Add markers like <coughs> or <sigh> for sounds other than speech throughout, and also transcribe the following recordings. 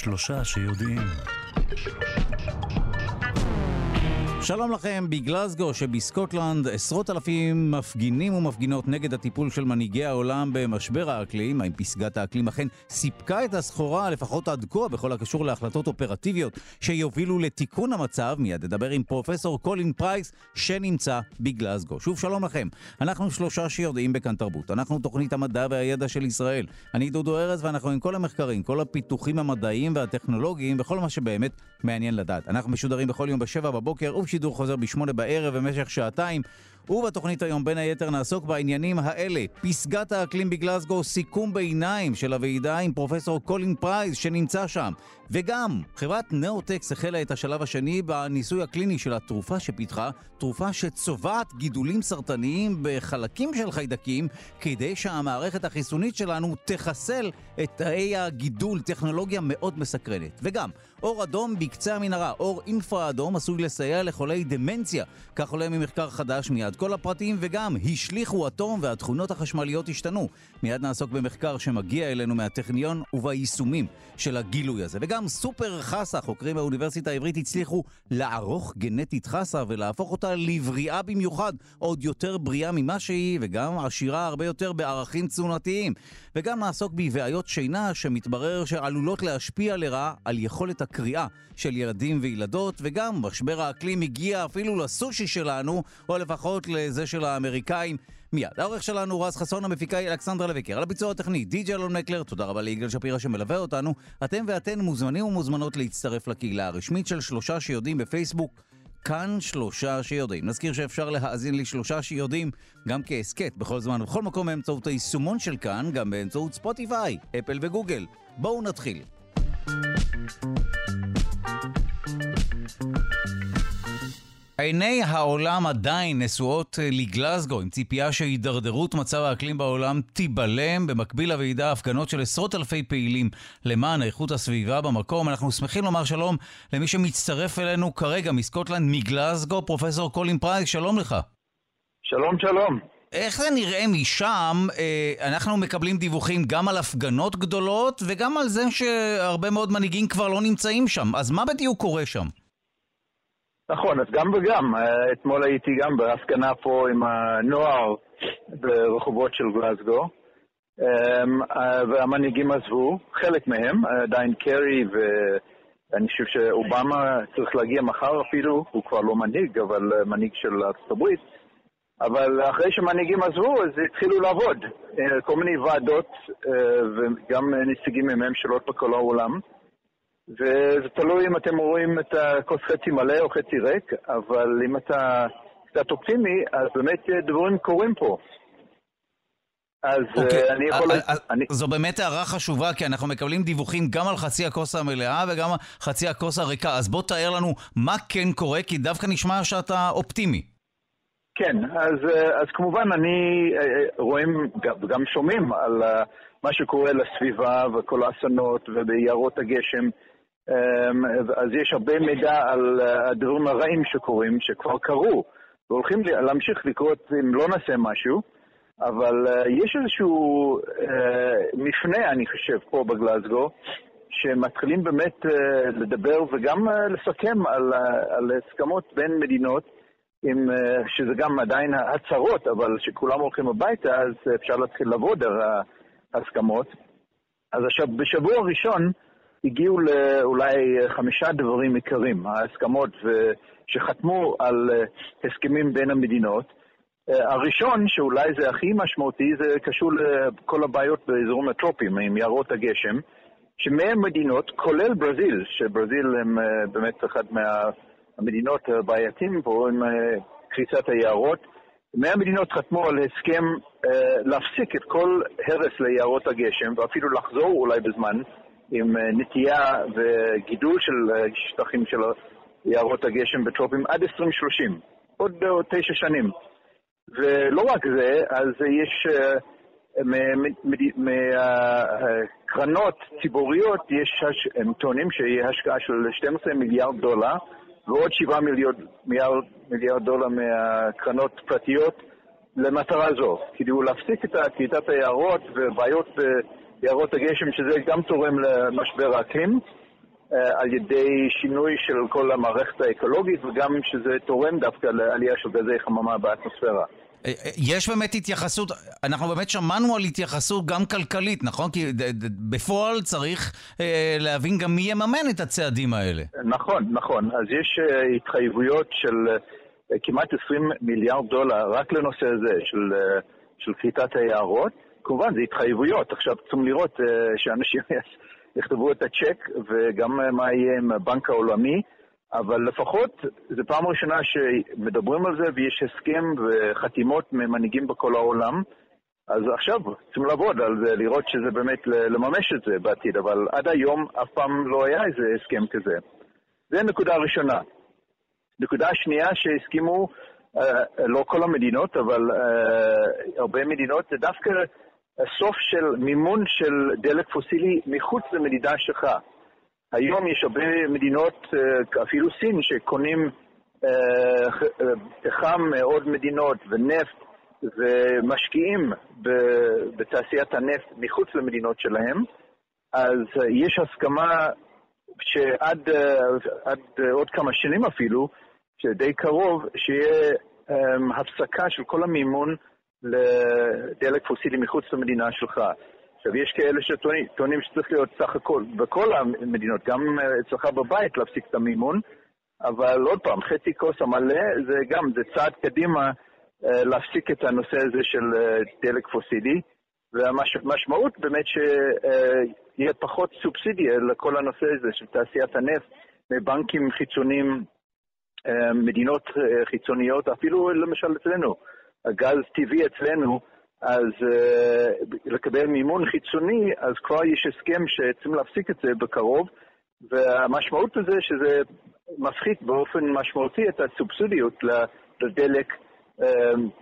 שלושה שיודעים. שלום לכם, בגלזגו שבסקוטלנד עשרות אלפים מפגינים ומפגינות נגד הטיפול של מנהיגי העולם במשבר האקלים. האם פסגת האקלים אכן סיפקה את הסחורה, לפחות עד כה, בכל הקשור להחלטות אופרטיביות שיובילו לתיקון המצב? מיד נדבר עם פרופסור קולין פרייס שנמצא בגלזגו. שוב שלום לכם, אנחנו שלושה שיודעים בכאן תרבות. אנחנו תוכנית המדע והידע של ישראל. אני דודו ארז ואנחנו עם כל המחקרים, כל הפיתוחים המדעיים והטכנולוגיים וכל מה שבאמת מעניין לדעת. אנחנו משודרים בכל יום בשבע בבוקר שידור חוזר בשמונה בערב במשך שעתיים. ובתוכנית היום בין היתר נעסוק בעניינים האלה. פסגת האקלים בגלסגו, סיכום ביניים של הוועידה עם פרופסור קולין פרייס שנמצא שם. וגם, חברת נאוטקס החלה את השלב השני בניסוי הקליני של התרופה שפיתחה, תרופה שצובעת גידולים סרטניים בחלקים של חיידקים, כדי שהמערכת החיסונית שלנו תחסל את תאי הגידול, טכנולוגיה מאוד מסקרנת. וגם, אור אדום בקצה המנהרה, אור אינפרה אדום עשוי לסייע לחולי דמנציה, כך עולה ממחקר חדש מיד כל הפרטים וגם השליכו אטום והתכונות החשמליות השתנו. מיד נעסוק במחקר שמגיע אלינו מהטכניון וביישומים של הגילוי הזה. וגם סופר חסה, חוקרים באוניברסיטה העברית הצליחו לערוך גנטית חסה ולהפוך אותה לבריאה במיוחד, עוד יותר בריאה ממה שהיא, וגם עשירה הרבה יותר בערכים תזונתיים. וגם נעסוק בבעיות שינה שמתברר שעלולות להשפיע לרעה על יכולת הקריאה של ילדים וילדות, וגם משבר האקלים הגיע אפילו לסושי שלנו, או לפחות לזה של האמריקאים. מיד. העורך שלנו רז חסון, המפיקה היא אלכסנדרה לויקר. על הביצוע הטכני, די.ג'י אלון מקלר, תודה רבה ליגאל שפירא שמלווה אותנו. אתם ואתן מוזמנים ומוזמנות להצטרף לקהילה הרשמית של שלושה שיודעים בפייסבוק. כאן שלושה שיודעים. נזכיר שאפשר להאזין לשלושה שיודעים גם כהסכת בכל זמן ובכל מקום באמצעות היישומון של כאן, גם באמצעות ספוטיפיי, אפל וגוגל. בואו נתחיל. עיני העולם עדיין נשואות אה, לגלזגו, עם ציפייה שהידרדרות מצב האקלים בעולם תיבלם. במקביל לוועידה הפגנות של עשרות אלפי פעילים למען איכות הסביבה במקום. אנחנו שמחים לומר שלום למי שמצטרף אלינו כרגע מסקוטלנד, מגלסגו, פרופסור קולין פרייס, שלום לך. שלום, שלום. איך זה נראה משם? אה, אנחנו מקבלים דיווחים גם על הפגנות גדולות וגם על זה שהרבה מאוד מנהיגים כבר לא נמצאים שם. אז מה בדיוק קורה שם? נכון, אז גם וגם. אה, אתמול הייתי גם בהפגנה פה עם הנוער ברחובות של גלסגו, אמ, אה, והמנהיגים עזבו, חלק מהם, עדיין קרי ואני חושב שאובמה צריך להגיע מחר אפילו, הוא כבר לא מנהיג, אבל אה, מנהיג של ארצות הברית. אבל אחרי שמנהיגים עזבו, אז התחילו לעבוד. כל מיני ועדות וגם נציגים מממשלות בכל העולם. וזה תלוי אם אתם רואים את הכוס חצי מלא או חצי ריק, אבל אם אתה קצת אופטימי, אז באמת דברים קורים פה. אז okay. אוקיי, uh, אני יכול... Uh, uh, אני... זו באמת הערה חשובה, כי אנחנו מקבלים דיווחים גם על חצי הכוס המלאה וגם על חצי הכוס הריקה. אז בוא תאר לנו מה כן קורה, כי דווקא נשמע שאתה אופטימי. כן, אז, אז כמובן אני רואים וגם שומעים על מה שקורה לסביבה וכל האסונות וביערות הגשם. אמ, אז יש הרבה מידע על אה, הדברים הרעים שקורים, שכבר קרו, והולכים להמשיך לקרות אם לא נעשה משהו, אבל אה, יש איזשהו אה, מפנה, אני חושב, פה בגלזגו, שמתחילים באמת לדבר וגם לסכם על, על הסכמות בין מדינות, עם, שזה גם עדיין הצהרות, אבל שכולם הולכים הביתה, אז אפשר להתחיל לעבוד על ההסכמות. אז עכשיו, בשבוע הראשון, הגיעו לאולי חמישה דברים עיקריים, ההסכמות שחתמו על אה, הסכמים בין המדינות. אה, הראשון, שאולי זה הכי משמעותי, זה קשור לכל הבעיות באזורים הטרופיים, עם יערות הגשם, שמאה מדינות, כולל ברזיל, שברזיל הם אה, באמת אחת מהמדינות הבעייתיים פה עם קריסת היערות, מאה מדינות חתמו על הסכם להפסיק את כל הרס ליערות הגשם, ואפילו לחזור אולי בזמן עם אה, נטייה וגידול של אה, שטחים של יערות הגשם בטרופים עד 2030, עוד תשע שנים. ולא רק זה, אז יש אה, מקרנות ציבוריות, יש, הם טוענים שיהיה השקעה של 12 מיליארד דולר ועוד 7 מיליארד, מיליארד, מיליארד דולר מהקרנות פרטיות למטרה זו, כדי להפסיק את כריתת היערות ובעיות יערות הגשם, שזה גם תורם למשבר האקלים. על ידי שינוי של כל המערכת האקולוגית וגם שזה תורם דווקא לעלייה של גזי חממה באטמוספירה. אה, אה, יש באמת התייחסות, אנחנו באמת שמענו על התייחסות גם כלכלית, נכון? כי בפועל צריך אה, להבין גם מי יממן את הצעדים האלה. נכון, נכון. אז יש אה, התחייבויות של אה, כמעט 20 מיליארד דולר רק לנושא הזה של, אה, של כריתת היערות. כמובן, זה התחייבויות. עכשיו צריכים לראות אה, שאנשים <laughs> יכתבו את הצ'ק וגם אה, מה יהיה עם הבנק העולמי. אבל לפחות זו פעם ראשונה שמדברים על זה ויש הסכם וחתימות ממנהיגים בכל העולם. אז עכשיו צריכים לעבוד על זה, לראות שזה באמת לממש את זה בעתיד, אבל עד היום אף פעם לא היה איזה הסכם כזה. זה נקודה ראשונה. נקודה שנייה שהסכימו, אה, לא כל המדינות, אבל אה, הרבה מדינות, זה דווקא סוף של מימון של דלק פוסילי מחוץ למדידה שלך. היום יש הרבה מדינות, אה, אפילו סין, שקונים אה, אה, פחם מעוד מדינות ונפט ומשקיעים בתעשיית הנפט מחוץ למדינות שלהם, אז יש הסכמה שעד עוד כמה שנים אפילו, שדי קרוב, שיהיה הפסקה של כל המימון לדלק פוסילי מחוץ למדינה שלך. עכשיו, יש כאלה שטוענים שצריך להיות סך הכל, בכל המדינות, גם אה, אצלך בבית, להפסיק את המימון, אבל עוד פעם, חצי כוס המלא זה גם, זה צעד קדימה אה, להפסיק את הנושא הזה של אה, דלק פוסילי, והמשמעות באמת שיהיה פחות סובסידיה לכל הנושא הזה של תעשיית הנפט מבנקים חיצוניים, מדינות חיצוניות, אפילו למשל אצלנו, הגז טבעי אצלנו, אז uh, לקבל מימון חיצוני, אז כבר יש הסכם שצריכים להפסיק את זה בקרוב, והמשמעות הזה שזה מפחית באופן משמעותי את הסובסידיות לדלק uh,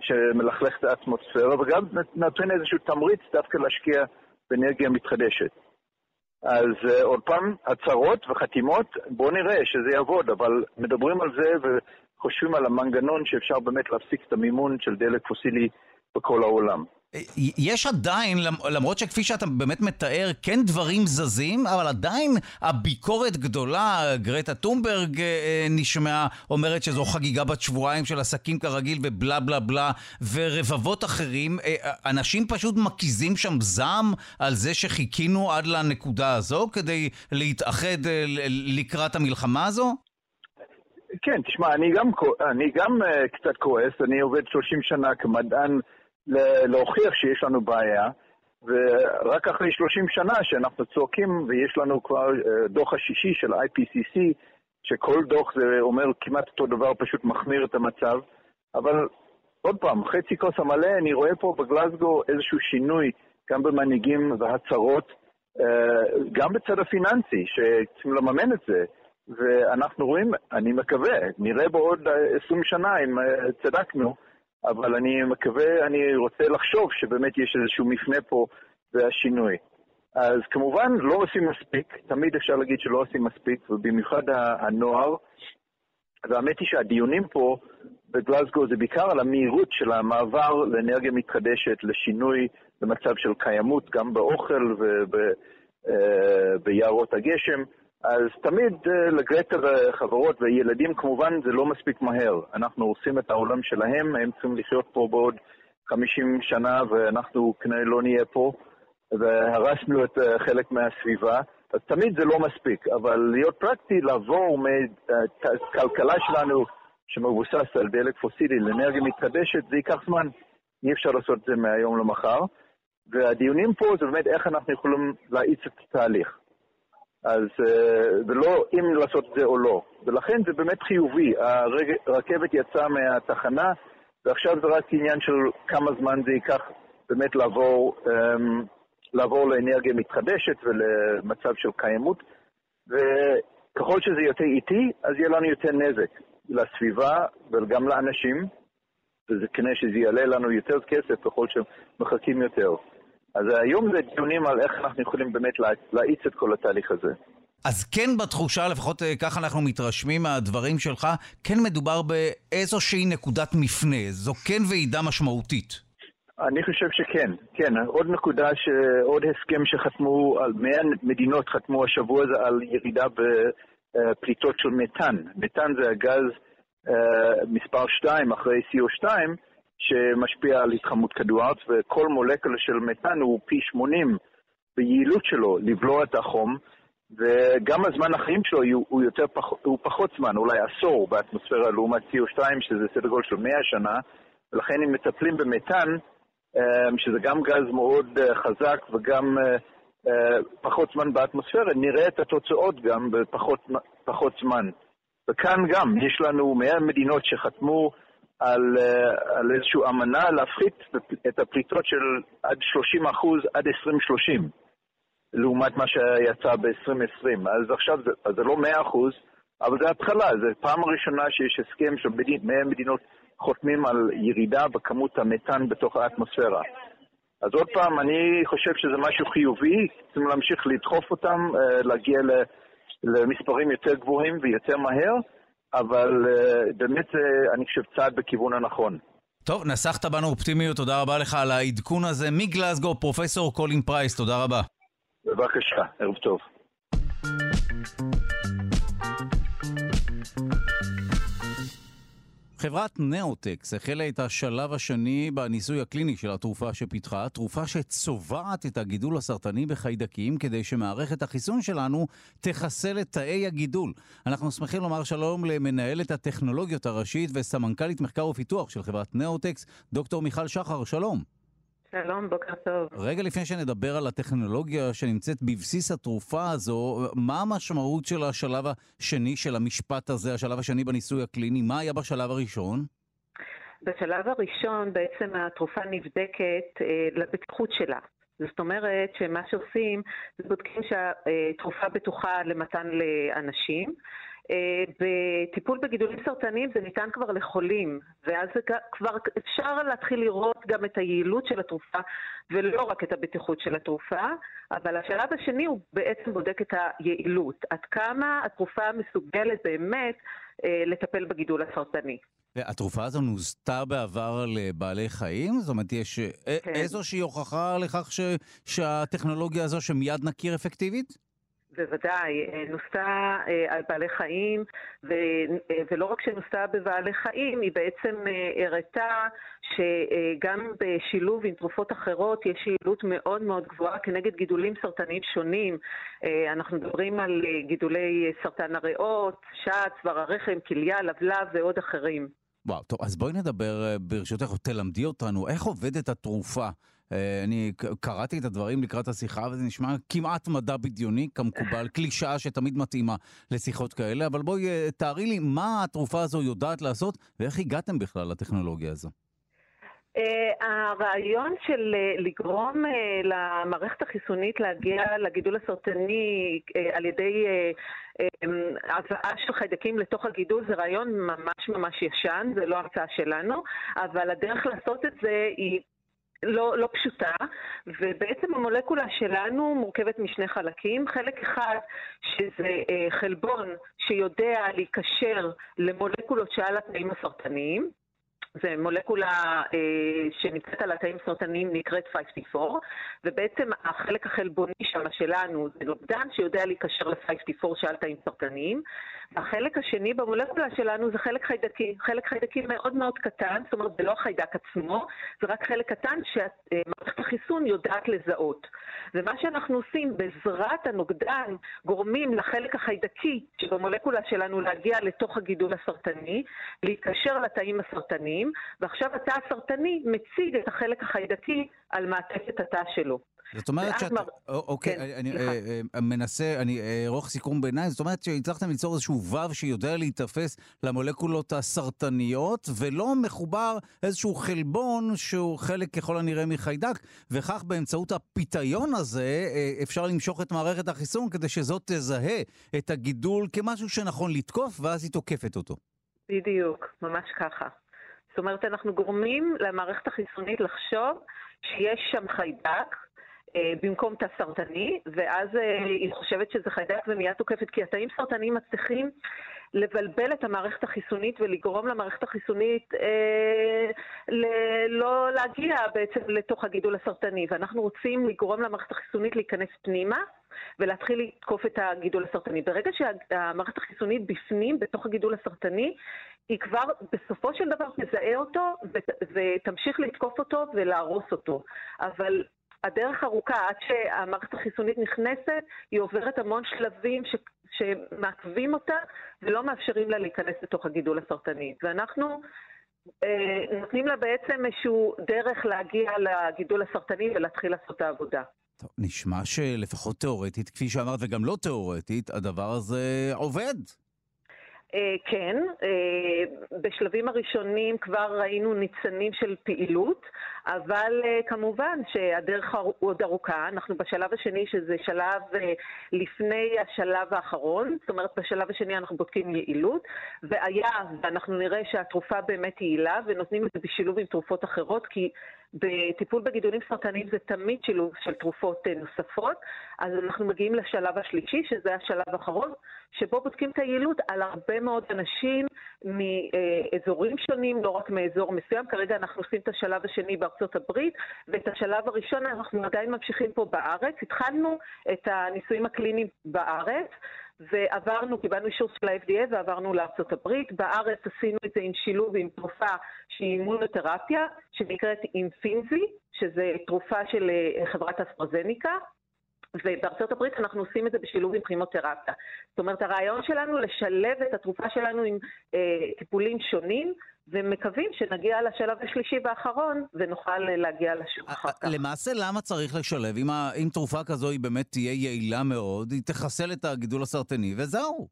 שמלכלך את האטמוספירה, וגם נותן איזשהו תמריץ דווקא להשקיע באנרגיה מתחדשת. אז uh, עוד פעם, הצהרות וחתימות, בואו נראה שזה יעבוד, אבל מדברים על זה וחושבים על המנגנון שאפשר באמת להפסיק את המימון של דלק פוסילי בכל העולם. יש עדיין, למרות שכפי שאתה באמת מתאר, כן דברים זזים, אבל עדיין הביקורת גדולה, גרטה טומברג אה, נשמעה, אומרת שזו חגיגה בת שבועיים של עסקים כרגיל ובלה בלה בלה, ורבבות אחרים. אה, אנשים פשוט מקיזים שם זעם על זה שחיכינו עד לנקודה הזו כדי להתאחד אה, לקראת המלחמה הזו? כן, תשמע, אני גם, אני גם uh, קצת כועס, אני עובד 30 שנה כמדען להוכיח שיש לנו בעיה, ורק אחרי 30 שנה שאנחנו צועקים, ויש לנו כבר uh, דוח השישי של IPCC, שכל דוח זה אומר כמעט אותו דבר, פשוט מחמיר את המצב, אבל עוד פעם, חצי כוס המלא, אני רואה פה בגלסגו איזשהו שינוי, גם במנהיגים והצהרות, uh, גם בצד הפיננסי, שצריכים לממן את זה. ואנחנו רואים, אני מקווה, נראה בעוד 20 שנה אם אה, צדקנו, אבל אני מקווה, אני רוצה לחשוב שבאמת יש איזשהו מפנה פה והשינוי. אז כמובן לא עושים מספיק, תמיד אפשר להגיד שלא עושים מספיק, ובמיוחד הנוער. והאמת היא שהדיונים פה בגלסגו זה בעיקר על המהירות של המעבר לאנרגיה מתחדשת, לשינוי במצב של קיימות, גם באוכל וביערות אה, הגשם. אז תמיד אה, לגרטה וחברות וילדים כמובן זה לא מספיק מהר. אנחנו הורסים את העולם שלהם, הם צריכים לחיות פה בעוד 50 שנה ואנחנו כנראה לא נהיה פה, והרסנו את אה, חלק מהסביבה. אז תמיד זה לא מספיק, אבל להיות פרקטי, לעבור מהכלכלה שלנו שמבוסס על דלק פוסילי לאנרגיה מתחדשת, זה ייקח זמן. אי אפשר לעשות את זה מהיום למחר. והדיונים פה זה באמת איך אנחנו יכולים להאיץ את התהליך. אז, אה, ולא אם לעשות את זה או לא. ולכן זה באמת חיובי. הרכבת יצאה מהתחנה, ועכשיו זה רק עניין של כמה זמן זה ייקח באמת לעבור, אמ, לעבור לאנרגיה מתחדשת ולמצב של קיימות. וככל שזה יותר איטי, אז יהיה לנו יותר נזק לסביבה וגם לאנשים, וזה כנראה שזה יעלה לנו יותר כסף ככל שמחכים יותר. אז היום זה דיונים על איך אנחנו יכולים באמת להאיץ את כל התהליך הזה. אז כן בתחושה, לפחות אה, ככה אנחנו מתרשמים מהדברים שלך, כן מדובר באיזושהי נקודת מפנה, זו כן ועידה משמעותית. אני חושב שכן, כן. עוד נקודה, ש... עוד הסכם שחתמו, על 100 מדינות חתמו השבוע זה על ירידה בפליטות של מתאן. מתאן זה הגז uh, מספר 2 אחרי CO2, שמשפיע על התחממות כדור הארץ, וכל מולקולה של מתאן הוא פי 80 ביעילות שלו לבלוע את החום, וגם הזמן החיים שלו הוא, יותר פח, הוא פחות זמן, אולי עשור באטמוספירה לעומת CO2, שזה סדר גודל של 100 שנה, ולכן אם מטפלים במתאן, אמ, שזה גם גז מאוד אה, חזק וגם אה, אה, פחות זמן באטמוספירה, נראה את התוצאות גם בפחות זמן. וכאן גם יש לנו 100 מדינות שחתמו על, על איזושהי אמנה להפחית את הפליטות של עד 30 אחוז עד 2030, לעומת מה שיצא ב-2020. אז עכשיו זה, אז זה לא 100 אחוז, אבל זה התחלה, זו פעם ראשונה שיש הסכם של 100 מדינות חותמים על ירידה בכמות המתאן בתוך האטמוספירה. אז עוד פעם, אני חושב שזה משהו חיובי, צריכים להמשיך לדחוף אותם, אה, להגיע למספרים יותר גבוהים ויותר מהר, אבל אה, באמת אה, אני חושב צעד בכיוון הנכון. טוב, נסכת בנו אופטימיות, תודה רבה לך על העדכון הזה. מגלסגו, פרופסור קולין פרייס, תודה רבה. בבקשה, ערב טוב. חברת נאוטקס החלה את השלב השני בניסוי הקליני של התרופה שפיתחה, תרופה שצובעת את הגידול הסרטני בחיידקים כדי שמערכת החיסון שלנו תחסל את תאי הגידול. אנחנו שמחים לומר שלום למנהלת הטכנולוגיות הראשית וסמנכ"לית מחקר ופיתוח של חברת נאוטקס, דוקטור מיכל שחר, שלום. שלום, בוקר טוב. רגע לפני שנדבר על הטכנולוגיה שנמצאת בבסיס התרופה הזו, מה המשמעות של השלב השני של המשפט הזה, השלב השני בניסוי הקליני? מה היה בשלב הראשון? בשלב הראשון בעצם התרופה נבדקת אה, לבטיחות שלה. זאת אומרת שמה שעושים, זה בודקים שהתרופה בטוחה למתן לאנשים, בטיפול בגידולים סרטניים זה ניתן כבר לחולים, ואז כבר אפשר להתחיל לראות גם את היעילות של התרופה ולא רק את הבטיחות של התרופה, אבל השלב השני הוא בעצם בודק את היעילות, עד כמה התרופה מסוגלת באמת אה, לטפל בגידול הסרטני. התרופה הזו נוסתה בעבר לבעלי חיים? זאת אומרת, יש אה, כן. איזושהי הוכחה לכך ש... שהטכנולוגיה הזו שמיד נכיר אפקטיבית? בוודאי, אה, נוסתה אה, על בעלי חיים, ו, אה, ולא רק שנוסתה בבעלי חיים, היא בעצם הראתה שגם בשילוב עם תרופות אחרות יש יעילות מאוד מאוד גבוהה כנגד גידולים סרטניים שונים. אנחנו מדברים על גידולי סרטן הריאות, שד, צוואר הרחם, כליה, לבלב ועוד אחרים. וואו, טוב, אז בואי נדבר ברשותך, תלמדי אותנו, איך עובדת התרופה אני קראתי את הדברים לקראת השיחה, וזה נשמע כמעט מדע בדיוני, כמקובל, <coughs> קלישאה שתמיד מתאימה לשיחות כאלה, אבל בואי אה, תארי לי מה התרופה הזו יודעת לעשות, ואיך הגעתם בכלל לטכנולוגיה הזו. Uh, הרעיון של uh, לגרום uh, למערכת החיסונית להגיע לגידול הסרטני על ידי הבאה של חיידקים לתוך הגידול זה רעיון ממש ממש ישן, זה לא הרצאה שלנו, אבל הדרך לעשות את זה היא לא, לא פשוטה, ובעצם המולקולה שלנו מורכבת משני חלקים. חלק אחד שזה אה, חלבון שיודע להיקשר למולקולות שעל התנאים הסרטניים, זה מולקולה אה, שנמצאת על התאים סרטניים נקראת 5T4, ובעצם החלק החלבוני שם שלנו זה נוגדן שיודע להיקשר ל-5T4 שעל תאים סרטניים. החלק השני במולקולה שלנו זה חלק חיידקי, חלק חיידקי מאוד מאוד קטן, זאת אומרת זה לא החיידק עצמו, זה רק חלק קטן שמערכת החיסון יודעת לזהות. ומה שאנחנו עושים בעזרת הנוגדן גורמים לחלק החיידקי שבמולקולה שלנו להגיע לתוך הגידול הסרטני, להיקשר לתאים הסרטניים, ועכשיו התא הסרטני מציג את החלק החיידקי על מעטפת התא שלו. זאת אומרת שאת... מר... אוקיי, כן, אני אה, אה, מנסה, אני אערוך אה, סיכום ביניים, זאת אומרת שהצלחתם ליצור איזשהו וו שיודע להיתפס למולקולות הסרטניות, ולא מחובר איזשהו חלבון שהוא חלק ככל הנראה מחיידק, וכך באמצעות הפיתיון הזה אפשר למשוך את מערכת החיסון כדי שזאת תזהה את הגידול כמשהו שנכון לתקוף, ואז היא תוקפת אותו. בדיוק, ממש ככה. זאת אומרת, אנחנו גורמים למערכת החיסונית לחשוב שיש שם חיידק, במקום תא סרטני, ואז היא חושבת שזה חיידק ומיד תוקפת, כי התאים סרטניים מצליחים לבלבל את המערכת החיסונית ולגרום למערכת החיסונית אה, לא להגיע בעצם לתוך הגידול הסרטני. ואנחנו רוצים לגרום למערכת החיסונית להיכנס פנימה ולהתחיל לתקוף את הגידול הסרטני. ברגע שהמערכת החיסונית בפנים, בתוך הגידול הסרטני, היא כבר בסופו של דבר תזהה אותו ותמשיך לתקוף אותו ולהרוס אותו. אבל הדרך ארוכה, עד שהמערכת החיסונית נכנסת, היא עוברת המון שלבים ש... שמעכבים אותה ולא מאפשרים לה להיכנס לתוך הגידול הסרטני. ואנחנו אה, נותנים לה בעצם איזשהו דרך להגיע לגידול הסרטני ולהתחיל לעשות את העבודה. טוב, נשמע שלפחות תיאורטית, כפי שאמרת, וגם לא תיאורטית, הדבר הזה עובד. אה, כן, אה, בשלבים הראשונים כבר ראינו ניצנים של פעילות, אבל אה, כמובן שהדרך עוד ארוכה. אנחנו בשלב השני, שזה שלב לפני השלב האחרון, זאת אומרת, בשלב השני אנחנו בודקים יעילות, והיה, ואנחנו נראה שהתרופה באמת יעילה, ונותנים את זה בשילוב עם תרופות אחרות, כי בטיפול בגידולים סרטניים זה תמיד שילוב של תרופות נוספות, אז אנחנו מגיעים לשלב השלישי, שזה השלב האחרון, שבו בודקים את היעילות על הרבה מאוד אנשים מאזורים שונים, לא רק מאזור מסוים. כרגע אנחנו עושים את השלב השני בארצות הברית, ואת השלב הראשון אנחנו עדיין ממשיכים פה בארץ. התחלנו את הניסויים הקליניים בארץ. ועברנו, קיבלנו אישור של ה-FDA ועברנו לארצות הברית. בארץ עשינו את זה עם שילוב עם תרופה שהיא אימונותרפיה, שנקראת אינפינזי, שזה תרופה של אה, חברת אסטרזניקה. ובארצות הברית אנחנו עושים את זה בשילוב עם כימותרפיה. זאת אומרת, הרעיון שלנו לשלב את התרופה שלנו עם אה, טיפולים שונים, ומקווים שנגיע לשלב השלישי והאחרון, ונוכל להגיע לשוק אחר כך. למעשה, למה צריך לשלב? אם, אם תרופה כזו היא באמת תהיה יעילה מאוד, היא תחסל את הגידול הסרטני, וזהו.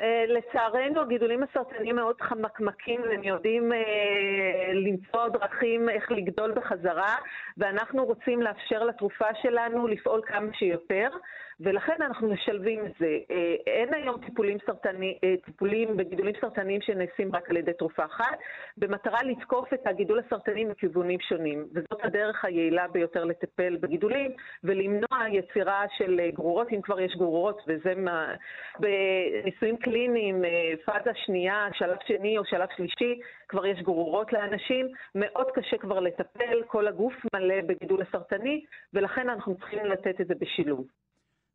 אה, לצערנו הגידולים הסרטניים מאוד חמקמקים והם יודעים אה, למצוא דרכים איך לגדול בחזרה ואנחנו רוצים לאפשר לתרופה שלנו לפעול כמה שיותר. ולכן אנחנו משלבים את זה. אה, אין היום טיפולים, סרטני, אה, טיפולים בגידולים סרטניים שנעשים רק על ידי תרופה אחת, במטרה לתקוף את הגידול הסרטני מכיוונים שונים. וזאת הדרך היעילה ביותר לטפל בגידולים ולמנוע יצירה של אה, גרורות, אם כבר יש גרורות, וזה מה... בניסויים קליניים, פאזה שנייה, שלב שני או שלב שלישי, כבר יש גרורות לאנשים, מאוד קשה כבר לטפל, כל הגוף מלא בגידול הסרטני, ולכן אנחנו צריכים לתת את זה בשילוב.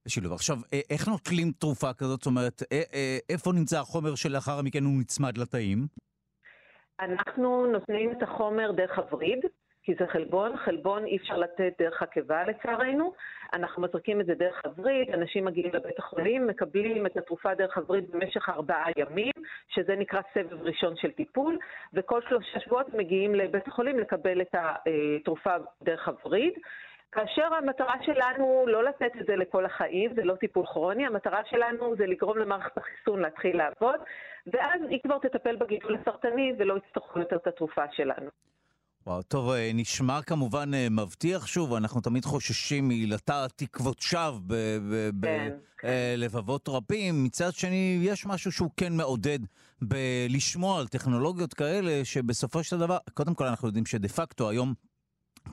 בשילוב. עכשיו, אה, איך נוטלים תרופה כזאת? זאת אומרת, אה, אה, איפה נמצא החומר שלאחר מכן הוא נצמד לתאים? אנחנו נותנים את החומר דרך הווריד, כי זה חלבון, חלבון אי אפשר לתת דרך הקיבה לצערנו. אנחנו מזריקים את זה דרך הווריד, אנשים מגיעים לבית החולים, מקבלים את התרופה דרך הווריד במשך ארבעה ימים, שזה נקרא סבב ראשון של טיפול, וכל שלושה שבועות מגיעים לבית החולים לקבל את התרופה דרך הווריד. כאשר המטרה שלנו לא לתת את זה לכל החיים, זה לא טיפול כרוני, המטרה שלנו זה לגרום למערכת החיסון להתחיל לעבוד, ואז היא כבר תטפל בגידול הסרטני ולא יצטרכו יותר את התרופה שלנו. וואו, טוב, אה, נשמע כמובן אה, מבטיח שוב, אנחנו תמיד חוששים מלטע תקוות שווא בלבבות כן, כן. רבים. מצד שני, יש משהו שהוא כן מעודד בלשמוע על טכנולוגיות כאלה, שבסופו של דבר, קודם כל אנחנו יודעים שדה פקטו היום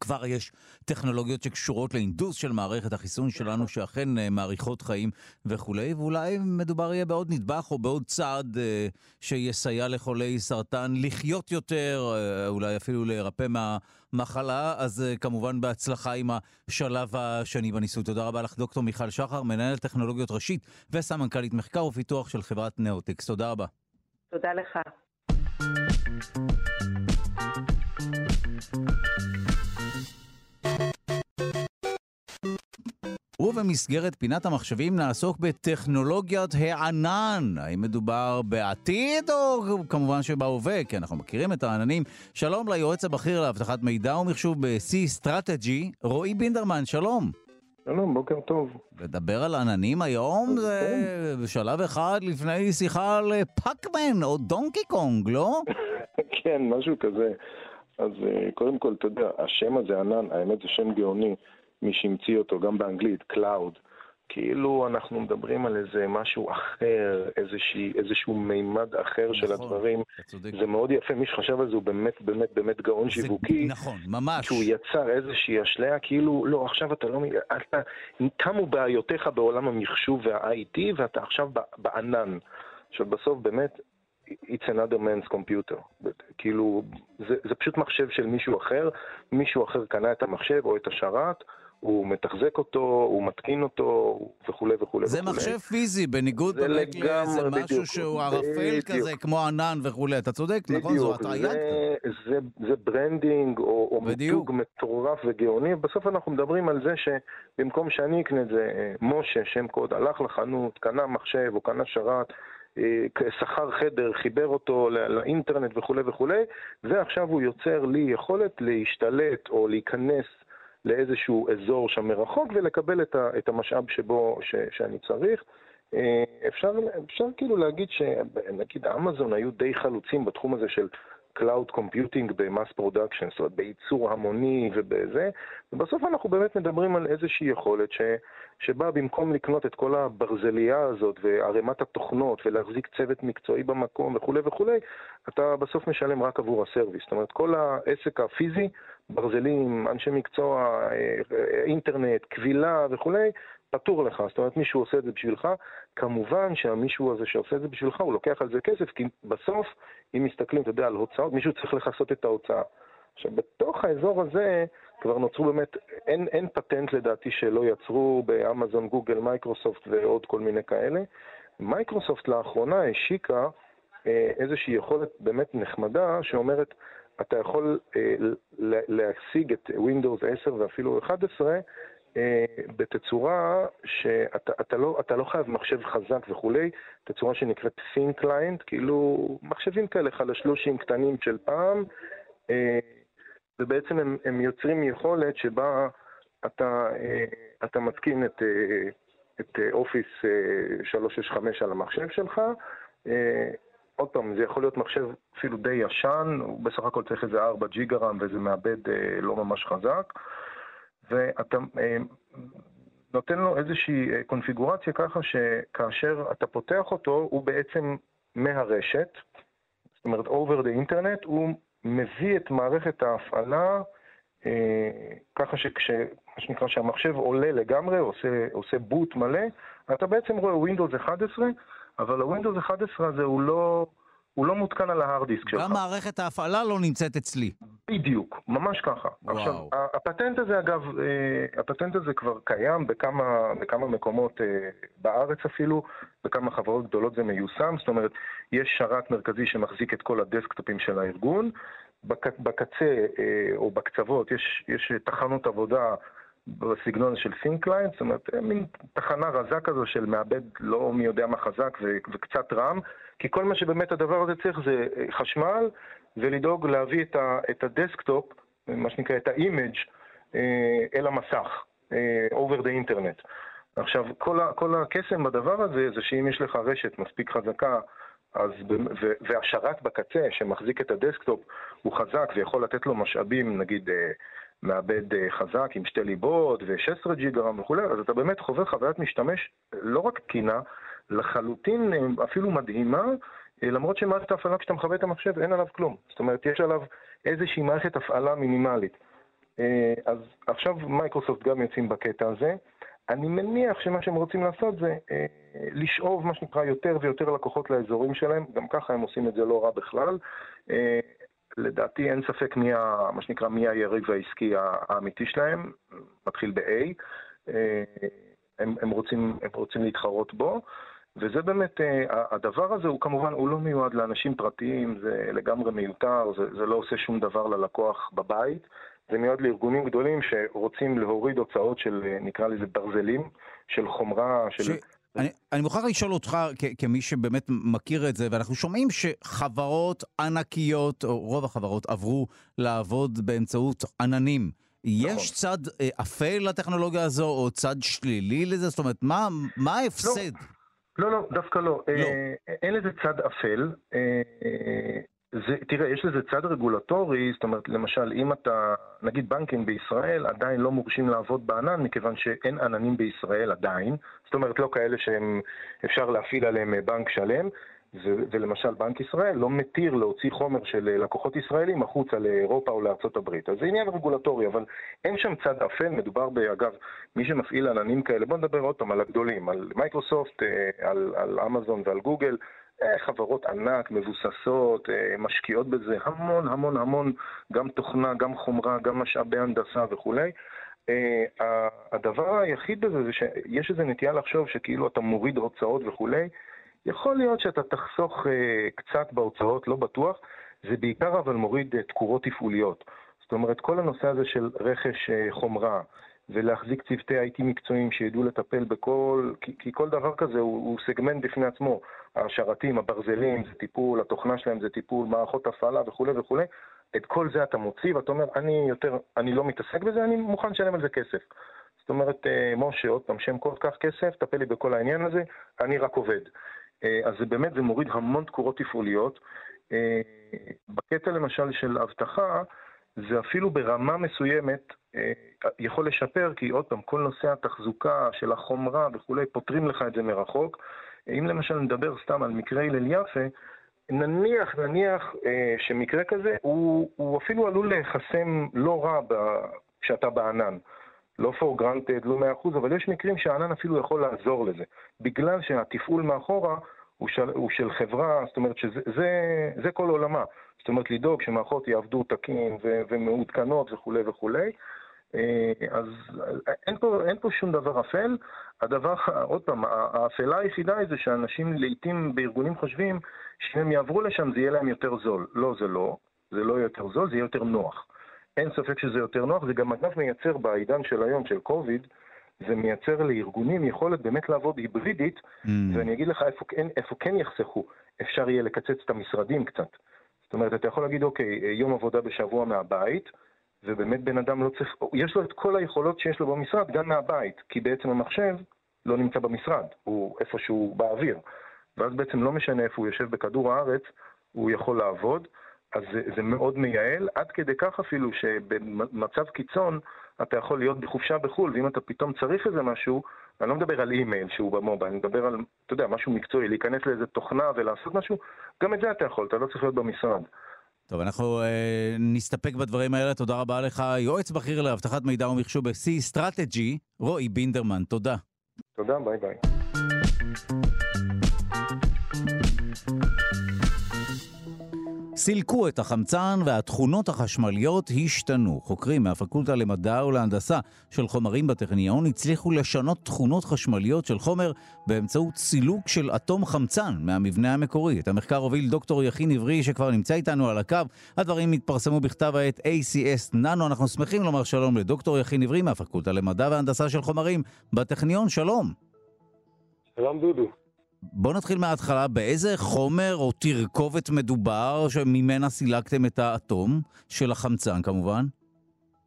כבר יש טכנולוגיות שקשורות לאינדוס של מערכת החיסון שלנו, שאכן אה, מאריכות חיים וכולי, ואולי מדובר יהיה בעוד נדבך או בעוד צעד אה, שיסייע לחולי סרטן לחיות יותר, אה, אולי אפילו להירפא מהמחלה, אז אה, כמובן בהצלחה עם השלב השני בניסוי. תודה רבה לך, דוקטור מיכל שחר, מנהלת טכנולוגיות ראשית וסמנכ"לית מחקר ופיתוח של חברת נאוטקס. תודה רבה. תודה לך. ובמסגרת פינת המחשבים נעסוק בטכנולוגיית הענן. האם מדובר בעתיד או כמובן שבהווה, כי אנחנו מכירים את העננים. שלום ליועץ הבכיר לאבטחת מידע ומחשוב ב-C Strategy, רועי בינדרמן, שלום. שלום, בוקר טוב. לדבר על עננים היום זה. בשלב אחד לפני שיחה על פאקמן או דונקי קונג, לא? <laughs> כן, משהו כזה. אז אה, קודם כל, אתה יודע, השם הזה, ענן, האמת זה שם גאוני. מי שהמציא אותו, גם באנגלית, Cloud, כאילו אנחנו מדברים על איזה משהו אחר, איזושהי, איזשהו מימד אחר נכון, של הדברים. זה מאוד יפה, מי שחשב על זה הוא באמת באמת באמת גאון זה, שיווקי. נכון, ממש. שהוא יצר איזושהי אשליה, כאילו, לא, עכשיו אתה לא... אתה, תמו בעיותיך בעולם המחשוב וה-IT ואתה עכשיו בענן. עכשיו בסוף באמת, it's another man's computer. כאילו, זה, זה פשוט מחשב של מישהו אחר, מישהו אחר קנה את המחשב או את השרת. הוא מתחזק אותו, הוא מתקין אותו וכולי וכולי. זה וכולי. מחשב פיזי, בניגוד זה באמת לאיזה משהו בדיוק, שהוא ערפל כזה, כמו ענן וכולי. אתה צודק, בדיוק, נכון? זו הטעיה זה, זה, זה branding או, או מיתוג מטורף וגאוני. בסוף אנחנו מדברים על זה שבמקום שאני אקנה את זה, אה, משה, שם קוד, הלך לחנות, קנה מחשב או קנה שרת, אה, שכר חדר, חיבר אותו לאינטרנט וכולי וכולי, ועכשיו הוא יוצר לי יכולת להשתלט או להיכנס לאיזשהו אזור שם מרחוק ולקבל את, ה, את המשאב שבו, ש, שאני צריך. אה, אפשר, אפשר כאילו להגיד שנגיד אמזון היו די חלוצים בתחום הזה של Cloud Computing ב mass production, זאת אומרת בייצור המוני ובזה, ובסוף אנחנו באמת מדברים על איזושהי יכולת ש, שבה במקום לקנות את כל הברזלייה הזאת וערימת התוכנות ולהחזיק צוות מקצועי במקום וכולי וכולי, אתה בסוף משלם רק עבור הסרוויס. זאת אומרת, כל העסק הפיזי, ברזלים, אנשי מקצוע, אה, אינטרנט, קבילה וכולי, פטור לך, זאת אומרת מישהו עושה את זה בשבילך, כמובן שהמישהו הזה שעושה את זה בשבילך הוא לוקח על זה כסף, כי בסוף, אם מסתכלים, אתה יודע, על הוצאות, מישהו צריך לכסות את ההוצאה. עכשיו, בתוך האזור הזה כבר נוצרו באמת, אין, אין פטנט לדעתי שלא יצרו באמזון, גוגל, מייקרוסופט ועוד כל מיני כאלה. מייקרוסופט לאחרונה השיקה אה, איזושהי יכולת באמת נחמדה שאומרת, אתה יכול אה, להשיג את Windows 10 ואפילו 11 אה, בתצורה שאתה אתה לא, לא חייב מחשב חזק וכולי, תצורה שנקראת Thin Client, כאילו מחשבים כאלה חלשלושים קטנים של פעם, אה, ובעצם הם, הם יוצרים יכולת שבה אתה, אה, אתה מתקין את, את אופיס 365 על המחשב שלך, עוד פעם, זה יכול להיות מחשב אפילו די ישן, הוא בסך הכל צריך איזה 4 ג'יגה רם וזה מאבד לא ממש חזק. ואתה אה, נותן לו איזושהי אה, קונפיגורציה ככה שכאשר אתה פותח אותו, הוא בעצם מהרשת, זאת אומרת over the internet, הוא מביא את מערכת ההפעלה אה, ככה שכש... מה שנקרא שהמחשב עולה לגמרי, עושה, עושה בוט מלא, אתה בעצם רואה Windows 11, אבל ה-Windows 11 הזה הוא לא... הוא לא מותקן על ההארד דיסק שלך. גם מערכת ההפעלה לא נמצאת אצלי. בדיוק, ממש ככה. וואו. עכשיו, הפטנט הזה אגב, אה, הפטנט הזה כבר קיים בכמה, בכמה מקומות אה, בארץ אפילו, בכמה חברות גדולות זה מיושם, זאת אומרת, יש שרת מרכזי שמחזיק את כל ה desktop־ים של הארגון, בקצה אה, או בקצוות יש, יש תחנות עבודה בסגנון של thin client, זאת אומרת, מין תחנה רזה כזו של מעבד לא מי יודע מה חזק וקצת רם, כי כל מה שבאמת הדבר הזה צריך זה אה, חשמל ולדאוג להביא את, ה, את ה desktop, מה שנקרא את ה image אה, אל המסך, אה, over the internet. עכשיו, כל, ה, כל הקסם בדבר הזה זה שאם יש לך רשת מספיק חזקה, אז, ו, והשרת בקצה שמחזיק את ה desktop הוא חזק ויכול לתת לו משאבים, נגיד מעבד חזק עם שתי ליבות ו-16 ג'יגה RAM וכולי, אז אתה באמת חווה חוויית משתמש לא רק תקינה, לחלוטין אה, אפילו מדהימה, אה, למרות שמערכת ההפעלה כשאתה מכבה את המחשב אין עליו כלום. זאת אומרת, יש עליו איזושהי מערכת הפעלה מינימלית. אה, אז עכשיו מייקרוסופט גם יוצאים בקטע הזה. אני מניח שמה שהם רוצים לעשות זה לשאוב מה שנקרא יותר ויותר לקוחות לאזורים שלהם, גם ככה הם עושים את זה לא רע בכלל. לדעתי אין ספק מי, ה, מה שנקרא, מי היריב העסקי האמיתי שלהם, מתחיל ב-A. הם, הם, רוצים, הם רוצים להתחרות בו. וזה באמת, אה, הדבר הזה הוא כמובן, הוא לא מיועד לאנשים פרטיים, זה לגמרי מיותר, זה, זה לא עושה שום דבר ללקוח בבית, זה מיועד לארגונים גדולים שרוצים להוריד הוצאות של, אה, נקרא לזה ברזלים, של חומרה, של... ש... אני, אני מוכרח לשאול אותך, כ- כמי שבאמת מכיר את זה, ואנחנו שומעים שחברות ענקיות, או רוב החברות, עברו לעבוד באמצעות עננים. יש נכון. צד אה, אפל לטכנולוגיה הזו, או צד שלילי לזה? זאת אומרת, מה, מה ההפסד? לא, לא, לא, דווקא לא. לא. אה, אין לזה צד אפל. אה, זה, תראה, יש לזה צד רגולטורי, זאת אומרת, למשל, אם אתה, נגיד בנקים בישראל עדיין לא מורשים לעבוד בענן, מכיוון שאין עננים בישראל עדיין, זאת אומרת, לא כאלה שאפשר להפעיל עליהם בנק שלם, ולמשל בנק ישראל לא מתיר להוציא חומר של לקוחות ישראלים החוצה לאירופה או לארצות הברית. אז זה עניין רגולטורי, אבל אין שם צד אפל, מדובר באגב, מי שמפעיל עננים כאלה, בואו נדבר עוד פעם על הגדולים, על מייקרוסופט, אה, על, אמזון ועל גוגל, אה, חברות ענק, מבוססות, אה, משקיעות בזה המון המון המון, גם תוכנה, גם חומרה, גם משאבי הנדסה וכולי. הדבר היחיד בזה זה שיש איזו נטייה לחשוב שכאילו אתה מוריד הוצאות וכולי. יכול להיות שאתה תחסוך קצת בהוצאות, לא בטוח, זה בעיקר אבל מוריד תקורות תפעוליות. זאת אומרת, כל הנושא הזה של רכש חומרה ולהחזיק צוותי IT מקצועיים שידעו לטפל בכל, כי, כי כל דבר כזה הוא, הוא סגמנט בפני עצמו. השרתים, הברזלים, זה טיפול, התוכנה שלהם זה טיפול, מערכות הפעלה וכולי וכולי. את כל זה אתה מוציא ואתה אומר, אני יותר, אני לא מתעסק בזה, אני מוכן לשלם על זה כסף. זאת אומרת, משה, עוד פעם, שם כל כך כסף, טפל לי בכל העניין הזה, אני רק עובד. אה, אז זה באמת, זה מוריד המון תקורות תפעוליות. אה, בקטע למשל של אבטחה, זה אפילו ברמה מסוימת אה, יכול לשפר, כי עוד פעם, כל נושא התחזוקה של החומרה וכולי, פותרים לך את זה מרחוק. אם למשל נדבר סתם על מקרה הלל יפה, נניח, נניח שמקרה כזה, הוא, הוא אפילו עלול להיחסם לא רע כשאתה בענן. לא for granted, לא מאה אחוז, אבל יש מקרים שהענן אפילו יכול לעזור לזה. בגלל שהתפעול מאחורה הוא של, הוא של חברה, זאת אומרת שזה זה, זה כל עולמה. זאת אומרת לדאוג שמערכות יעבדו תקין ו, ומעודכנות וכולי וכולי. אה, אז אין פה, אין פה שום דבר אפל. הדבר, עוד פעם, האפלה היחידה היא זה שאנשים לעיתים בארגונים חושבים שאם הם יעברו לשם זה יהיה להם יותר זול. לא, זה לא. זה לא יהיה יותר זול, זה יהיה יותר נוח. אין ספק שזה יותר נוח, זה גם אגב מייצר בעידן של היום, של קוביד, זה מייצר לארגונים יכולת באמת לעבוד היברידית, mm. ואני אגיד לך איפה, איפה, איפה כן יחסכו, אפשר יהיה לקצץ את המשרדים קצת. זאת אומרת, אתה יכול להגיד, אוקיי, יום עבודה בשבוע מהבית, ובאמת בן אדם לא צריך, יש לו את כל היכולות שיש לו במשרד גם מהבית, כי בעצם המחשב לא נמצא במשרד, הוא איפשהו באוויר. ואז בעצם לא משנה איפה הוא יושב בכדור הארץ, הוא יכול לעבוד. אז זה, זה מאוד מייעל, עד כדי כך אפילו שבמצב קיצון אתה יכול להיות בחופשה בחו"ל, ואם אתה פתאום צריך איזה משהו, אני לא מדבר על אימייל שהוא במובייל, אני מדבר על, אתה יודע, משהו מקצועי, להיכנס לאיזה תוכנה ולעשות משהו, גם את זה אתה יכול, אתה לא צריך להיות במשרד. טוב, אנחנו אה, נסתפק בדברים האלה. תודה רבה לך, יועץ בכיר לאבטחת מידע ומחשוב ב-C Strategy, רועי בינדרמן. תודה. תודה, ביי ביי. סילקו את החמצן והתכונות החשמליות השתנו. חוקרים מהפקולטה למדע ולהנדסה של חומרים בטכניון הצליחו לשנות תכונות חשמליות של חומר באמצעות סילוק של אטום חמצן מהמבנה המקורי. את המחקר הוביל דוקטור יכין עברי שכבר נמצא איתנו על הקו. הדברים התפרסמו בכתב העת ACS ננו. אנחנו שמחים לומר שלום לדוקטור יכין עברי מהפקולטה למדע והנדסה של חומרים בטכניון. שלום. שלום דודו. בואו נתחיל מההתחלה, באיזה חומר או תרכובת מדובר שממנה סילקתם את האטום של החמצן כמובן?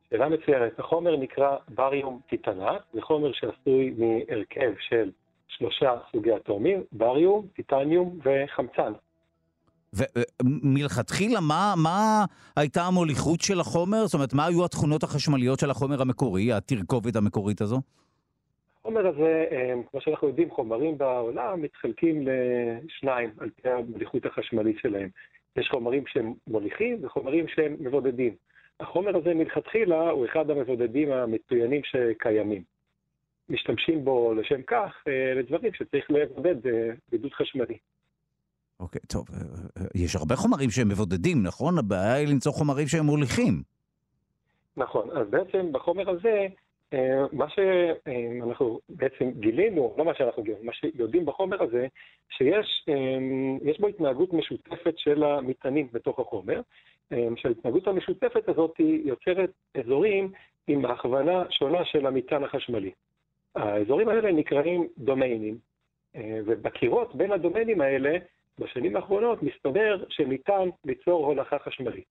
שאלה מצוינת. החומר נקרא בריום טיטנט, זה חומר שעשוי מהרכב של שלושה סוגי אטומים, בריום, טיטניום וחמצן. ומלכתחילה, מה, מה הייתה המוליכות של החומר? זאת אומרת, מה היו התכונות החשמליות של החומר המקורי, התרכובת המקורית הזו? החומר הזה, אה, כמו שאנחנו יודעים, חומרים בעולם מתחלקים לשניים על פי המוליכות החשמלית שלהם. יש חומרים שהם מוליכים וחומרים שהם מבודדים. החומר הזה מלכתחילה הוא אחד המבודדים המצוינים שקיימים. משתמשים בו לשם כך אה, לדברים שצריך לבודד אה, בידוד חשמלי. אוקיי, טוב, יש הרבה חומרים שהם מבודדים, נכון? הבעיה היא למצוא חומרים שהם מוליכים. נכון, אז בעצם בחומר הזה מה שאנחנו בעצם גילינו, לא מה שאנחנו גילינו, מה שיודעים בחומר הזה, שיש אה, בו התנהגות משותפת של המטענים בתוך החומר, אה, שההתנהגות המשותפת הזאת יוצרת אזורים עם הכוונה שונה של המטען החשמלי. האזורים האלה נקראים דומיינים, ובקירות בין הדומיינים האלה, בשנים האחרונות מסתבר שניתן ליצור הולכה חשמלית.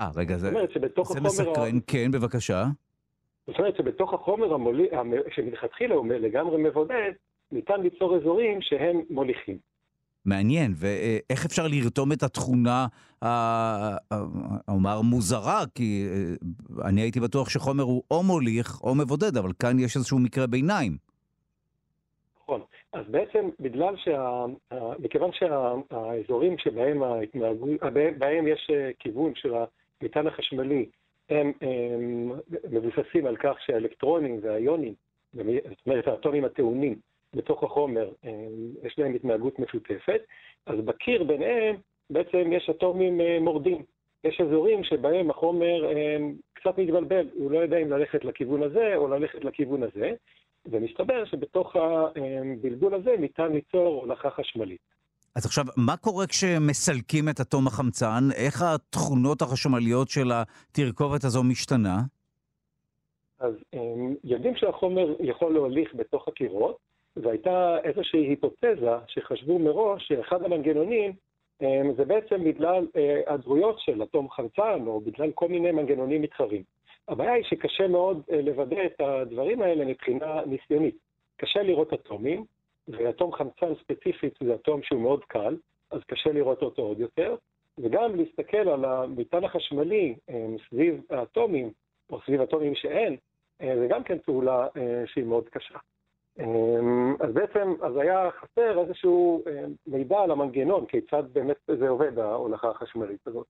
אה, רגע, זה, זה מסקרן, כן, בבקשה. זאת אומרת שבתוך החומר המולי, שמלכתחילה הוא לגמרי מבודד, ניתן ליצור אזורים שהם מוליכים. מעניין, ואיך אפשר לרתום את התכונה, אומר, מוזרה, כי אני הייתי בטוח שחומר הוא או מוליך או מבודד, אבל כאן יש איזשהו מקרה ביניים. נכון. אז בעצם בגלל שה... מכיוון שהאזורים שבהם ההתנהגות, בהם יש כיוון של המטען החשמלי, הם, הם מבוססים על כך שהאלקטרונים והאיונים, זאת אומרת האטומים הטעונים, בתוך החומר יש להם התנהגות משותפת, אז בקיר ביניהם בעצם יש אטומים מורדים. יש אזורים שבהם החומר קצת מתבלבל, הוא לא יודע אם ללכת לכיוון הזה או ללכת לכיוון הזה, ומסתבר שבתוך הבלבול הזה ניתן ליצור הולכה חשמלית. אז עכשיו, מה קורה כשמסלקים את אטום החמצן? איך התכונות החשמליות של התרכובת הזו משתנה? אז יודעים שהחומר יכול להוליך בתוך הקירות, והייתה איזושהי היפותזה שחשבו מראש שאחד המנגנונים זה בעצם בגלל הדרויות של אטום חמצן, או בגלל כל מיני מנגנונים מתחרים. הבעיה היא שקשה מאוד לוודא את הדברים האלה מבחינה ניסיונית. קשה לראות אטומים, ואטום חמצן ספציפית זה אטום שהוא מאוד קל, אז קשה לראות אותו עוד יותר, וגם להסתכל על המטען החשמלי סביב האטומים, או סביב אטומים שאין, זה גם כן פעולה שהיא מאוד קשה. אז בעצם, אז היה חסר איזשהו מידע על המנגנון, כיצד באמת זה עובד, ההולכה החשמלית הזאת.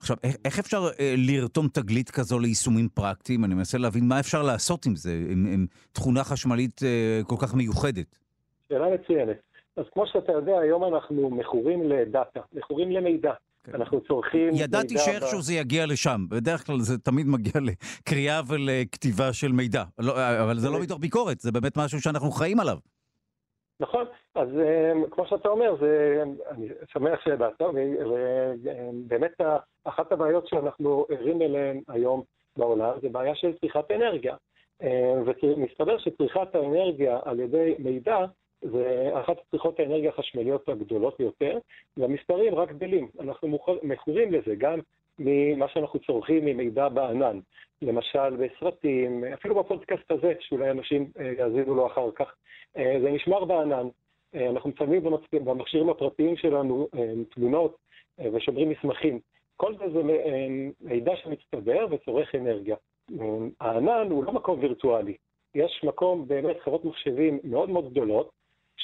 עכשיו, איך אפשר אה, לרתום תגלית כזו ליישומים פרקטיים? אני מנסה להבין מה אפשר לעשות עם זה, עם, עם תכונה חשמלית אה, כל כך מיוחדת. שאלה מצוינת. אז כמו שאתה יודע, היום אנחנו מכורים לדאטה, מכורים למידע. כן. אנחנו צורכים מידע... ידעתי שאיכשהו ב... זה יגיע לשם. בדרך כלל זה תמיד מגיע לקריאה ולכתיבה של מידע. לא, אבל זה לא מתוך ביקורת, זה באמת משהו שאנחנו חיים עליו. נכון, אז כמו שאתה אומר, זה, אני שמח שידעת, ובאמת אחת הבעיות שאנחנו ערים אליהן היום בעולם זה בעיה של צריכת אנרגיה. ומסתבר שצריכת האנרגיה על ידי מידע זה אחת צריכות האנרגיה החשמליות הגדולות ביותר, והמספרים רק גדלים. אנחנו מכורים לזה גם ממה שאנחנו צורכים ממידע בענן. למשל בסרטים, אפילו בפודקאסט הזה, שאולי אנשים יאזינו לו אחר כך. זה נשמר בענן. אנחנו מצלמים במכשירים הפרטיים שלנו תמונות ושומרים מסמכים. כל זה זה מידע שמצטבר וצורך אנרגיה. הענן הוא לא מקום וירטואלי. יש מקום, באמת, חברות מחשבים מאוד מאוד גדולות,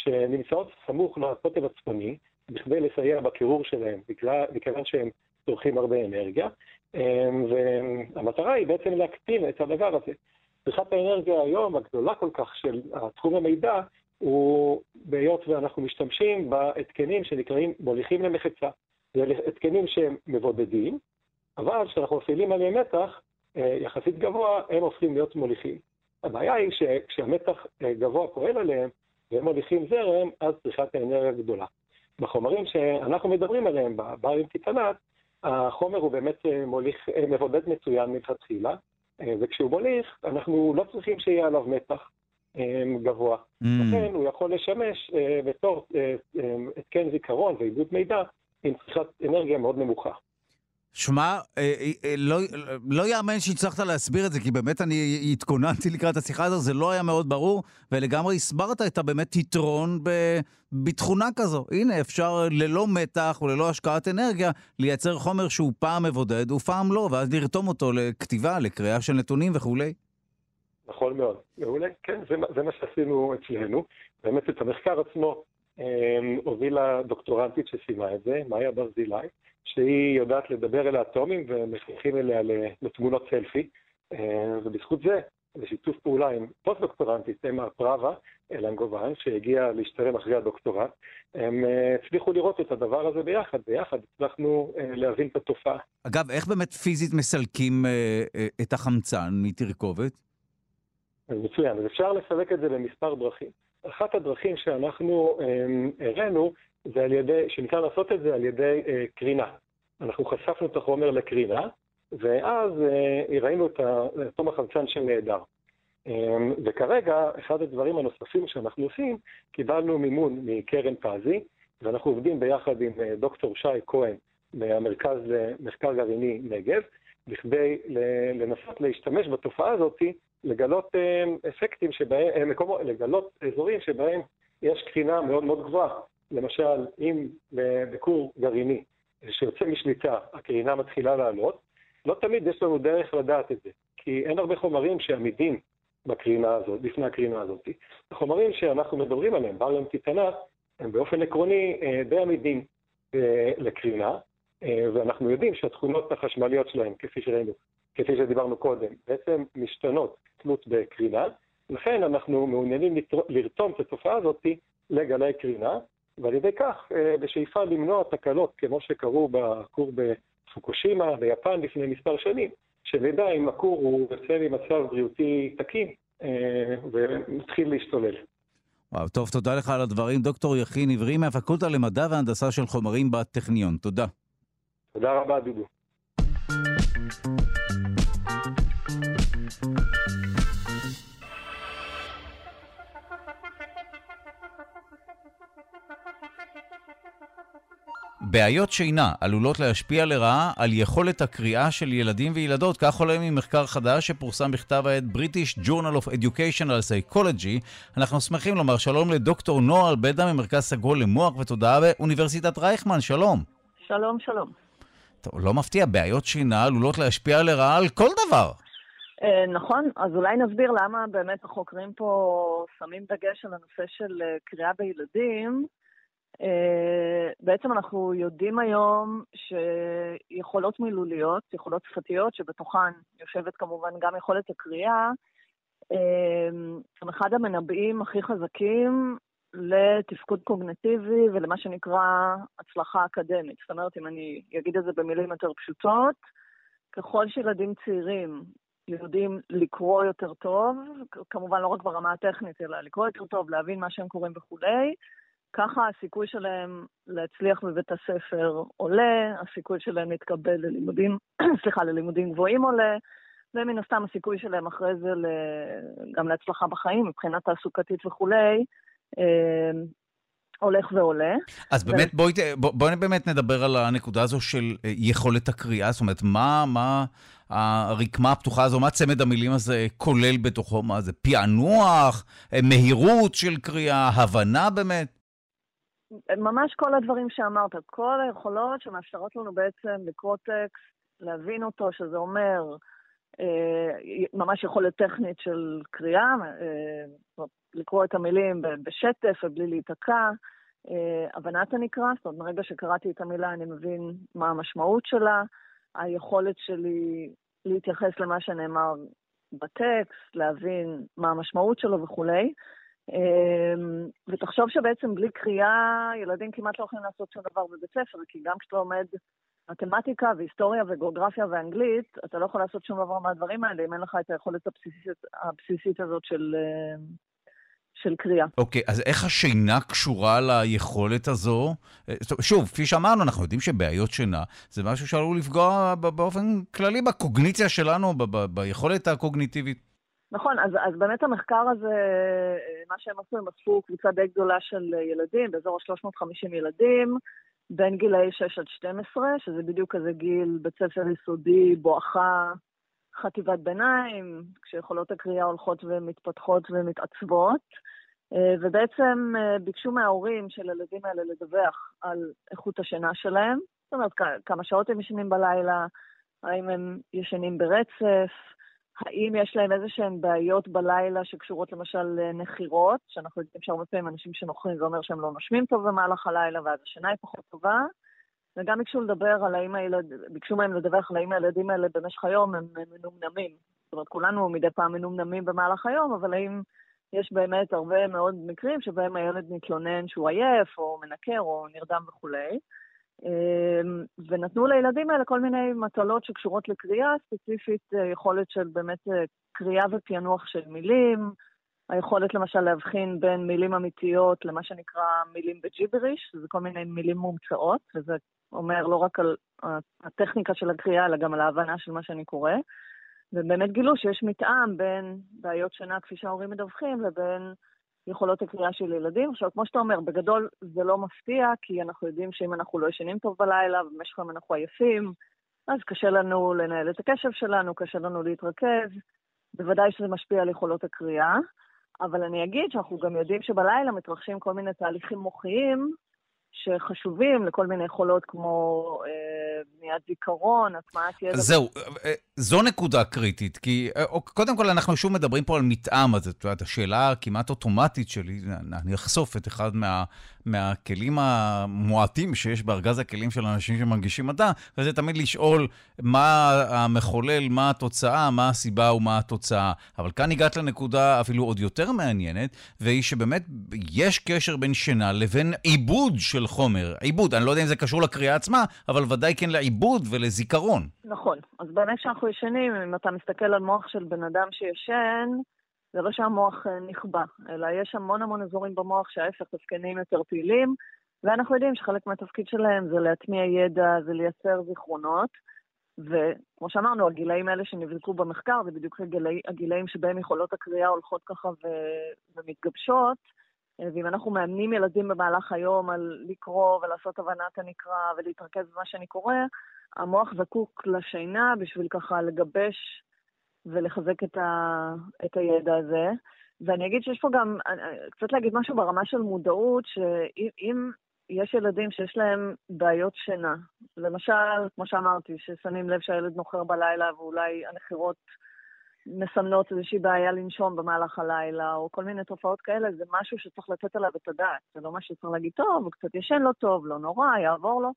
שנמצאות סמוך לקוטב הצפוני, בכדי לסייע בקירור שלהם, מכיוון שהם צורכים הרבה אנרגיה, והמטרה היא בעצם להקטין את הדבר הזה. צריכת האנרגיה היום, הגדולה כל כך של תחום המידע, הוא בהיות ואנחנו משתמשים בהתקנים שנקראים מוליכים למחצה. זה התקנים שהם מבודדים, אבל כשאנחנו מפעילים עליהם מתח יחסית גבוה, הם הופכים להיות מוליכים. הבעיה היא שכשהמתח גבוה פועל עליהם, והם מוליכים זרם, אז צריכת האנרגיה גדולה. בחומרים שאנחנו מדברים עליהם, בברים טיטנת, החומר הוא באמת מוליך, מבודד מצוין מלכתחילה, וכשהוא מוליך, אנחנו לא צריכים שיהיה עליו מתח גבוה. Mm. לכן הוא יכול לשמש בתור התקן זיכרון ועיבוד מידע עם צריכת אנרגיה מאוד נמוכה. שמע, אה, אה, אה, לא, לא יאמן שהצלחת להסביר את זה, כי באמת אני התכוננתי לקראת השיחה הזו, זה לא היה מאוד ברור, ולגמרי הסברת את הבאמת יתרון בתכונה כזו. הנה, אפשר ללא מתח וללא השקעת אנרגיה לייצר חומר שהוא פעם מבודד ופעם לא, ואז לרתום אותו לכתיבה, לקריאה של נתונים וכולי. נכון מאוד. מעולה, כן, זה, זה מה שעשינו אצלנו. באמת את המחקר עצמו הובילה דוקטורנטית שסיימה את זה, מאיה ברזילי. שהיא יודעת לדבר אל האטומים ומחנכים אליה לתמונות סלפי, אה, ובזכות זה, בשיתוף פעולה עם פוסט-דוקטורנטית, אמה פראבה, אלנגובן, שהגיעה להשתלם אחרי הדוקטורט, הם אה, הצליחו לראות את הדבר הזה ביחד, ביחד הצלחנו אה, להבין את התופעה. אגב, איך באמת פיזית מסלקים את החמצן מתרכובת? מצוין, אז אפשר לסלק את זה במספר דרכים. אחת הדרכים שאנחנו הראינו זה על ידי, שניתן לעשות את זה על ידי אה, קרינה. אנחנו חשפנו את החומר לקרינה, ואז אה, ראינו את אטום החמצן שנעדר. אה, וכרגע, אחד הדברים הנוספים שאנחנו עושים, קיבלנו מימון מקרן פזי, ואנחנו עובדים ביחד עם אה, דוקטור שי כהן מהמרכז למחקר גרעיני נגב, בכדי לנסות להשתמש בתופעה הזאת, לגלות אה, אפקטים שבהם, אה, מקומות, לגלות אזורים שבהם יש קרינה מאוד מאוד גבוהה. למשל, אם בכור גרעיני שיוצא משליטה הקרינה מתחילה לעלות, לא תמיד יש לנו דרך לדעת את זה, כי אין הרבה חומרים שעמידים בקרינה הזאת, בפני הקרינה הזאת. החומרים שאנחנו מדברים עליהם, בריום טיטנת, הם באופן עקרוני אה, די עמידים אה, לקרינה, אה, ואנחנו יודעים שהתכונות החשמליות שלהם, כפי שראינו, כפי שדיברנו קודם, בעצם משתנות תלות בקרינה, לכן אנחנו מעוניינים לרתום את התופעה הזאת לגלי קרינה, ועל ידי כך בשאיפה למנוע תקלות כמו שקרו בכור בפוקושימה ביפן לפני מספר שנים, שנדע אם הכור הוא יוצא ממצב בריאותי תקין ומתחיל להשתולל. וואו, טוב, תודה לך על הדברים. דוקטור יכין עברי מהפקולטה למדע והנדסה של חומרים בטכניון. תודה. תודה רבה, דודו. בעיות שינה עלולות להשפיע לרעה על יכולת הקריאה של ילדים וילדות, כך עולה ממחקר חדש שפורסם בכתב העת British Journal of Educational Psychology. אנחנו שמחים לומר שלום לדוקטור נועה אלבדה ממרכז סגול למוח ותודעה באוניברסיטת רייכמן, שלום. שלום, שלום. טוב, לא מפתיע, בעיות שינה עלולות להשפיע לרעה על כל דבר. Uh, נכון, אז אולי נסביר למה באמת החוקרים פה שמים דגש על הנושא של uh, קריאה בילדים. אה, בעצם אנחנו יודעים היום שיכולות מילוליות, יכולות שפתיות, שבתוכן יושבת כמובן גם יכולת הקריאה, אה, הם אחד המנבאים הכי חזקים לתפקוד קוגנטיבי ולמה שנקרא הצלחה אקדמית. זאת אומרת, אם אני אגיד את זה במילים יותר פשוטות, ככל שילדים צעירים יודעים לקרוא יותר טוב, כמובן לא רק ברמה הטכנית, אלא לקרוא יותר טוב, להבין מה שהם קוראים וכולי, ככה הסיכוי שלהם להצליח בבית הספר עולה, הסיכוי שלהם להתקבל ללימודים, <clears throat> סליחה, ללימודים גבוהים עולה, ומן הסתם הסיכוי שלהם אחרי זה גם להצלחה בחיים, מבחינה תעסוקתית וכולי, אה, הולך ועולה. אז באמת, בואי, בוא, בואי באמת נדבר על הנקודה הזו של אה, יכולת הקריאה, זאת אומרת, מה, מה הרקמה הפתוחה הזו, מה צמד המילים הזה כולל בתוכו? מה זה, פענוח, אה, מהירות של קריאה, הבנה באמת? ממש כל הדברים שאמרת, כל היכולות שמאפשרות לנו בעצם לקרוא טקסט, להבין אותו, שזה אומר אה, ממש יכולת טכנית של קריאה, אה, לקרוא את המילים בשטף ובלי להיתקע, אה, הבנת הנקרא, זאת אומרת, מרגע שקראתי את המילה אני מבין מה המשמעות שלה, היכולת שלי להתייחס למה שנאמר בטקסט, להבין מה המשמעות שלו וכולי. אמ, ותחשוב שבעצם בלי קריאה, ילדים כמעט לא יכולים לעשות שום דבר בבית ספר, כי גם כשאתה לומד מתמטיקה והיסטוריה וגיאוגרפיה ואנגלית, אתה לא יכול לעשות שום דבר מהדברים האלה אם אין לך את היכולת הבסיסית, הבסיסית הזאת של, אמ, של קריאה. אוקיי, okay, אז איך השינה קשורה ליכולת הזו? אה, שוב, כפי שאמרנו, אנחנו יודעים שבעיות שינה זה משהו שעלול לפגוע באופן כללי בקוגניציה שלנו, ביכולת הקוגניטיבית. נכון, אז, אז באמת המחקר הזה, אה, מה שהם עשו, הם אספו קבוצה די גדולה של ילדים, באזור ה-350 ילדים, בין גילאי 6 עד 12, שזה בדיוק כזה גיל בית ספר יסודי, בואכה חטיבת ביניים, כשיכולות הקריאה הולכות ומתפתחות ומתעצבות. אה, ובעצם אה, ביקשו מההורים של הילדים האלה לדווח על איכות השינה שלהם, זאת אומרת, כמה שעות הם ישנים בלילה, האם הם ישנים ברצף, האם יש להם איזה שהן בעיות בלילה שקשורות למשל לנחירות, שאנחנו יודעים שהרבה פעמים אנשים שנוחים זה אומר שהם לא נושמים טוב במהלך הלילה ואז השינה היא פחות טובה. וגם ביקשו לדבר על האם הילד... ביקשו מהם לדווח על האם הילדים האלה במשך היום הם מנומנמים. זאת אומרת, כולנו מדי פעם מנומנמים במהלך היום, אבל האם יש באמת הרבה מאוד מקרים שבהם הילד מתלונן שהוא עייף, או מנקר, או נרדם וכולי. אמ, ונתנו לילדים האלה כל מיני מטלות שקשורות לקריאה, ספציפית אה, יכולת של באמת אה, קריאה ופענוח של מילים, היכולת למשל להבחין בין מילים אמיתיות למה שנקרא מילים בג'יבריש, שזה כל מיני מילים מומצאות, וזה אומר לא רק על הטכניקה של הקריאה, אלא גם על ההבנה של מה שאני קורא. ובאמת גילו שיש מתאם בין בעיות שינה, כפי שההורים מדווחים, לבין יכולות הקריאה של ילדים. עכשיו, כמו שאתה אומר, בגדול זה לא מפתיע, כי אנחנו יודעים שאם אנחנו לא ישנים טוב בלילה, ובמשך היום אנחנו עייפים, אז קשה לנו לנהל את הקשב שלנו, קשה לנו להתרכז. בוודאי שזה משפיע על יכולות הקריאה, אבל אני אגיד שאנחנו גם יודעים שבלילה מתרחשים כל מיני תהליכים מוחיים שחשובים לכל מיני יכולות כמו אה, בניית זיכרון, הטמעת ידע. זהו, אה, זו נקודה קריטית, כי אה, קודם כל אנחנו שוב מדברים פה על מתאם, אז את יודעת, השאלה הכמעט אוטומטית שלי, אני אחשוף את אחד מה, מהכלים המועטים שיש בארגז הכלים של אנשים שמנגישים מדע, וזה תמיד לשאול מה המחולל, מה התוצאה, מה הסיבה ומה התוצאה. אבל כאן הגעת לנקודה אפילו עוד יותר מעניינת, והיא שבאמת יש קשר בין שינה לבין עיבוד של חומר. עיבוד, אני לא יודע אם זה קשור לקריאה עצמה, אבל ודאי כן לעיבוד ולזיכרון. נכון. אז באמת כשאנחנו ישנים, אם אתה מסתכל על מוח של בן אדם שישן, זה לא שהמוח אה, נכבה, אלא יש המון המון אזורים במוח שההפך תפקנים יותר פעילים, ואנחנו יודעים שחלק מהתפקיד שלהם זה להטמיע ידע, זה לייצר זיכרונות, וכמו שאמרנו, הגילאים האלה שנבדקו במחקר, זה בדיוק הגילאים, הגילאים שבהם יכולות הקריאה הולכות ככה ו... ומתגבשות, ואם אנחנו מאמנים ילדים במהלך היום על לקרוא ולעשות הבנת הנקרא ולהתרכז במה שאני קורא, המוח זקוק לשינה בשביל ככה לגבש ולחזק את, ה, את הידע הזה. ואני אגיד שיש פה גם, קצת להגיד משהו ברמה של מודעות, שאם יש ילדים שיש להם בעיות שינה, למשל, כמו שאמרתי, ששמים לב שהילד נוחר בלילה ואולי הנחירות מסמנות איזושהי בעיה לנשום במהלך הלילה, או כל מיני תופעות כאלה, זה משהו שצריך לתת עליו את הדעת. זה לא משהו שצריך להגיד, טוב, הוא קצת ישן לא טוב, לא נורא, יעבור לו.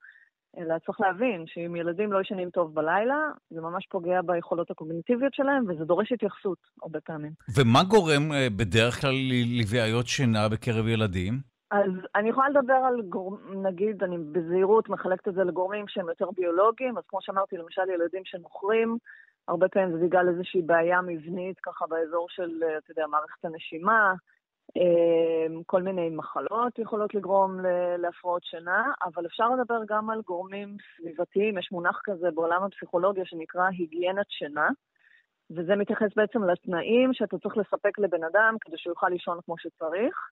אלא צריך להבין שאם ילדים לא ישנים טוב בלילה, זה ממש פוגע ביכולות הקוגניטיביות שלהם, וזה דורש התייחסות הרבה פעמים. ומה גורם אה, בדרך כלל לבעיות שינה בקרב ילדים? אז אני יכולה לדבר על גורם, נגיד, אני בזהירות מחלקת את זה לגורמים שהם יותר ביולוגיים, אז כמו שאמרתי, למשל ילדים שנוחרים, הרבה פעמים זה בגלל איזושהי בעיה מבנית ככה באזור של, אה, אתה יודע, מערכת הנשימה, כל מיני מחלות יכולות לגרום להפרעות שינה, אבל אפשר לדבר גם על גורמים סביבתיים. יש מונח כזה בעולם הפסיכולוגיה שנקרא היגיינת שינה, וזה מתייחס בעצם לתנאים שאתה צריך לספק לבן אדם כדי שהוא יוכל לישון כמו שצריך.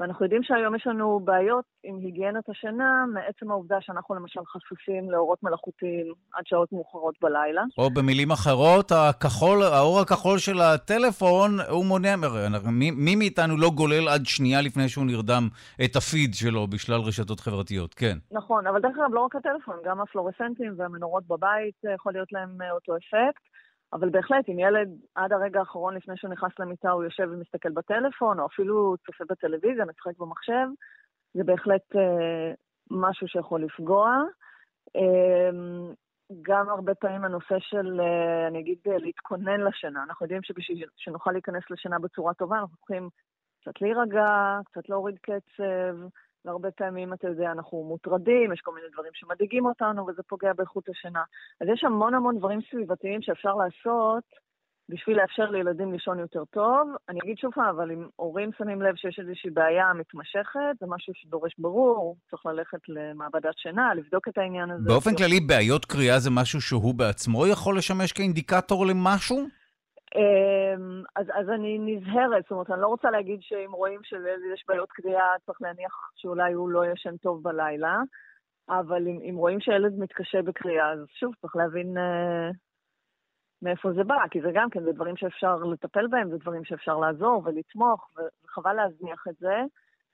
ואנחנו יודעים שהיום יש לנו בעיות עם היגיינת השינה מעצם העובדה שאנחנו למשל חשופים לאורות מלאכותיים עד שעות מאוחרות בלילה. או במילים אחרות, הכחול, האור הכחול של הטלפון, הוא מונע, מי, מי מאיתנו לא גולל עד שנייה לפני שהוא נרדם את הפיד שלו בשלל רשתות חברתיות, כן. נכון, אבל דרך אגב, לא רק הטלפון, גם הפלורסנטים והמנורות בבית אה, יכול להיות להם אה, אותו אפקט. אבל בהחלט, אם ילד עד הרגע האחרון לפני שהוא נכנס למיטה הוא יושב ומסתכל בטלפון, או אפילו צופה בטלוויזיה, משחק במחשב, זה בהחלט אה, משהו שיכול לפגוע. אה, גם הרבה פעמים הנושא של, אה, אני אגיד, אה, להתכונן לשינה. אנחנו יודעים שבשביל שנוכל להיכנס לשינה בצורה טובה, אנחנו צריכים קצת להירגע, קצת להוריד קצב, והרבה פעמים, אתה יודע, אנחנו מוטרדים, יש כל מיני דברים שמדאיגים אותנו, וזה פוגע באיכות השינה. אז יש המון המון דברים סביבתיים שאפשר לעשות בשביל לאפשר לילדים לישון יותר טוב. אני אגיד שוב פעם, אבל אם הורים שמים לב שיש איזושהי בעיה מתמשכת, זה משהו שדורש ברור, צריך ללכת למעבדת שינה, לבדוק את העניין הזה. באופן כללי, בעיות קריאה זה משהו שהוא בעצמו יכול לשמש כאינדיקטור למשהו? אמ, אז, אז אני נזהרת, זאת אומרת, אני לא רוצה להגיד שאם רואים שלילד יש בעיות קריאה, צריך להניח שאולי הוא לא ישן טוב בלילה, אבל אם, אם רואים שילד מתקשה בקריאה, אז שוב, צריך להבין uh, מאיפה זה בא, כי זה גם כן, זה דברים שאפשר לטפל בהם, זה דברים שאפשר לעזור ולתמוך, וחבל להזניח את זה.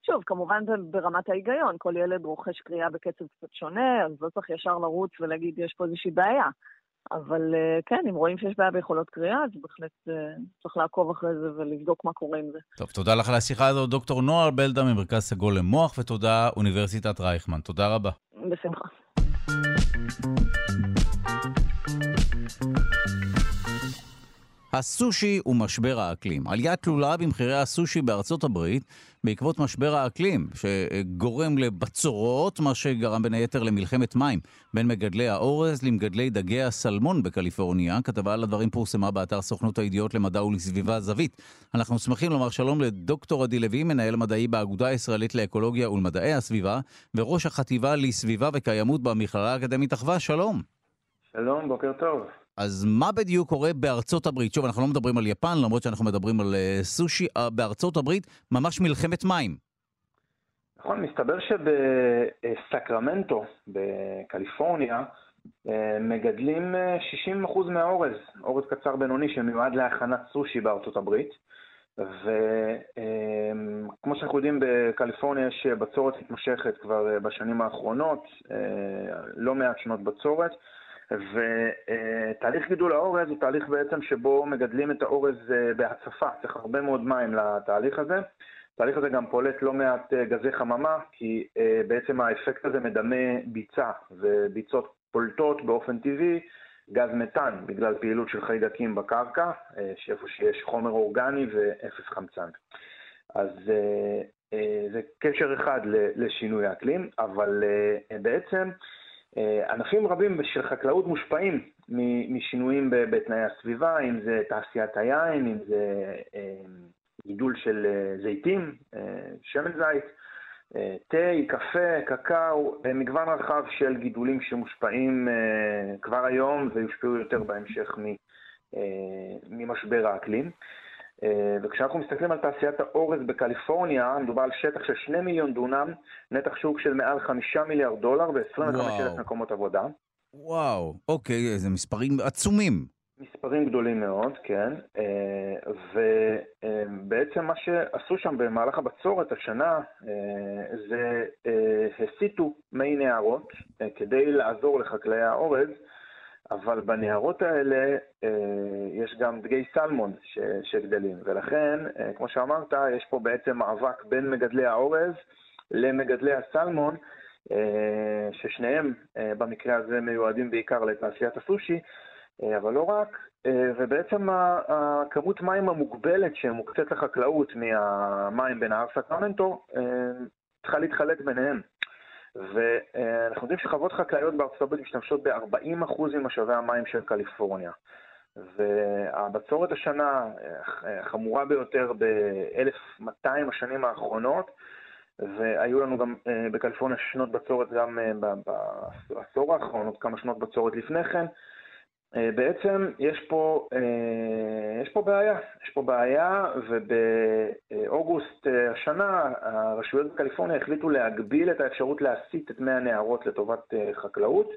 שוב, כמובן זה ברמת ההיגיון, כל ילד רוכש קריאה בקצב קצת שונה, אז לא צריך ישר לרוץ ולהגיד, יש פה איזושהי בעיה. אבל אה, כן, אם רואים שיש בעיה ביכולות קריאה, אז בהחלט אה, צריך לעקוב אחרי זה ולבדוק מה קורה עם זה. טוב, תודה לך על השיחה הזאת, דוקטור נוער בלדה ממרכז סגול למוח, ותודה אוניברסיטת רייכמן. תודה רבה. בשמחה. הסושי ומשבר האקלים. עלייה תלולה במחירי הסושי בארצות הברית בעקבות משבר האקלים, שגורם לבצורות, מה שגרם בין היתר למלחמת מים בין מגדלי האורז למגדלי דגי הסלמון בקליפורניה. כתבה על הדברים פורסמה באתר סוכנות הידיעות למדע ולסביבה זווית. אנחנו שמחים לומר שלום לדוקטור עדי לוי, מנהל מדעי באגודה הישראלית לאקולוגיה ולמדעי הסביבה, וראש החטיבה לסביבה וקיימות במכללה האקדמית אחווה. שלום. שלום, בוקר טוב. אז מה בדיוק קורה בארצות הברית? שוב, אנחנו לא מדברים על יפן, למרות שאנחנו מדברים על uh, סושי. Uh, בארצות הברית ממש מלחמת מים. נכון, מסתבר שבסקרמנטו, בקליפורניה, אה, מגדלים 60% מהאורז, אורז קצר בינוני שמיועד להכנת סושי בארצות הברית. וכמו שאנחנו יודעים, בקליפורניה יש בצורת מתמשכת כבר בשנים האחרונות, לא מעט שנות בצורת, ותהליך גידול האורז הוא תהליך בעצם שבו מגדלים את האורז בהצפה, צריך הרבה מאוד מים לתהליך הזה. התהליך הזה גם פולט לא מעט גזי חממה, כי בעצם האפקט הזה מדמה ביצה, וביצות פולטות באופן טבעי גז מתאן בגלל פעילות של חיידקים בקרקע, אה, שאיפה שיש חומר אורגני ואפס חמצן. אז אה, אה, זה קשר אחד לשינוי האקלים, אבל בעצם ענפים רבים של חקלאות מושפעים משינויים בתנאי הסביבה, אם זה תעשיית היין, אם זה גידול של זיתים, שמן זית. תה, קפה, קקאו, מגוון רחב של גידולים שמושפעים אה, כבר היום ויושפעו יותר בהמשך אה, ממשבר האקלים. אה, וכשאנחנו מסתכלים על תעשיית האורז בקליפורניה, מדובר על שטח של 2 מיליון דונם, נתח שוק של מעל 5 מיליארד דולר ו-25,000 מקומות עבודה. וואו, אוקיי, זה מספרים עצומים. מספרים גדולים מאוד, כן, אה, ובעצם מה שעשו שם במהלך הבצורת השנה אה, זה אה, הסיטו מי נהרות כדי לעזור לחקלאי האורז, אבל בנהרות האלה יש גם דגי סלמון שגדלים, ולכן, כמו שאמרת, יש פה בעצם מאבק בין מגדלי האורז למגדלי הסלמון, ששניהם במקרה הזה מיועדים בעיקר לתעשיית הסושי, אה, אבל לא רק, אה, ובעצם הכמות מים המוגבלת שמוקצת לחקלאות מהמים בנהר סקרמנטו אה, צריכה להתחלק ביניהם. ואנחנו יודעים שחוות חקלאיות בארצות הברית משתמשות ב-40% ממשאבי המים של קליפורניה. והבצורת השנה חמורה ביותר ב-1200 השנים האחרונות, והיו לנו גם בקליפורניה שנות בצורת גם בעשור האחרון, עוד כמה שנות בצורת לפני כן. אה, בעצם יש פה, אה, יש פה בעיה, יש פה בעיה ובאוגוסט אה, השנה הרשויות בקליפורניה החליטו להגביל את האפשרות להסיט את מי הנהרות לטובת חקלאות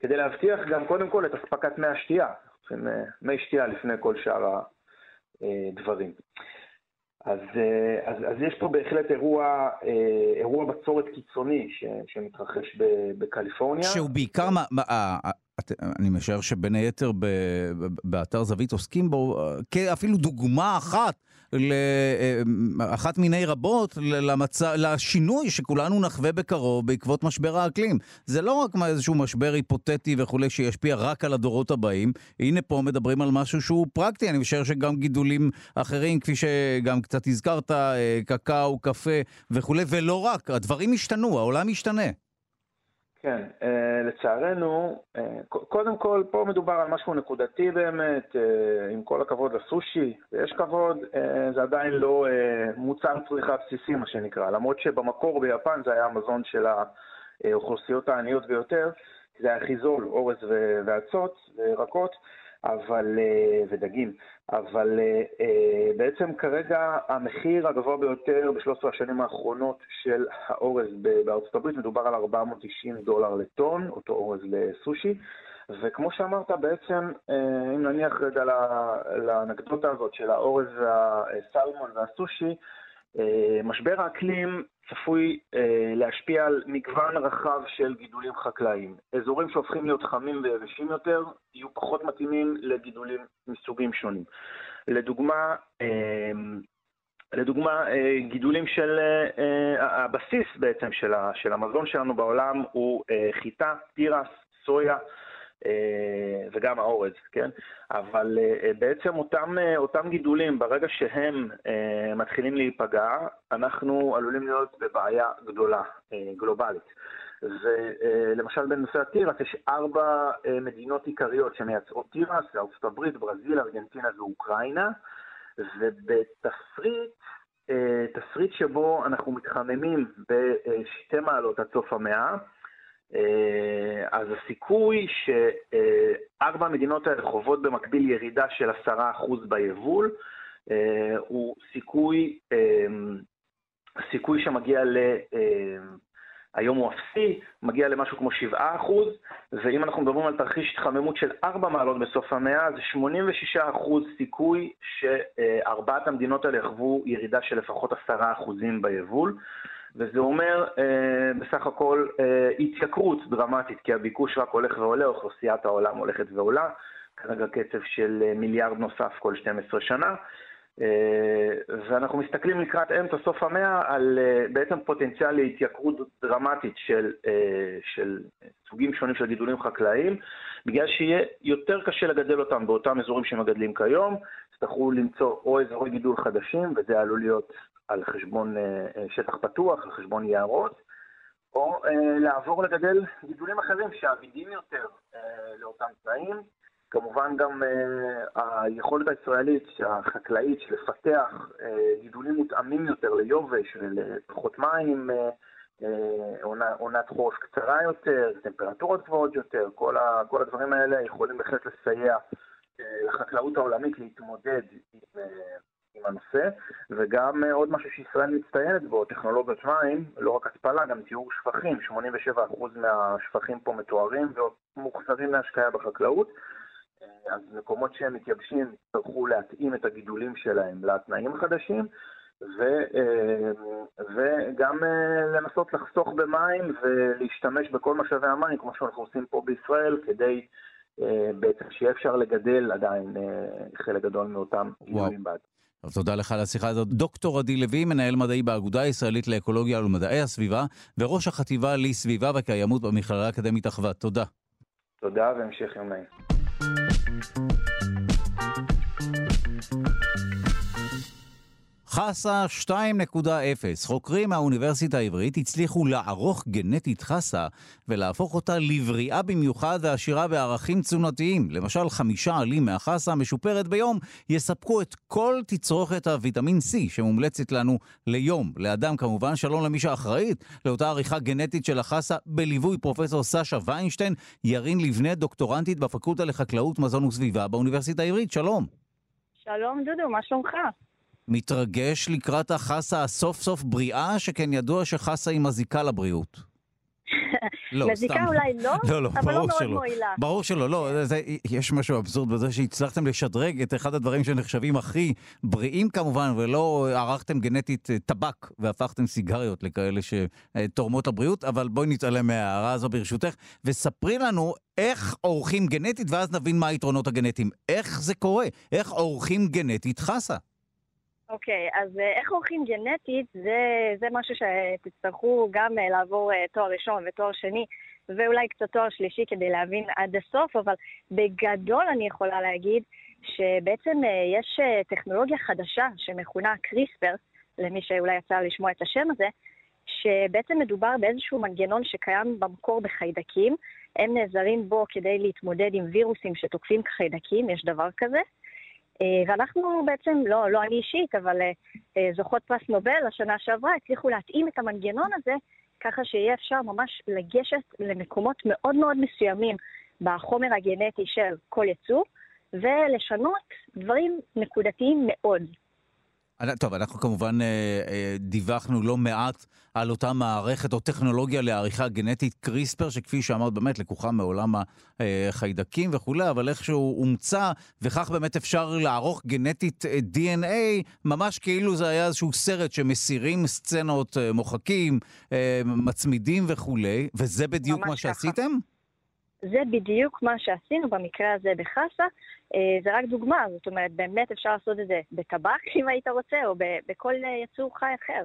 כדי להבטיח גם קודם כל את אספקת מי השתייה, מי שתייה לפני כל שאר הדברים. אז, אז, אז יש פה בהחלט אירוע, אירוע בצורת קיצוני ש, שמתרחש בקליפורניה. שהוא בעיקר, מה, את, אני משער שבין היתר ב, באתר זווית עוסקים בו, כאפילו דוגמה אחת, לאחת מיני רבות למצ... לשינוי שכולנו נחווה בקרוב בעקבות משבר האקלים. זה לא רק איזשהו משבר היפותטי וכולי שישפיע רק על הדורות הבאים, הנה פה מדברים על משהו שהוא פרקטי, אני משער שגם גידולים אחרים, כפי שגם קצת הזכרת, אה, קקאו, קפה וכולי, ולא רק, הדברים השתנו, העולם השתנה. כן, אה, לצערנו, אה, קודם כל פה מדובר על משהו נקודתי באמת, אה, עם כל הכבוד לסושי, ויש כבוד, זה עדיין לא מוצר צריכה בסיסי מה שנקרא, למרות שבמקור ביפן זה היה המזון של האוכלוסיות העניות ביותר, זה היה הכי זול, אורז ואצות וירקות, אבל, ודגים, אבל אה, בעצם כרגע המחיר הגבוה ביותר ב-13 השנים האחרונות של האורז בארצות הברית מדובר על 490 דולר לטון, אותו אורז לסושי. וכמו שאמרת, בעצם, אה, אם נניח רגע לאנקדוטה הזאת של האורז והסלמון והסושי, אה, משבר האקלים צפוי אה, להשפיע על מגוון רחב של גידולים חקלאיים. אזורים שהופכים להיות חמים ויבשים יותר יהיו פחות מתאימים לגידולים מסוגים שונים. לדוגמה, אה, לדוגמה, גידולים של, הבסיס בעצם של המזון שלנו בעולם הוא חיטה, תירס, סויה, אה, וגם האורז, כן? אבל אה, בעצם אותם, אה, אותם גידולים, ברגע שהם מתחילים להיפגע, אנחנו עלולים להיות בבעיה גדולה, גלובלית. ולמשל בנושא התירס יש ארבע מדינות עיקריות שמייצרות תירס, ארצות הברית, ברזיל, ארגנטינה ואוקראינה, ובתפריט, תפריט שבו אנחנו מתחממים בשתי מעלות עד סוף המאה, אה, אז הסיכוי שארבע המדינות האלה חוות במקביל ירידה של עשרה אחוז ביבול, אה, הוא סיכוי, אה, סיכוי שמגיע ל... היום הוא אפסי, מגיע למשהו כמו 7 אחוז, ואם אנחנו מדברים על תרחיש התחממות של 4 מעלות בסוף המאה, זה 86 אחוז סיכוי שארבעת המדינות האלה יחוו ירידה של לפחות 10 אחוזים ביבול. וזה אומר אה, בסך הכל אה, התייקרות דרמטית, כי הביקוש רק הולך ועולה, אוכלוסיית העולם הולכת ועולה, כרגע קצב של אה, מיליארד נוסף כל 12 שנה. אה, ואנחנו מסתכלים לקראת אמצע סוף המאה על אה, בעצם פוטנציאל להתייקרות דרמטית של, אה, של סוגים שונים של גידולים חקלאיים, בגלל שיהיה יותר קשה לגדל אותם באותם אזורים שמגדלים כיום, יצטרכו למצוא או אזורי גידול חדשים, וזה עלול להיות על חשבון שטח פתוח, על חשבון יערות, או לעבור לגדל גידולים אחרים שעמידים יותר לאותם תנאים. כמובן גם היכולת הישראלית, החקלאית, לפתח גידולים מותאמים יותר ליובש ולפחות מים, עונת חורף קצרה יותר, טמפרטורות גבוהות יותר, כל, הדברים האלה יכולים בהחלט לסייע לחקלאות העולמית להתמודד עם, uh, עם הנושא, וגם uh, עוד משהו שישראל מצטיינת בו, טכנולוגיות מים, לא רק התפלה, גם טיהור שפכים, 87% מהשפכים פה מתוארים ומוחזרים להשקיה בחקלאות. אז מקומות שהם מתייבשים יצטרכו להתאים את הגידולים שלהם לתנאים החדשים, ו, אה, וגם אה, לנסות לחסוך במים ולהשתמש בכל משאבי המים, כמו שאנחנו עושים פה בישראל, כדי אה, בעצם שיהיה אפשר לגדל עדיין חלק גדול מאותם גידולים בעד. טוב, תודה לך על השיחה הזאת. דוקטור עדי לוי, מנהל מדעי באגודה הישראלית לאקולוגיה ולמדעי הסביבה, וראש החטיבה לסביבה וקיימות במכללה האקדמית אחווה. תודה. תודה והמשך יום נעים. חסה 2.0, חוקרים מהאוניברסיטה העברית הצליחו לערוך גנטית חסה ולהפוך אותה לבריאה במיוחד ועשירה בערכים תזונתיים. למשל, חמישה עלים מהחסה המשופרת ביום יספקו את כל תצרוכת הוויטמין C שמומלצת לנו ליום. לאדם כמובן, שלום למי שאחראית לאותה עריכה גנטית של החסה בליווי פרופסור סשה ויינשטיין, ירין לבנה, דוקטורנטית בפקולטה לחקלאות, מזון וסביבה באוניברסיטה העברית. שלום. שלום דודו, מה שלומך? מתרגש לקראת החסה הסוף סוף בריאה, שכן ידוע שחסה היא מזיקה לבריאות. <laughs> לא, מזיקה סתם. אולי לא, <laughs> לא, לא אבל לא מאוד שלא. מועילה. ברור שלא, לא, כן. זה, יש משהו אבסורד בזה שהצלחתם לשדרג את אחד הדברים שנחשבים הכי בריאים כמובן, ולא ערכתם גנטית אה, טבק והפכתם סיגריות לכאלה שתורמות לבריאות, אבל בואי נתעלם מההערה הזו ברשותך, וספרי לנו איך עורכים גנטית, ואז נבין מה היתרונות הגנטיים. איך זה קורה? איך עורכים גנטית חסה? אוקיי, okay, אז אה, איך עורכים גנטית זה, זה משהו שתצטרכו גם אה, לעבור אה, תואר ראשון ותואר שני ואולי קצת תואר שלישי כדי להבין עד הסוף, אבל בגדול אני יכולה להגיד שבעצם יש טכנולוגיה חדשה שמכונה קריספר, למי שאולי יצא לשמוע את השם הזה, שבעצם מדובר באיזשהו מנגנון שקיים במקור בחיידקים. הם נעזרים בו כדי להתמודד עם וירוסים שתוקפים חיידקים, יש דבר כזה. אה, ואנחנו בעצם, לא, לא אני אישית, אבל אה, אה, זוכות פרס נובל השנה שעברה, הצליחו להתאים את המנגנון הזה ככה שיהיה אפשר ממש לגשת למקומות מאוד מאוד מסוימים בחומר הגנטי של כל יצור, ולשנות דברים נקודתיים מאוד. טוב, אנחנו כמובן אה, אה, דיווחנו לא מעט על אותה מערכת או טכנולוגיה לעריכה גנטית קריספר, שכפי שאמרת, באמת לקוחה מעולם החיידקים וכולי, אבל איכשהו אומצה, וכך באמת אפשר לערוך גנטית DNA, ממש כאילו זה היה איזשהו סרט שמסירים סצנות, מוחקים, מצמידים וכולי, וזה בדיוק מה שעשיתם? זה בדיוק מה שעשינו במקרה הזה בחסה. אה, זה רק דוגמה, זאת אומרת, באמת אפשר לעשות את זה בטבק, <laughs> אם היית רוצה, או בכל אה, יצור חי אחר.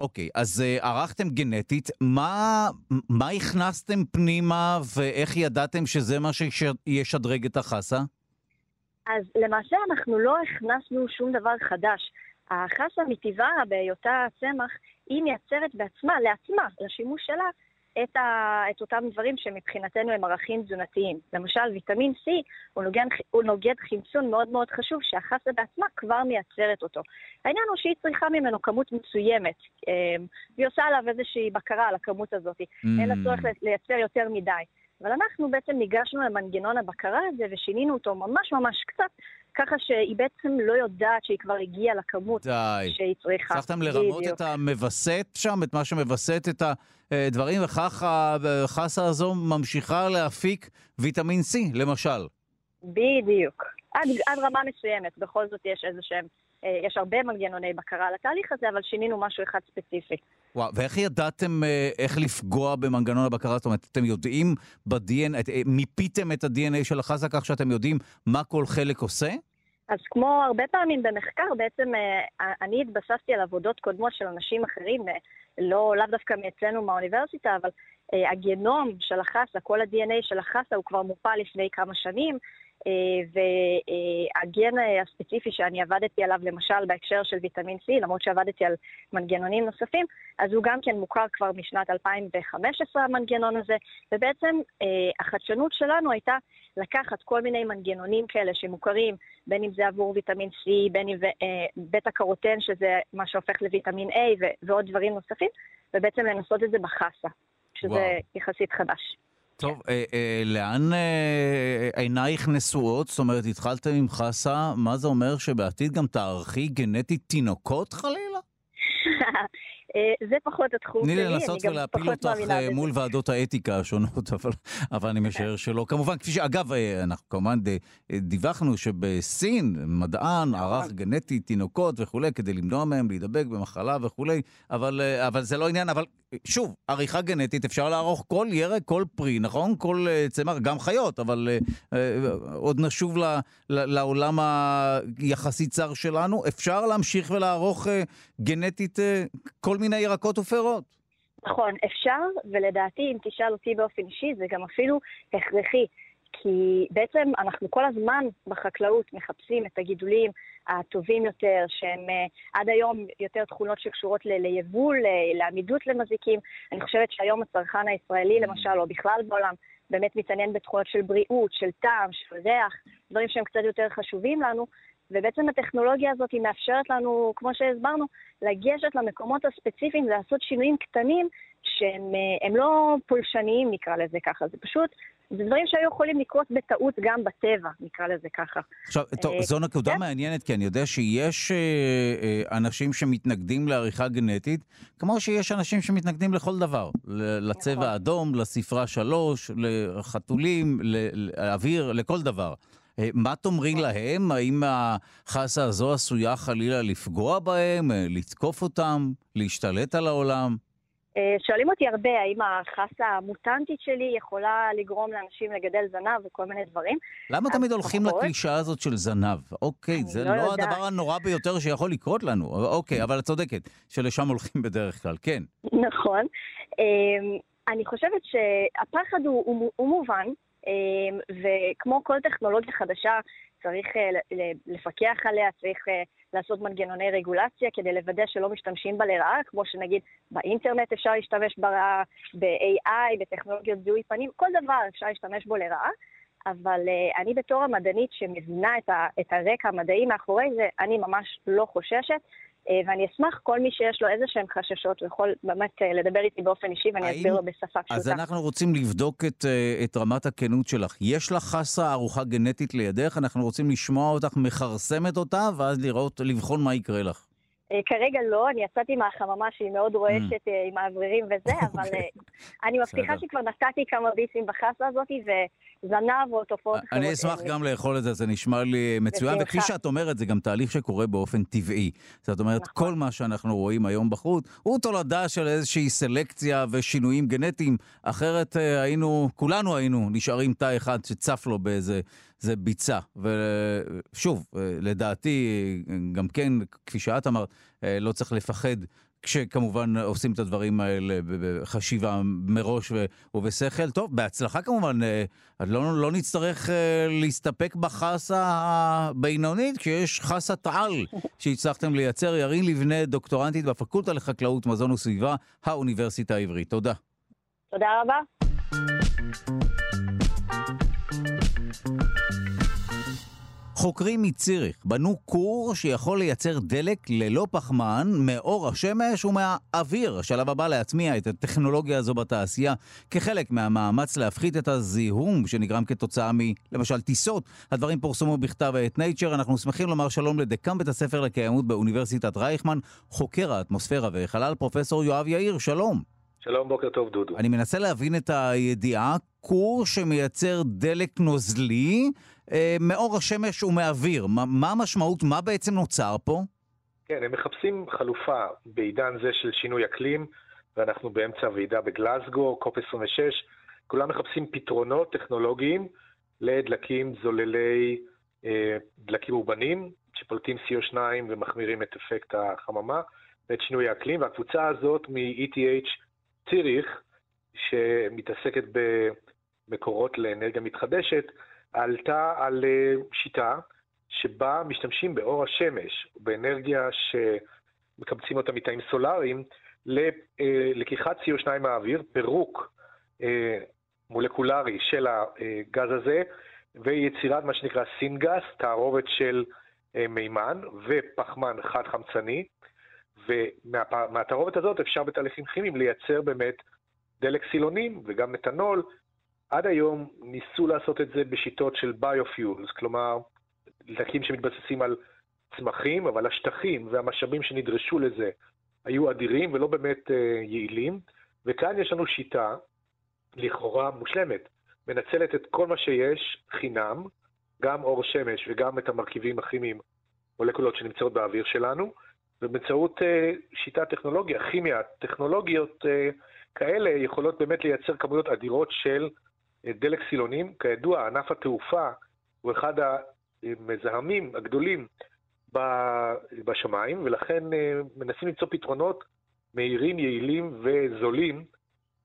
אוקיי, okay, אז uh, ערכתם גנטית, מה, מה הכנסתם פנימה ואיך ידעתם שזה מה שישדרג את החסה? אז למעשה אנחנו לא הכנסנו שום דבר חדש. החסה מטבעה, בהיותה צמח, היא מייצרת בעצמה, לעצמה, לשימוש שלה, את, ה, את אותם דברים שמבחינתנו הם ערכים תזונתיים. למשל, ויטמין C הוא נוגד, הוא נוגד חמצון מאוד מאוד חשוב שהחסה בעצמה כבר מייצרת אותו. העניין הוא שהיא צריכה ממנו כמות מסוימת, אמ, והיא עושה עליו איזושהי בקרה על הכמות הזאת. Mm. אין לה צורך לייצר יותר מדי. אבל אנחנו בעצם ניגשנו למנגנון הבקרה הזה ושינינו אותו ממש ממש קצת, ככה שהיא בעצם לא יודעת שהיא כבר הגיעה לכמות די. שהיא צריכה. הצלחתם לרמות בדיוק. את המווסת שם, את מה שמווסת את הדברים, וכך החסה הזו ממשיכה להפיק ויטמין C, למשל. בדיוק. עד, עד רמה מסוימת, בכל זאת יש איזה שהם, יש הרבה מנגנוני בקרה על התהליך הזה, אבל שינינו משהו אחד ספציפי. וואו, ואיך ידעתם אה, איך לפגוע במנגנון הבקרה? זאת אומרת, אתם יודעים ב-DNA, אה, מיפיתם את ה-DNA של החסה כך שאתם יודעים מה כל חלק עושה? אז כמו הרבה פעמים במחקר, בעצם אני התבססתי על עבודות קודמות של אנשים אחרים, לא, לאו דווקא מאצלנו מהאוניברסיטה, אבל הגנום של החסה, כל ה-DNA של החסה הוא כבר מופה לפני כמה שנים, אה, והגן הספציפי שאני עבדתי עליו, למשל בהקשר של ויטמין C, למרות שעבדתי על מנגנונים נוספים, אז הוא גם כן מוכר כבר משנת 2015, המנגנון הזה, ובעצם אה, החדשנות שלנו הייתה לקחת כל מיני מנגנונים כאלה שמוכרים, בין אם זה עבור ויטמין C, בין אם אה, בטא קרוטן, שזה מה שהופך לויטמין A, ועוד דברים נוספים, ובעצם לנסות את זה בחסה, שזה וואו. יחסית חדש. טוב, אה, אה, לאן אה, עינייך נשואות? זאת אומרת, התחלתם עם חסה, מה זה אומר שבעתיד גם תערכי גנטית תינוקות חלילה? <laughs> אה, זה פחות התחום שלי, אני גם פחות מאמינה בזה. תני לי לנסות ולהפיל אותך אה, מול ועדות האתיקה השונות, <laughs> אבל, אבל אני משער שלא. כמובן, כפי שאגב, אה, אנחנו כמובן דיווחנו שבסין מדען נכון. ערך גנטי תינוקות וכולי, כדי למנוע מהם להידבק במחלה וכולי, אבל, אבל זה לא עניין, אבל שוב, עריכה גנטית אפשר לערוך כל ירק, כל פרי, נכון? כל צמח, גם חיות, אבל עוד נשוב ל, ל, לעולם היחסית צר שלנו. אפשר להמשיך ולערוך גנטית כל מיני ירקות ופירות. נכון, אפשר, ולדעתי, אם תשאל אותי באופן אישי, זה גם אפילו הכרחי. כי בעצם אנחנו כל הזמן בחקלאות מחפשים את הגידולים הטובים יותר, שהם uh, עד היום יותר תכונות שקשורות ל- ליבול, לעמידות למזיקים. אני חושבת שהיום הצרכן הישראלי, למשל, או בכלל בעולם, באמת מתעניין בתכונות של בריאות, של טעם, של ריח, דברים שהם קצת יותר חשובים לנו, ובעצם הטכנולוגיה הזאת היא מאפשרת לנו, כמו שהסברנו, לגשת למקומות הספציפיים, לעשות שינויים קטנים שהם אה, לא פולשניים, נקרא לזה ככה. זה פשוט, זה דברים שהיו יכולים לקרות בטעות גם בטבע, נקרא לזה ככה. עכשיו, טוב, אה, זו נקודה כן? מעניינת, כי אני יודע שיש אה, אנשים שמתנגדים לעריכה גנטית, כמו שיש אנשים שמתנגדים לכל דבר. לצבע נכון. האדום, לספרה שלוש, לחתולים, לאוויר, לכל דבר. אה, מה תאמרי להם? האם החסה הזו עשויה חלילה לפגוע בהם, אה, לתקוף אותם, להשתלט על העולם? אה, שואלים אותי הרבה האם החסה המוטנטית שלי יכולה לגרום לאנשים לגדל זנב וכל מיני דברים. למה תמיד הולכים פחות? לקלישה הזאת של זנב? אוקיי, זה לא, לא הדבר הנורא ביותר שיכול לקרות לנו. אוקיי, אבל את צודקת, שלשם הולכים בדרך כלל, כן. נכון. אני חושבת שהפחד הוא, הוא, הוא מובן, וכמו כל טכנולוגיה חדשה, צריך אה, לפקח עליה, צריך אה, לעשות מנגנוני רגולציה כדי לוודא שלא משתמשים בה לרעה, כמו שנגיד באינטרנט אפשר להשתמש ברעה, ב-AI, בטכנולוגיות זיהוי פנים, כל דבר אפשר להשתמש בו לרעה. אבל uh, אני בתור המדענית שמבינה את, את הרקע המדעי מאחורי זה, אני ממש לא חוששת. אה, ואני אשמח, כל מי שיש לו איזה שהם חששות, יכול באמת אה, לדבר איתי באופן אישי ואני האם... אסביר לו בשפה פשוטה. אז אנחנו רוצים לבדוק את, אה, את רמת הכנות שלך. יש לך חסה ארוחה גנטית לידך, אנחנו רוצים לשמוע אותך מכרסמת אותה, ואז לראות, לבחון מה יקרה לך. כרגע לא, אני יצאתי מהחממה שהיא מאוד רועשת mm. עם האוורירים וזה, <laughs> אבל אוקיי. אני מבטיחה שכבר נתתי כמה ביסים בחסה הזאת, זנב או תופעות אחרות. אני אשמח גם לאכול את זה, זה נשמע לי מצוין, וכפי שאת אומרת, זה גם תהליך שקורה באופן טבעי. זאת אומרת, נכון. כל מה שאנחנו רואים היום בחוץ, הוא תולדה של איזושהי סלקציה ושינויים גנטיים, אחרת אה, היינו, כולנו היינו נשארים תא אחד שצף לו באיזה זה ביצה. ושוב, אה, לדעתי, גם כן, כפי שאת אמרת, אה, לא צריך לפחד כשכמובן עושים את הדברים האלה בחשיבה מראש ובשכל. טוב, בהצלחה כמובן, אה, לא, לא נצטרך להסתפק בחסה הבינונית, כשיש חסת על שהצלחתם לייצר. ירין לבנה, דוקטורנטית בפקולטה לחקלאות, מזון וסביבה, האוניברסיטה העברית. תודה. תודה רבה. חוקרים מציריך בנו כור שיכול לייצר דלק ללא פחמן מאור השמש ומהאוויר. השלב הבא להטמיע את הטכנולוגיה הזו בתעשייה כחלק מהמאמץ להפחית את הזיהום שנגרם כתוצאה מ... למשל טיסות. הדברים פורסמו בכתב את נייצ'ר. אנחנו שמחים לומר שלום לדקאם בית הספר לקיימות באוניברסיטת רייכמן, חוקר האטמוספירה וחלל, פרופסור יואב יאיר, שלום. שלום, בוקר טוב, דודו. אני מנסה להבין את הידיעה, כור שמייצר דלק נוזלי אה, מאור השמש ומאוויר. מה, מה המשמעות? מה בעצם נוצר פה? כן, הם מחפשים חלופה בעידן זה של שינוי אקלים, ואנחנו באמצע הוועידה בגלסגו, קופ 26. כולם מחפשים פתרונות טכנולוגיים לדלקים זוללי אה, דלקים אורבניים, שפולטים CO2 ומחמירים את אפקט החממה ואת שינוי האקלים, והקבוצה הזאת מ-ETH ציריך, שמתעסקת במקורות לאנרגיה מתחדשת, עלתה על אה, שיטה שבה משתמשים באור השמש, באנרגיה שמקבצים אותה מתאים סולאריים, ללקיחת אה, CO2 מהאוויר, פירוק אה, מולקולרי של הגז הזה, ויצירת מה שנקרא סינגס, תערובת של מימן ופחמן חד-חמצני, ומהתערובת הזאת אפשר בתהליכים כימיים לייצר באמת דלק סילונים וגם מתנול. עד היום ניסו לעשות את זה בשיטות של ביופיולס, כלומר, דלקים שמתבססים על צמחים, אבל השטחים והמשאבים שנדרשו לזה היו אדירים ולא באמת uh, יעילים. וכאן יש לנו שיטה, לכאורה מושלמת, מנצלת את כל מה שיש חינם, גם אור שמש וגם את המרכיבים הכימיים, מולקולות שנמצאות באוויר שלנו, ובאמצעות אה, שיטת טכנולוגיה, כימיה, טכנולוגיות אה, כאלה יכולות באמת לייצר כמויות אדירות של אה, דלק סילונים. כידוע, ענף התעופה הוא אחד המזהמים הגדולים בשמיים, ולכן מנסים למצוא פתרונות מהירים, יעילים וזולים